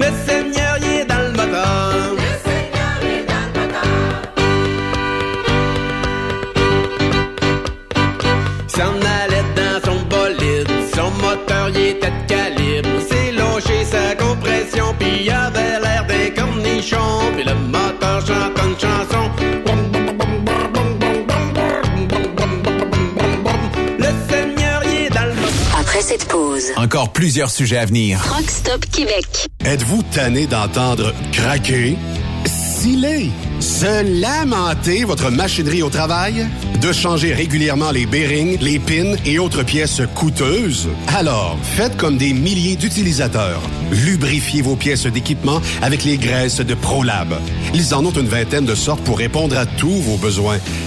Speaker 17: Le Seigneur y est dans le moteur. S'en allait dans son bolide, son moteur y était de calibre. C'est lâché sa compression, puis il avait l'air d'un cornichon. Puis le moteur chante une chanson.
Speaker 14: Cette pause,
Speaker 5: Encore plusieurs sujets à venir.
Speaker 14: Truck Stop Québec.
Speaker 6: Êtes-vous tanné d'entendre craquer, S'il se lamenter votre machinerie au travail, de changer régulièrement les bearings, les pins et autres pièces coûteuses, alors faites comme des milliers d'utilisateurs. Lubrifiez vos pièces d'équipement avec les graisses de ProLab. Ils en ont une vingtaine de sortes pour répondre à tous vos besoins.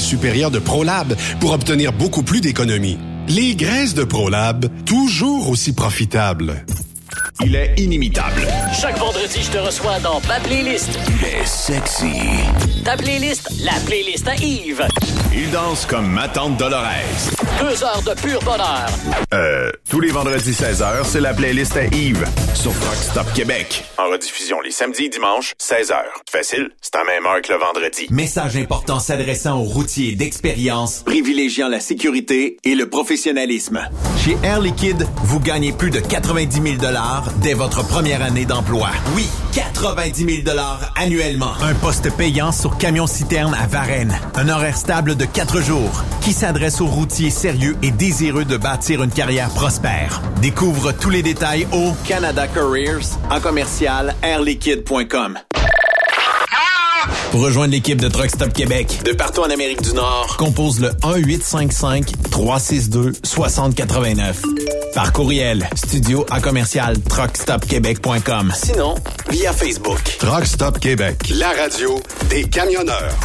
Speaker 6: supérieure de ProLab pour obtenir beaucoup plus d'économies. Les graisses de ProLab, toujours aussi profitables.
Speaker 1: Il est inimitable.
Speaker 18: Chaque vendredi, je te reçois dans ma playlist.
Speaker 1: Il est sexy.
Speaker 18: Ta playlist, la playlist à Yves.
Speaker 1: Il danse comme ma tante Dolores.
Speaker 18: Deux heures de pur bonheur.
Speaker 1: Euh, tous les vendredis 16h, c'est la playlist à Yves sur Rock Stop Québec. En rediffusion les samedis et dimanches, 16h. Facile, c'est à même heure que le vendredi.
Speaker 5: Message important s'adressant aux routiers d'expérience, privilégiant la sécurité et le professionnalisme. Chez Air Liquide, vous gagnez plus de 90 000 dès votre première année d'emploi. Oui, 90 000 annuellement. Un poste payant sur camion-citerne à Varennes. Un horaire stable de 4 jours qui s'adresse aux routiers et désireux de bâtir une carrière prospère. Découvre tous les détails au Canada Careers en commercial airliquide.com. Pour rejoindre l'équipe de Truck Stop Québec, de partout en Amérique du Nord, compose le 1-855-362-6089. Par courriel, studio à commercial truckstopquebec.com. Sinon, via Facebook.
Speaker 6: Truck Stop Québec, la radio des camionneurs.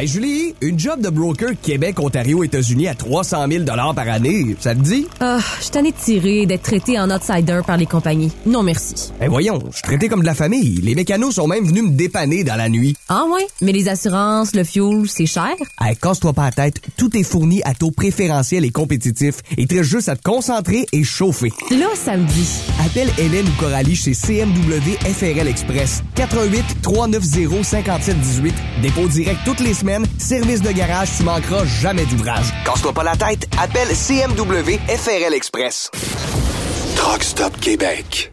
Speaker 7: Hey Julie, une job de broker Québec, Ontario, États-Unis à 300 000 par année, ça te dit?
Speaker 19: Ah, je tanné de tirer, d'être traité en outsider par les compagnies. Non merci.
Speaker 7: Eh voyons, je suis traité comme de la famille. Les mécanos sont même venus me dépanner dans la nuit.
Speaker 19: Ah ouais? Mais les assurances, le fuel, c'est cher?
Speaker 7: Hey, casse-toi pas la tête, tout est fourni à taux préférentiel et compétitif. Il te reste juste à te concentrer et chauffer.
Speaker 19: Là, ça me dit.
Speaker 7: Appelle Hélène ou Coralie chez CMW FRL Express. 88 390 5718. Dépôt direct toutes les semaines. Service de garage, tu manqueras jamais d'ouvrage.
Speaker 15: Casse-toi pas la tête, appelle CMW FRL Express.
Speaker 6: Truck Stop Québec.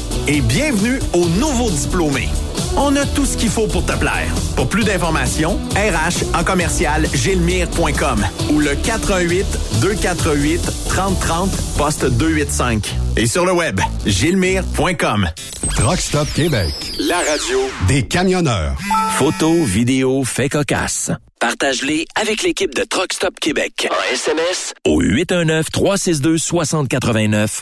Speaker 20: Et bienvenue aux nouveaux diplômés. On a tout ce qu'il faut pour te plaire. Pour plus d'informations, RH en commercial gilmire.com ou le 418 248 3030 poste 285. Et sur le web, gilmire.com.
Speaker 6: Truck Stop Québec. La radio des camionneurs.
Speaker 3: Photos, vidéos, faits cocasse. Partage-les avec l'équipe de Truck Stop Québec.
Speaker 18: En SMS
Speaker 3: Au 819-362-6089.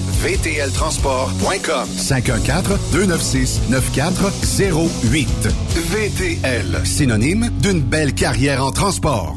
Speaker 6: vtltransport.com 514-296-9408. VTL, synonyme d'une belle carrière en transport.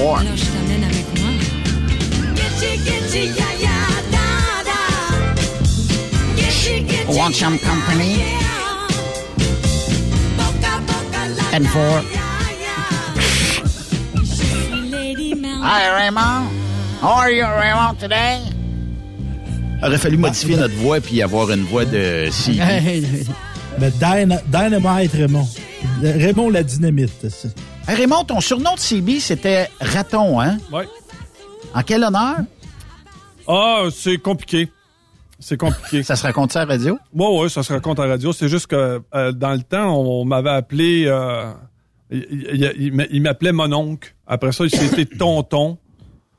Speaker 21: Alors je t'amène avec moi.
Speaker 2: Want some company? And for. Hi Raymond. How are you Raymond today?
Speaker 10: Aurait fallu modifier notre voix puis avoir une voix de si.
Speaker 11: Mais Dynamite Raymond. Raymond la dynamite.
Speaker 10: Raymond, ton surnom de CB, c'était Raton, hein?
Speaker 12: Oui.
Speaker 10: En quel honneur?
Speaker 12: Ah, c'est compliqué. C'est compliqué.
Speaker 10: ça se raconte ça à la radio?
Speaker 12: Oui, oui, ça se raconte à la radio. C'est juste que euh, dans le temps, on, m'avait appelé... Euh, il, m'appelait mon oncle. Après ça, c'était tonton.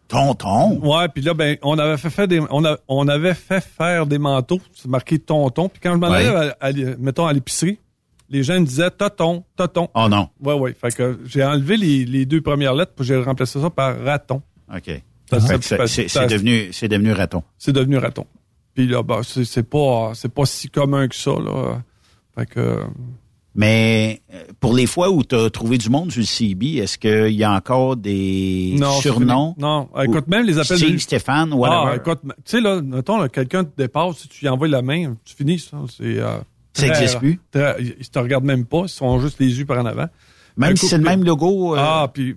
Speaker 10: Tonton?
Speaker 12: Ouais, puis là, ben, on avait fait, faire des, on, avait fait faire des manteaux. C'est marqué tonton. Puis quand je m'en allais, mettons, à l'épicerie, les gens me disaient Toton, Toton.
Speaker 10: Oh non.
Speaker 12: Oui, oui. Fait que j'ai enlevé les, deux premières lettres puis j'ai remplacé ça par raton.
Speaker 10: OK. C'est devenu, c'est devenu raton.
Speaker 12: C'est devenu raton. Puis là, bah, c'est pas, c'est pas si commun que ça, là. Fait que.
Speaker 10: Mais euh, pour les fois où tu as trouvé du monde sur le CB, est-ce qu'il y a encore des surnoms?
Speaker 12: Non, écoute, même les appels
Speaker 10: Steve, Stéphane, whatever.
Speaker 12: Ah, écoute, tu sais, là, mettons, quelqu'un te dépasse, si tu lui envoies la main, tu finis, ça. C'est, euh,
Speaker 10: ça n'existe plus?
Speaker 12: ils te regardent même pas, ils sont juste les yeux par en avant.
Speaker 10: Même si c'est le même logo.
Speaker 12: Euh, ah, puis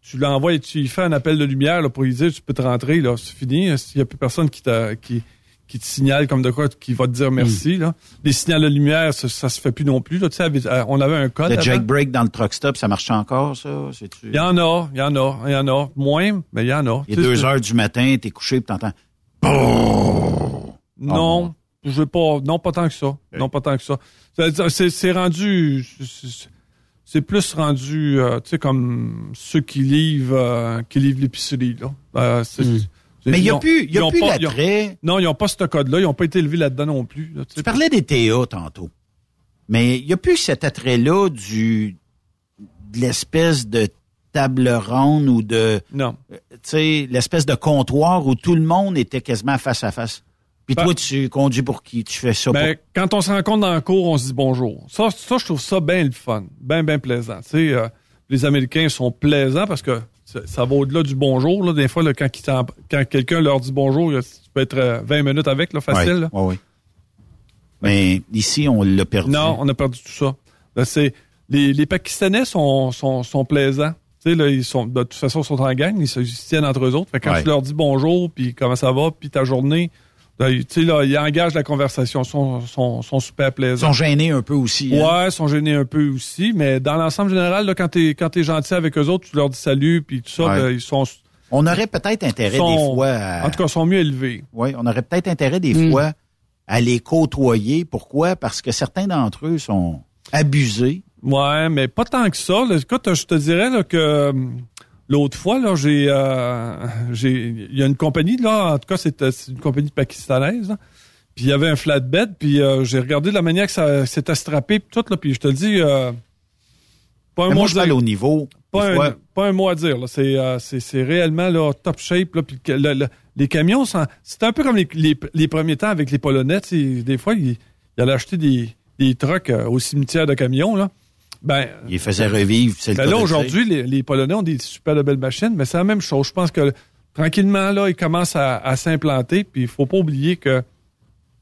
Speaker 12: tu l'envoies et tu fais un appel de lumière là, pour lui dire tu peux te rentrer, là, c'est fini. S'il n'y a plus personne qui, qui, qui te signale comme de quoi, qui va te dire merci. Hmm. Là? Les signaux de lumière, ça, ça se fait plus non plus. Là. Euh, on avait un code.
Speaker 10: Le jailbreak dans le truck stop, ça marche encore, ça?
Speaker 12: Il y en a, il y en a, il y en a. Moins, mais il y en a.
Speaker 10: Il est deux heures du matin, t'es couché et t'entends...
Speaker 12: Non, je veux pas, non, pas tant que ça. Non, pas tant que ça. C'est rendu, c'est plus rendu, euh, tu sais, comme ceux qui livrent, euh, qui livrent l'épicerie, là.
Speaker 10: Euh, hmm. Mais il n'y a plus, y a plus l'attrait.
Speaker 12: Non, ils n'ont pas ce code-là. Ils n'ont pas été élevés là-dedans non plus.
Speaker 10: tu parlais des TA tantôt. Mais il n'y a plus cet attrait-là du de l'espèce de table ronde ou de
Speaker 12: non.
Speaker 10: tu sais l'espèce de comptoir où tout le monde était quasiment face à face? Puis toi, tu conduis pour qui? Tu fais ça
Speaker 12: ben, Quand on se rencontre dans le cours, on se dit bonjour. Ça, ça je trouve ça bien le fun, bien, bien plaisant. Tu sais, euh, les Américains sont plaisants parce que ça, va au-delà du bonjour. Là. Des fois, là, quand, quand quelqu'un leur dit bonjour, tu peux être 20 minutes avec, là, facile.
Speaker 10: Oui, oui. Mais ici, on l'a perdu.
Speaker 12: Non, on a perdu tout ça. C'est, les, les Pakistanais sont, sont, sont plaisants. Tu sais, là, ils sont, de toute façon, ils sont en gang, ils se tiennent entre eux autres. Fait quand tu leur dis bonjour, puis comment ça va, puis ta journée, tu sais, là, ils engagent la conversation, sont, sont, sont super plaisants.
Speaker 10: Ils sont gênés un peu aussi.
Speaker 12: Hein? Ouais, ils sont gênés un peu aussi, mais dans l'ensemble général, là, quand t'es, quand t'es gentil avec eux autres, tu leur dis salut, puis tout ça, ben, ils sont...
Speaker 10: On aurait peut-être intérêt des fois à...
Speaker 12: En tout cas, ils sont mieux élevés.
Speaker 10: Oui, on aurait peut-être intérêt des hmm. fois à les côtoyer. Pourquoi? Parce que certains d'entre eux sont abusés.
Speaker 12: Ouais, mais pas tant que ça. Écoute, je te dirais là, que L'autre fois, là, j'ai, euh, j'ai, il y a une compagnie là, en tout cas, c'est, une compagnie pakistanaise. puis il y avait un flatbed, puis euh, j'ai regardé la manière que ça s'était strappé, puis tout là, puis je te le dis, euh,
Speaker 10: pas un mot à dire. au niveau.
Speaker 12: Pas un, pas un, mot à dire. Là. C'est, c'est, c'est réellement là, top shape. Là, puis les camions, c'est un peu comme les, les, premiers temps avec les Polonais. Des fois, il, il allait acheter des, des trucks au cimetière de camions là. Ben,
Speaker 10: il faisait revivre.
Speaker 12: C'est ben là, aujourd'hui, les, Polonais ont des super de belles machines, mais c'est la même chose. Je pense que tranquillement, là, ils commencent à, s'implanter, puis il faut pas oublier que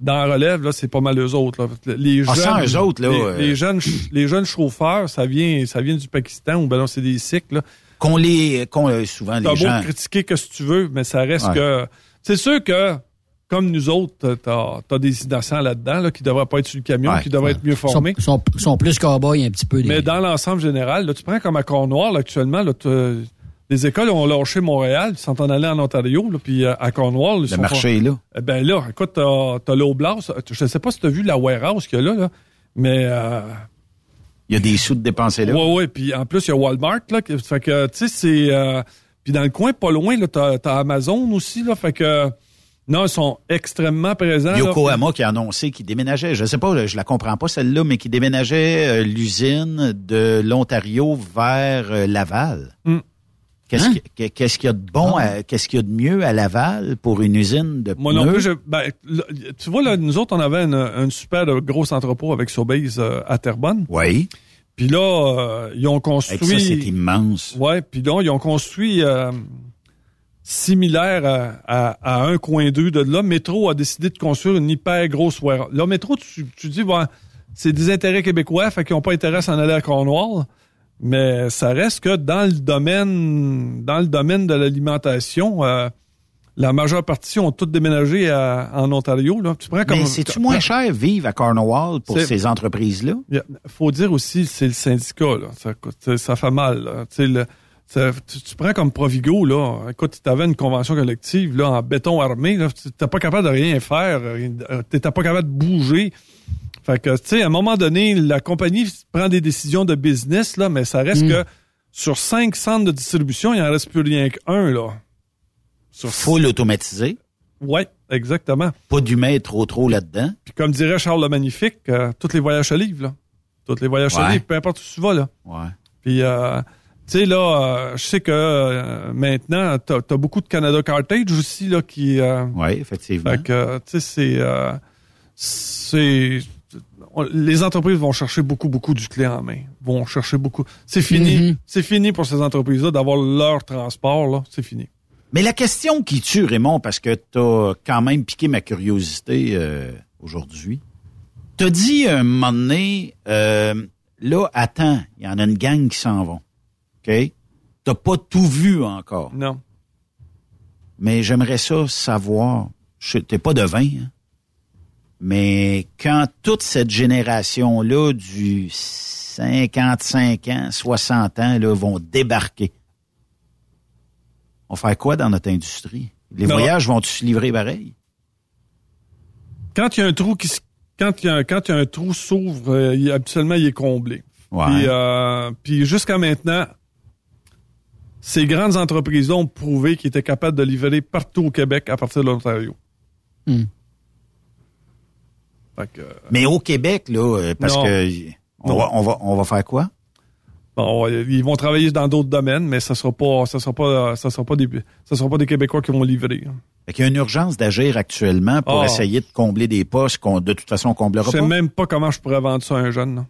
Speaker 12: dans la relève, là, c'est pas mal eux autres. Les
Speaker 10: ah, jeunes, eux autres, là,
Speaker 12: les, euh, jeunes, les jeunes chauffeurs, ça vient, ça vient du Pakistan ou ben non, c'est des Sikhs. Là.
Speaker 10: Qu'on les, qu'on euh, souvent les gens.
Speaker 12: beau critiquer que si tu veux, mais ça reste que. C'est sûr que comme nous autres, t'as as des innocents là-dedans là, qui devraient pas être sur le camion, qui devraient être mieux formés.
Speaker 2: Ils sont, sont, plus cow-boys un petit peu.
Speaker 12: Mais dans l'ensemble général, là, tu prends comme à Cornwall actuellement, là, les écoles ont lâché Montréal, ils sont en allés en Ontario, là, puis euh, à Cornwall.
Speaker 10: le marché est là.
Speaker 12: Eh ben là, écoute, t'as as, l'Oblast. Je ne sais pas si t'as vu la warehouse qu'il y a là, là mais... Euh,
Speaker 10: il y a des sous de dépensés là.
Speaker 12: Oui, oui. Puis en plus, il y a Walmart. Là, fait que, tu sais, c'est... Euh, puis dans le coin, pas loin, là, t'as as Amazon aussi. Là, fait que non, ils sont extrêmement présents.
Speaker 10: Yokohama qui a annoncé qu'il déménageait, je sais pas, je la comprends pas celle-là, mais qui déménageait euh, l'usine de l'Ontario vers euh, Laval.
Speaker 12: Hmm.
Speaker 10: Qu'est-ce hein? qu'il y a de bon, ah. qu'est-ce qu'il y a de mieux à Laval pour une usine de Moi non plus,
Speaker 12: ben, tu vois, là, nous autres, on avait un super gros entrepôt avec Sobeys euh, à Terrebonne.
Speaker 10: Oui.
Speaker 12: Puis là, ils ont construit... ça,
Speaker 10: c'est immense.
Speaker 12: Ouais, puis là, ils ont construit similaire à, un coin d'eux de là. Métro a décidé de construire une hyper grosse warehouse. Là, Métro, tu, dis, bon, c'est des intérêts québécois, fait qu'ils n'ont pas intérêt à s'en aller à Cornwall. Mais ça reste que dans le domaine, dans le domaine de l'alimentation, euh, la majeure partie ont toutes déménagé en Ontario. Là.
Speaker 10: Tu prends comme, Mais c'est-tu moins cher vivre à Cornwall pour ces entreprises-là?
Speaker 12: Il faut dire aussi, c'est le syndicat. Là. Ça, ça fait mal. Là. Tu, prends comme Provigo, là, écoute, tu avais une convention collective là, en béton armé, tu n'étais pas capable de rien faire, euh, tu n'étais pas capable de bouger. Fait que, tu sais, à un moment donné, la compagnie prend des décisions de business, là, mais ça reste mm. que sur cinq centres de distribution, il n'en reste plus rien qu'un, là.
Speaker 10: Sur Full automatisé.
Speaker 12: Oui, exactement.
Speaker 10: Pas d'humain trop trop là-dedans.
Speaker 12: Puis comme dirait Charles le Magnifique, euh, tous les voyages à livre, là. Tous les voyages à livre, peu importe où tu vas, là.
Speaker 10: Ouais.
Speaker 12: Puis, euh, sais, là, euh, je sais que euh, maintenant, tu as, beaucoup de Canada Cartage aussi, là, qui...
Speaker 10: Euh, oui, effectivement.
Speaker 12: Fait que, tu sais, c'est... les entreprises vont chercher beaucoup, beaucoup du clé en main. Vont chercher beaucoup... C'est fini. Mm-hmm. C'est fini pour ces entreprises-là d'avoir leur transport, là. C'est fini.
Speaker 10: Mais la question qui tue, Raymond, parce que tu as quand même piqué ma curiosité aujourd'hui. T'as dit un moment donné, là, attends, il y en a une gang qui s'en vont. OK? T'as pas tout vu encore.
Speaker 12: Non.
Speaker 10: Mais j'aimerais ça savoir. T'es pas devin, hein? Mais quand toute cette génération-là du 55 ans, 60 ans, là, vont débarquer, on fait quoi dans notre industrie? Les voyages vont-ils se livrer pareil?
Speaker 12: Quand il y a un trou qui quand il y a, quand il y a un trou s'ouvre, euh, habituellement il est comblé.
Speaker 10: Ouais.
Speaker 12: Puis, euh, puis jusqu'à maintenant, ces grandes entreprises ont prouvé qu'ils étaient capables de livrer partout au Québec à partir de l'Ontario.
Speaker 2: Hmm.
Speaker 10: Mais au Québec, là, euh, parce que on va, on, va, on va faire quoi?
Speaker 12: Bon, ils vont travailler dans d'autres domaines, mais ça sera pas, ça sera pas, ça sera pas des, ça sera pas des Québécois qui vont livrer.
Speaker 10: Il y a une urgence d'agir actuellement pour
Speaker 12: Ah.
Speaker 10: essayer de combler des postes qu'on, de toute façon, on comblera
Speaker 12: Je sais
Speaker 10: pas?
Speaker 12: même pas comment je pourrais vendre ça à un jeune. non.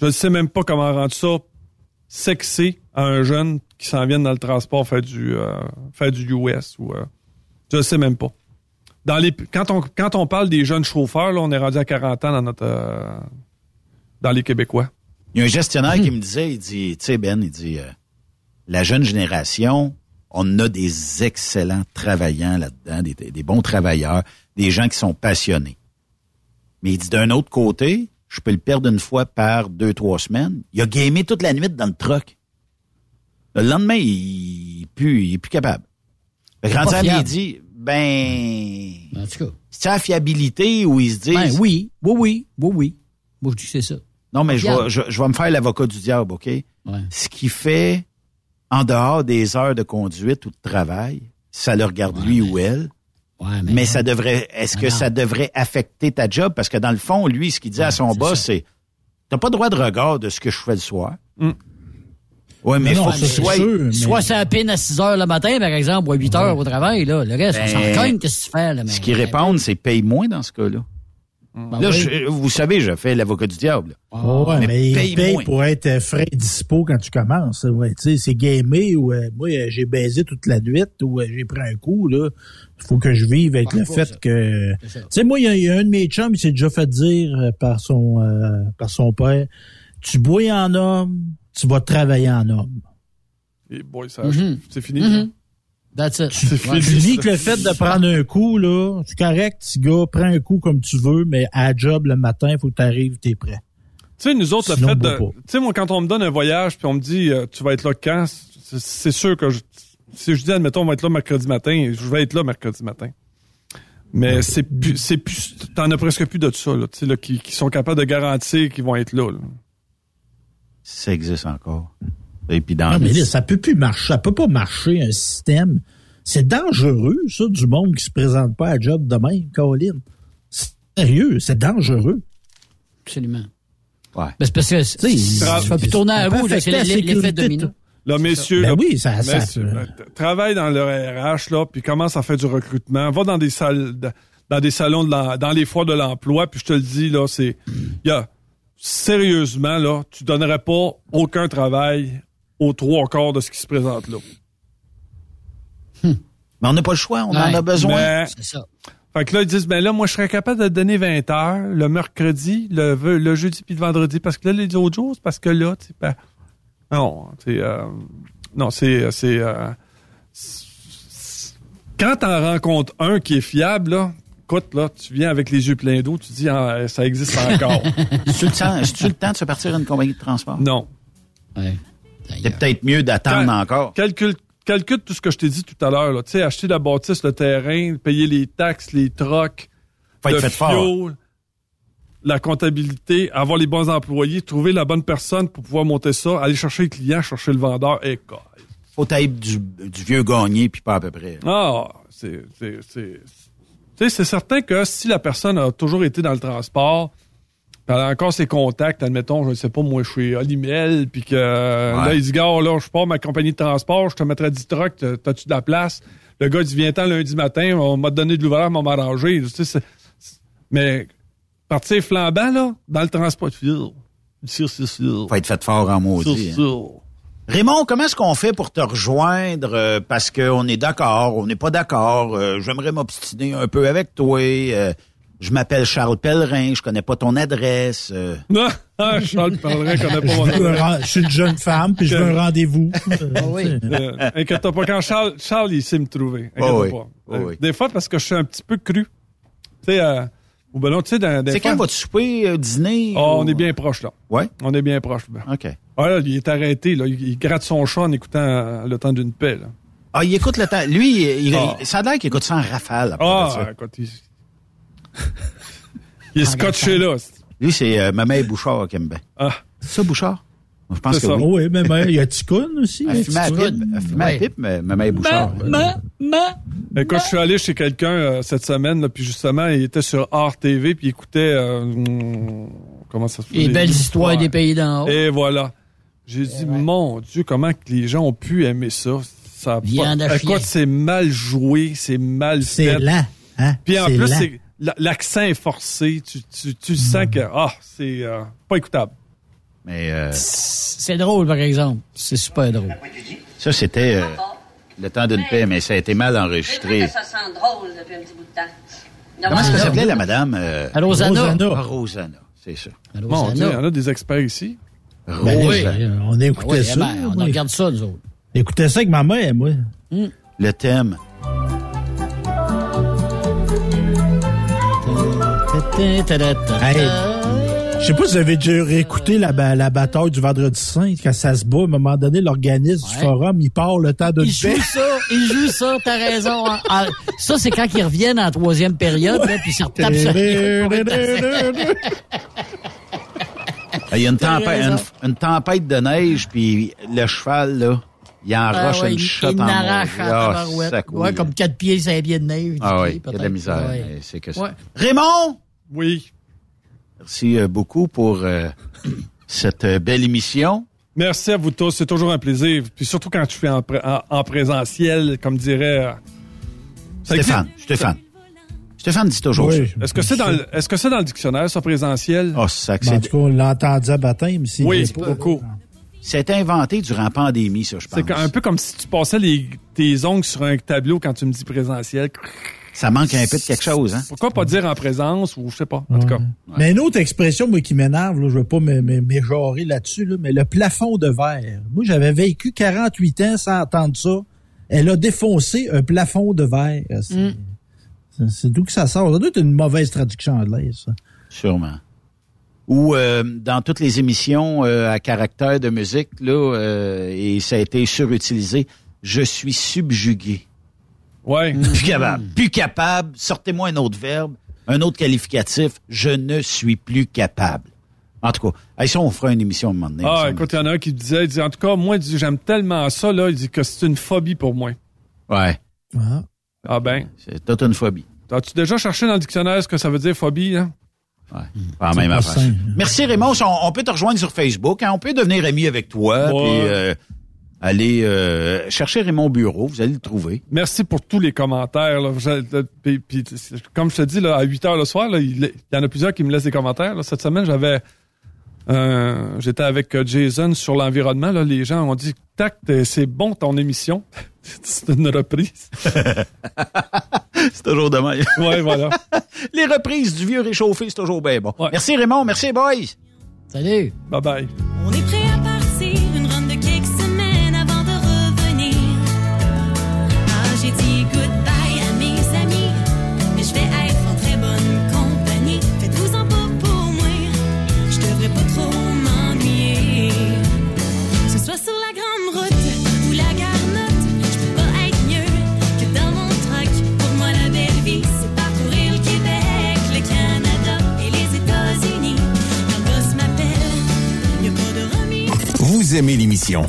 Speaker 12: Je ne sais même pas comment rendre ça sexy à un jeune qui s'en vient dans le transport faire du, euh, faire du US. Ou, euh, je ne sais même pas. Dans les, quand, on, quand on parle des jeunes chauffeurs, là, on est rendu à 40 ans dans, notre, euh, dans les Québécois.
Speaker 10: Il y a un gestionnaire qui me disait, il dit, tu sais, Ben, il dit, euh, la jeune génération, on a des excellents travaillants là-dedans, des, des bons travailleurs, des gens qui sont passionnés. Mais il dit, d'un autre côté, je peux le perdre une fois par deux, trois semaines. Il a gamé toute la nuit dans le truck. Le lendemain, il est plus, il est plus capable. Fait que rendu à midi, ben...
Speaker 2: En tout cas.
Speaker 10: C'est la fiabilité où ils se disent...
Speaker 2: Ben oui, oui, oui, oui, oui. Moi, je dis que c'est ça.
Speaker 10: Non, mais je vais, je, je vais me faire l'avocat du diable, OK? Ce qui fait, en dehors des heures de conduite ou de travail, ça le regarde lui ou elle. Mais ça devrait, est-ce que
Speaker 2: non.
Speaker 10: ça devrait affecter ta job? Parce que dans le fond, lui, ce qu'il dit à son boss, c'est, t'as pas droit de regard de ce que je fais le soir. Oui, mais il faut que tu sois...
Speaker 2: Soit ça pine à 6 heures le matin, par exemple, ou à 8 heures au travail, là. Le reste, on s'en
Speaker 10: Ben,
Speaker 2: cogne, qu'est-ce que tu fais, là. mais-
Speaker 10: Ce qu'ils répondent, c'est paye moins dans ce cas-là.
Speaker 2: Ben
Speaker 10: Là,
Speaker 2: oui.
Speaker 10: je- vous savez, je fais l'avocat du diable.
Speaker 11: Oh, ouais, mais,
Speaker 10: Mais
Speaker 11: il
Speaker 10: paye moins.
Speaker 11: pour être euh, frais et dispo quand tu commences. Ouais, tu sais, c'est gamé ou euh, moi euh, j'ai baisé toute la nuit ou euh, j'ai pris un coup là. Il faut que je vive avec le fait que tu sais moi il y, a- il y a un de mes chums qui s'est déjà fait dire par son euh, par son père tu bois en homme, tu vas travailler en homme.
Speaker 12: Et boy, ça,
Speaker 2: Mhm.
Speaker 12: c'est fini. Ça.
Speaker 2: That's it.
Speaker 12: C'est
Speaker 11: Tu
Speaker 12: fini,
Speaker 11: dis que le fait de prendre un coup, là, c'est correct, petit gars, prends un coup comme tu veux, mais à la job le matin, il faut que tu arrives, t'es prêt.
Speaker 12: Tu sais, nous autres, le fait de. Tu sais, moi, quand on me donne un voyage, puis on me dit, euh, tu vas être là quand, c'est c'est sûr que je, si je dis, admettons, on va être là mercredi matin, je vais être là mercredi matin. Mais c'est plus, c'est plus, t'en as presque plus de ça, là, tu sais, là, qui, qui sont capables de garantir qu'ils vont être là, là.
Speaker 10: Ça existe encore. Et puis dans
Speaker 11: Non, mais
Speaker 10: les-
Speaker 11: là, ça peut plus marcher. Ça peut pas marcher, un système. C'est dangereux, ça, du monde qui se présente pas à job de même, Caroline. Sérieux, c'est dangereux.
Speaker 2: Absolument.
Speaker 10: Ouais.
Speaker 2: Ben, c'est parce que tu vas plus tourner à
Speaker 11: ça
Speaker 2: là, c'est l'effet domino.
Speaker 11: de-
Speaker 12: Là, messieurs,
Speaker 11: Ben
Speaker 12: là,
Speaker 11: oui, ça- ça-
Speaker 12: messieurs, là, t- travaille dans le RH, là, puis commence à faire du recrutement. Va dans des salles, dans des salons, de dans les foires de l'emploi, puis je te le dis, là, c'est, il y a, sérieusement, là, tu donnerais pas aucun travail aux trois quarts de ce qui se présente là.
Speaker 10: Mais on n'a pas le choix, on en
Speaker 12: Ouais.
Speaker 10: a besoin.
Speaker 12: Mais-
Speaker 2: C'est ça.
Speaker 12: Fait que là, ils disent, ben là, moi, je serais capable de donner 20 heures le mercredi, le, ve- le jeudi puis le vendredi, parce que là, les autres jours, c'est parce que là, tu sais, ben, non, c'est, euh, non, c'est, c'est, euh, c'est- quand t'en rencontres un qui est fiable, là, écoute, là, tu viens avec les yeux pleins d'eau, tu dis, ah, ça existe encore.
Speaker 10: C'est-tu le temps, c'est-tu le temps de se partir à une compagnie de transport?
Speaker 12: non.
Speaker 10: C'est peut-être mieux d'attendre encore.
Speaker 12: Calcule, calcule tout ce que je t'ai dit tout à l'heure. Tu sais, acheter la bâtisse, le terrain, payer les taxes, les trocs,
Speaker 10: Faut
Speaker 12: le
Speaker 10: fait fort.
Speaker 12: fuel, la comptabilité, avoir les bons employés, trouver la bonne personne pour pouvoir monter ça, aller chercher le client, chercher le vendeur, et quoi.
Speaker 10: Faut être du, du vieux gagné, puis pas à peu près.
Speaker 12: Ah, c'est, c'est, c'est, tu sais, c'est certain que si la personne a toujours été dans le transport, elle a encore ses contacts, admettons, je ne sais pas, moi, je suis Olimel, puis que là, il dit, gars, là, je pars ma compagnie de transport, je te mettrai 10 trucks, t'as- t'as-tu de la place? Le gars, il dit, viens-t'en lundi matin, on m'a donné de l'ouvrage, on m'a m'arranger. Tu sais, c'est- c'est- mais partir flambant, là, dans le transport, sûr, sûr, sûr, sûr.
Speaker 10: Faut être fait fort en maudit.
Speaker 12: Sûr,
Speaker 10: hein.
Speaker 12: sûr.
Speaker 10: Raymond, comment est-ce qu'on fait pour te rejoindre? euh, parce qu'on est d'accord, on n'est pas d'accord. euh, J'aimerais m'obstiner un peu avec toi. euh, je m'appelle Charles Pellerin, je connais pas ton adresse. euh.
Speaker 12: Non, ah, Charles qu'on n'a pas mon
Speaker 11: ren- je suis une jeune femme, puis je veux un rendez-vous.
Speaker 12: Euh, inquiète-toi pas, quand Charles, Charles, il sait me trouver. Inquiète-toi
Speaker 10: Oh oui.
Speaker 12: pas.
Speaker 10: Oh
Speaker 12: Euh,
Speaker 10: oui.
Speaker 12: Des fois, parce que je suis un petit peu cru. Tu sais, euh, ou ben non, tu sais, dans- des
Speaker 10: C'est
Speaker 12: fois-
Speaker 10: quand vas-tu souper, euh, dîner?
Speaker 12: Ah,
Speaker 10: ou-
Speaker 12: on est bien proche, là.
Speaker 10: Ouais?
Speaker 12: On est bien proche. là.
Speaker 10: OK.
Speaker 12: Ah, là, il est arrêté, là. Il, il gratte son chat en écoutant euh, le temps d'une paix, là.
Speaker 10: Ah, il écoute le temps. Lui, il, il-
Speaker 12: Ah.
Speaker 10: ça a l'air qu'il écoute ça en rafale. après
Speaker 12: Ah,
Speaker 10: ça.
Speaker 12: écoute, il... il est scotché là.
Speaker 10: Lui, c'est euh, Maman Bouchard qui aime bien.
Speaker 12: Ah.
Speaker 10: C'est ça, Bouchard? Je pense que
Speaker 11: ça.
Speaker 10: oui.
Speaker 11: Oui, mais il y a Ticoun aussi.
Speaker 10: Elle fumait à pipe, elle fumait à pipe, mais Maman Bouchard.
Speaker 2: Ma, ma,
Speaker 12: Écoute, je suis allé chez quelqu'un euh, cette semaine, là, puis justement, il était sur Art TV, puis il écoutait... euh, hmm, comment ça se fait?
Speaker 2: Les belles histoires des pays d'en haut.
Speaker 12: Et voilà. J'ai dit, mon Dieu, comment que les gens ont pu aimer ça? ça
Speaker 2: Viande
Speaker 12: pas-. Écoute, c'est mal joué, c'est mal fait.
Speaker 11: C'est lent. Hein?
Speaker 12: Puis en
Speaker 11: C'est
Speaker 12: plus, c'est- l'accent est forcé. Tu, tu, tu sens que ah, c'est euh, pas écoutable.
Speaker 10: Mais euh,
Speaker 2: C'est drôle, par exemple. C'est super drôle.
Speaker 10: ça, c'était euh, le temps d'une paix, mais ça a été mal enregistré.
Speaker 22: Ça sent drôle depuis un petit bout de temps?
Speaker 10: Comment est-ce que s'appelait la madame? euh,
Speaker 2: Rosanna.
Speaker 11: Rosanna.
Speaker 10: Ah, Rosanna, c'est ça.
Speaker 12: Bon, Dieu, il y en a des experts ici.
Speaker 11: Ben, on a écouté
Speaker 2: Ah oui,
Speaker 11: ça.
Speaker 2: ben, on
Speaker 11: oui.
Speaker 2: regarde ça, nous autres.
Speaker 11: Écoutez ça avec ma mère, moi.
Speaker 10: Le thème.
Speaker 11: Hey, je sais pas si vous avez déjà réécouté la, ba- la bataille du vendredi saint, quand ça se bat, à un moment donné, l'organisme du forum, il part le temps de
Speaker 2: Il joue ça, il joue ça, t'as raison. Ah, ça, c'est quand ils reviennent en troisième période, là, puis ils se retapent sur
Speaker 10: Il y a une tempête, une, une tempête de neige, puis le cheval, là, il enroche
Speaker 2: Ah ouais,
Speaker 10: une
Speaker 2: il-
Speaker 10: shot
Speaker 2: il
Speaker 10: en mauvais.
Speaker 2: en. Ouais, comme quatre pieds, cinq pieds de neige.
Speaker 10: Ah oui, il y a de la
Speaker 2: peut-être.
Speaker 10: misère.
Speaker 2: Ouais.
Speaker 10: mais C'est que ça.
Speaker 2: Ouais.
Speaker 10: Raymond!
Speaker 12: Oui.
Speaker 10: Merci euh, beaucoup pour euh, cette euh, belle émission.
Speaker 12: Merci à vous tous. C'est toujours un plaisir. Puis surtout quand tu fais en, pré- en- en présentiel, comme dirait.
Speaker 10: Stéphane? Stéphane. Stéphane dit toujours
Speaker 11: Oui.
Speaker 12: Est-ce que c'est dans, le- que dans le dictionnaire, ça, présentiel?
Speaker 10: Oh, ça,
Speaker 11: Ben, en tout cas, on l'entendait à baptême. s'il
Speaker 12: oui, beaucoup.
Speaker 10: C'est inventé durant la pandémie, ça, je pense.
Speaker 12: C'est un peu comme si tu passais les, tes ongles sur un tableau quand tu me dis présentiel.
Speaker 10: Ça manque un peu de quelque chose, hein?
Speaker 12: Pourquoi pas dire en présence ou je sais pas. En tout cas.
Speaker 11: Mais une autre expression, moi, qui m'énerve, là, je veux pas m'éjorer là-dessus, là, mais le plafond de verre. Moi, j'avais vécu 48 ans sans entendre ça. Elle a défoncé un plafond de verre. C'est
Speaker 2: Mm.
Speaker 11: c'est- c'est d'où que ça sort? Ça doit être une mauvaise traduction anglaise, ça.
Speaker 10: Sûrement. Ou euh, dans toutes les émissions euh, à caractère de musique, là, euh, et ça a été surutilisé, je suis subjugué.
Speaker 12: Ouais.
Speaker 10: Plus capable. Plus capable. Sortez-moi un autre verbe, un autre qualificatif. Je ne suis plus capable. En tout cas, hey, ça, on fera une émission à un moment donné.
Speaker 12: Ah, écoute, il y en a un qui disait, il dit, en tout cas, moi, il dit, j'aime tellement ça, là, il dit que c'est une phobie pour moi.
Speaker 10: Ouais.
Speaker 11: Ah.
Speaker 12: Ah ben.
Speaker 10: C'est une phobie.
Speaker 12: As-tu déjà cherché dans le dictionnaire ce que ça veut dire phobie, hein?
Speaker 10: Ouais. Pas la même
Speaker 11: pas.
Speaker 10: Merci Raymond. On, on peut te rejoindre sur Facebook. hein. On peut devenir ami avec toi.
Speaker 12: Ouais.
Speaker 10: Euh, aller euh, chercher Raymond Bureau. Vous allez le trouver.
Speaker 12: Merci pour tous les commentaires. Là. Je- euh, puis- comme je te dis, là, à 8 heures le soir, là, il, il y en a plusieurs qui me laissent des commentaires. là. Cette semaine, j'avais euh, j'étais avec Jason sur l'environnement. Là. Les gens ont dit Tac, c'est bon ton émission. c'est une reprise.
Speaker 10: C'est toujours demain.
Speaker 12: Ouais, voilà.
Speaker 10: Les reprises du vieux réchauffé, c'est toujours bien bon.
Speaker 12: Ouais.
Speaker 10: Merci Raymond. Merci boys.
Speaker 2: Salut.
Speaker 12: Bye bye.
Speaker 13: On est
Speaker 5: Vous aimez l'émission?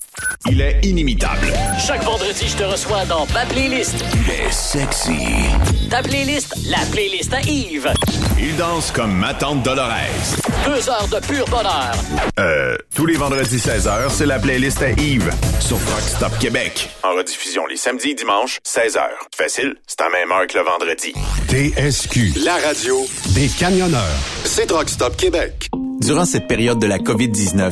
Speaker 23: Il est inimitable.
Speaker 2: Chaque vendredi, je te reçois dans ma playlist.
Speaker 23: Il est sexy.
Speaker 2: Ta playlist, la playlist à Yves.
Speaker 23: Il danse comme ma tante Dolores.
Speaker 2: Deux heures de pur bonheur.
Speaker 23: Euh, tous les vendredis 16h, c'est la playlist à Yves sur Rock Stop Québec. En rediffusion les samedis et dimanches, 16h. Facile, c'est à même heure que le vendredi.
Speaker 6: TSQ, la radio des camionneurs. C'est Truck Stop Québec.
Speaker 5: Durant cette période de la COVID-19,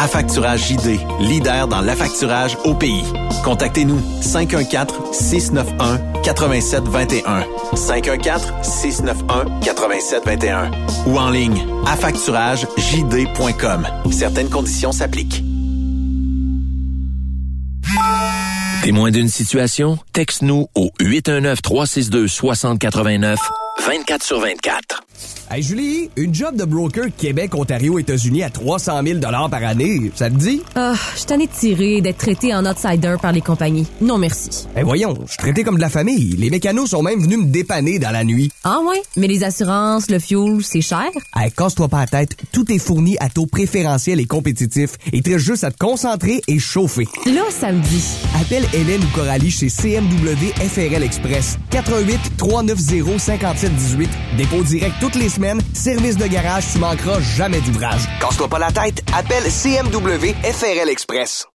Speaker 5: Affacturage JD, leader dans l'affacturage au pays. Contactez-nous 514-691-8721. 514-691-8721. Ou en ligne, affacturagejd.com. Certaines conditions s'appliquent.
Speaker 3: Témoin d'une situation? Texte-nous au 819-362-6089, 24 sur 24.
Speaker 7: Hey Julie, une job de broker Québec, Ontario, États-Unis à 300 000 par année, ça te dit?
Speaker 8: Ah, je t'en ai tiré d'être traité en outsider par les compagnies. Non merci.
Speaker 7: Eh voyons, je suis traité comme de la famille. Les mécanos sont même venus me dépanner dans la nuit.
Speaker 8: Ah ouais? Mais les assurances, le fuel, c'est cher?
Speaker 7: Hey, casse-toi pas la tête. Tout est fourni à taux préférentiel et compétitif. Il te reste juste à te concentrer et chauffer.
Speaker 8: Là, ça me dit.
Speaker 7: Appelle Hélène ou Coralie chez CMW FRL Express. 88 390 5718. Dépôt direct toutes les semaines. Service de garage, tu manqueras jamais d'ouvrage.
Speaker 24: Casse-toi pas la tête, appelle CMW FRL Express.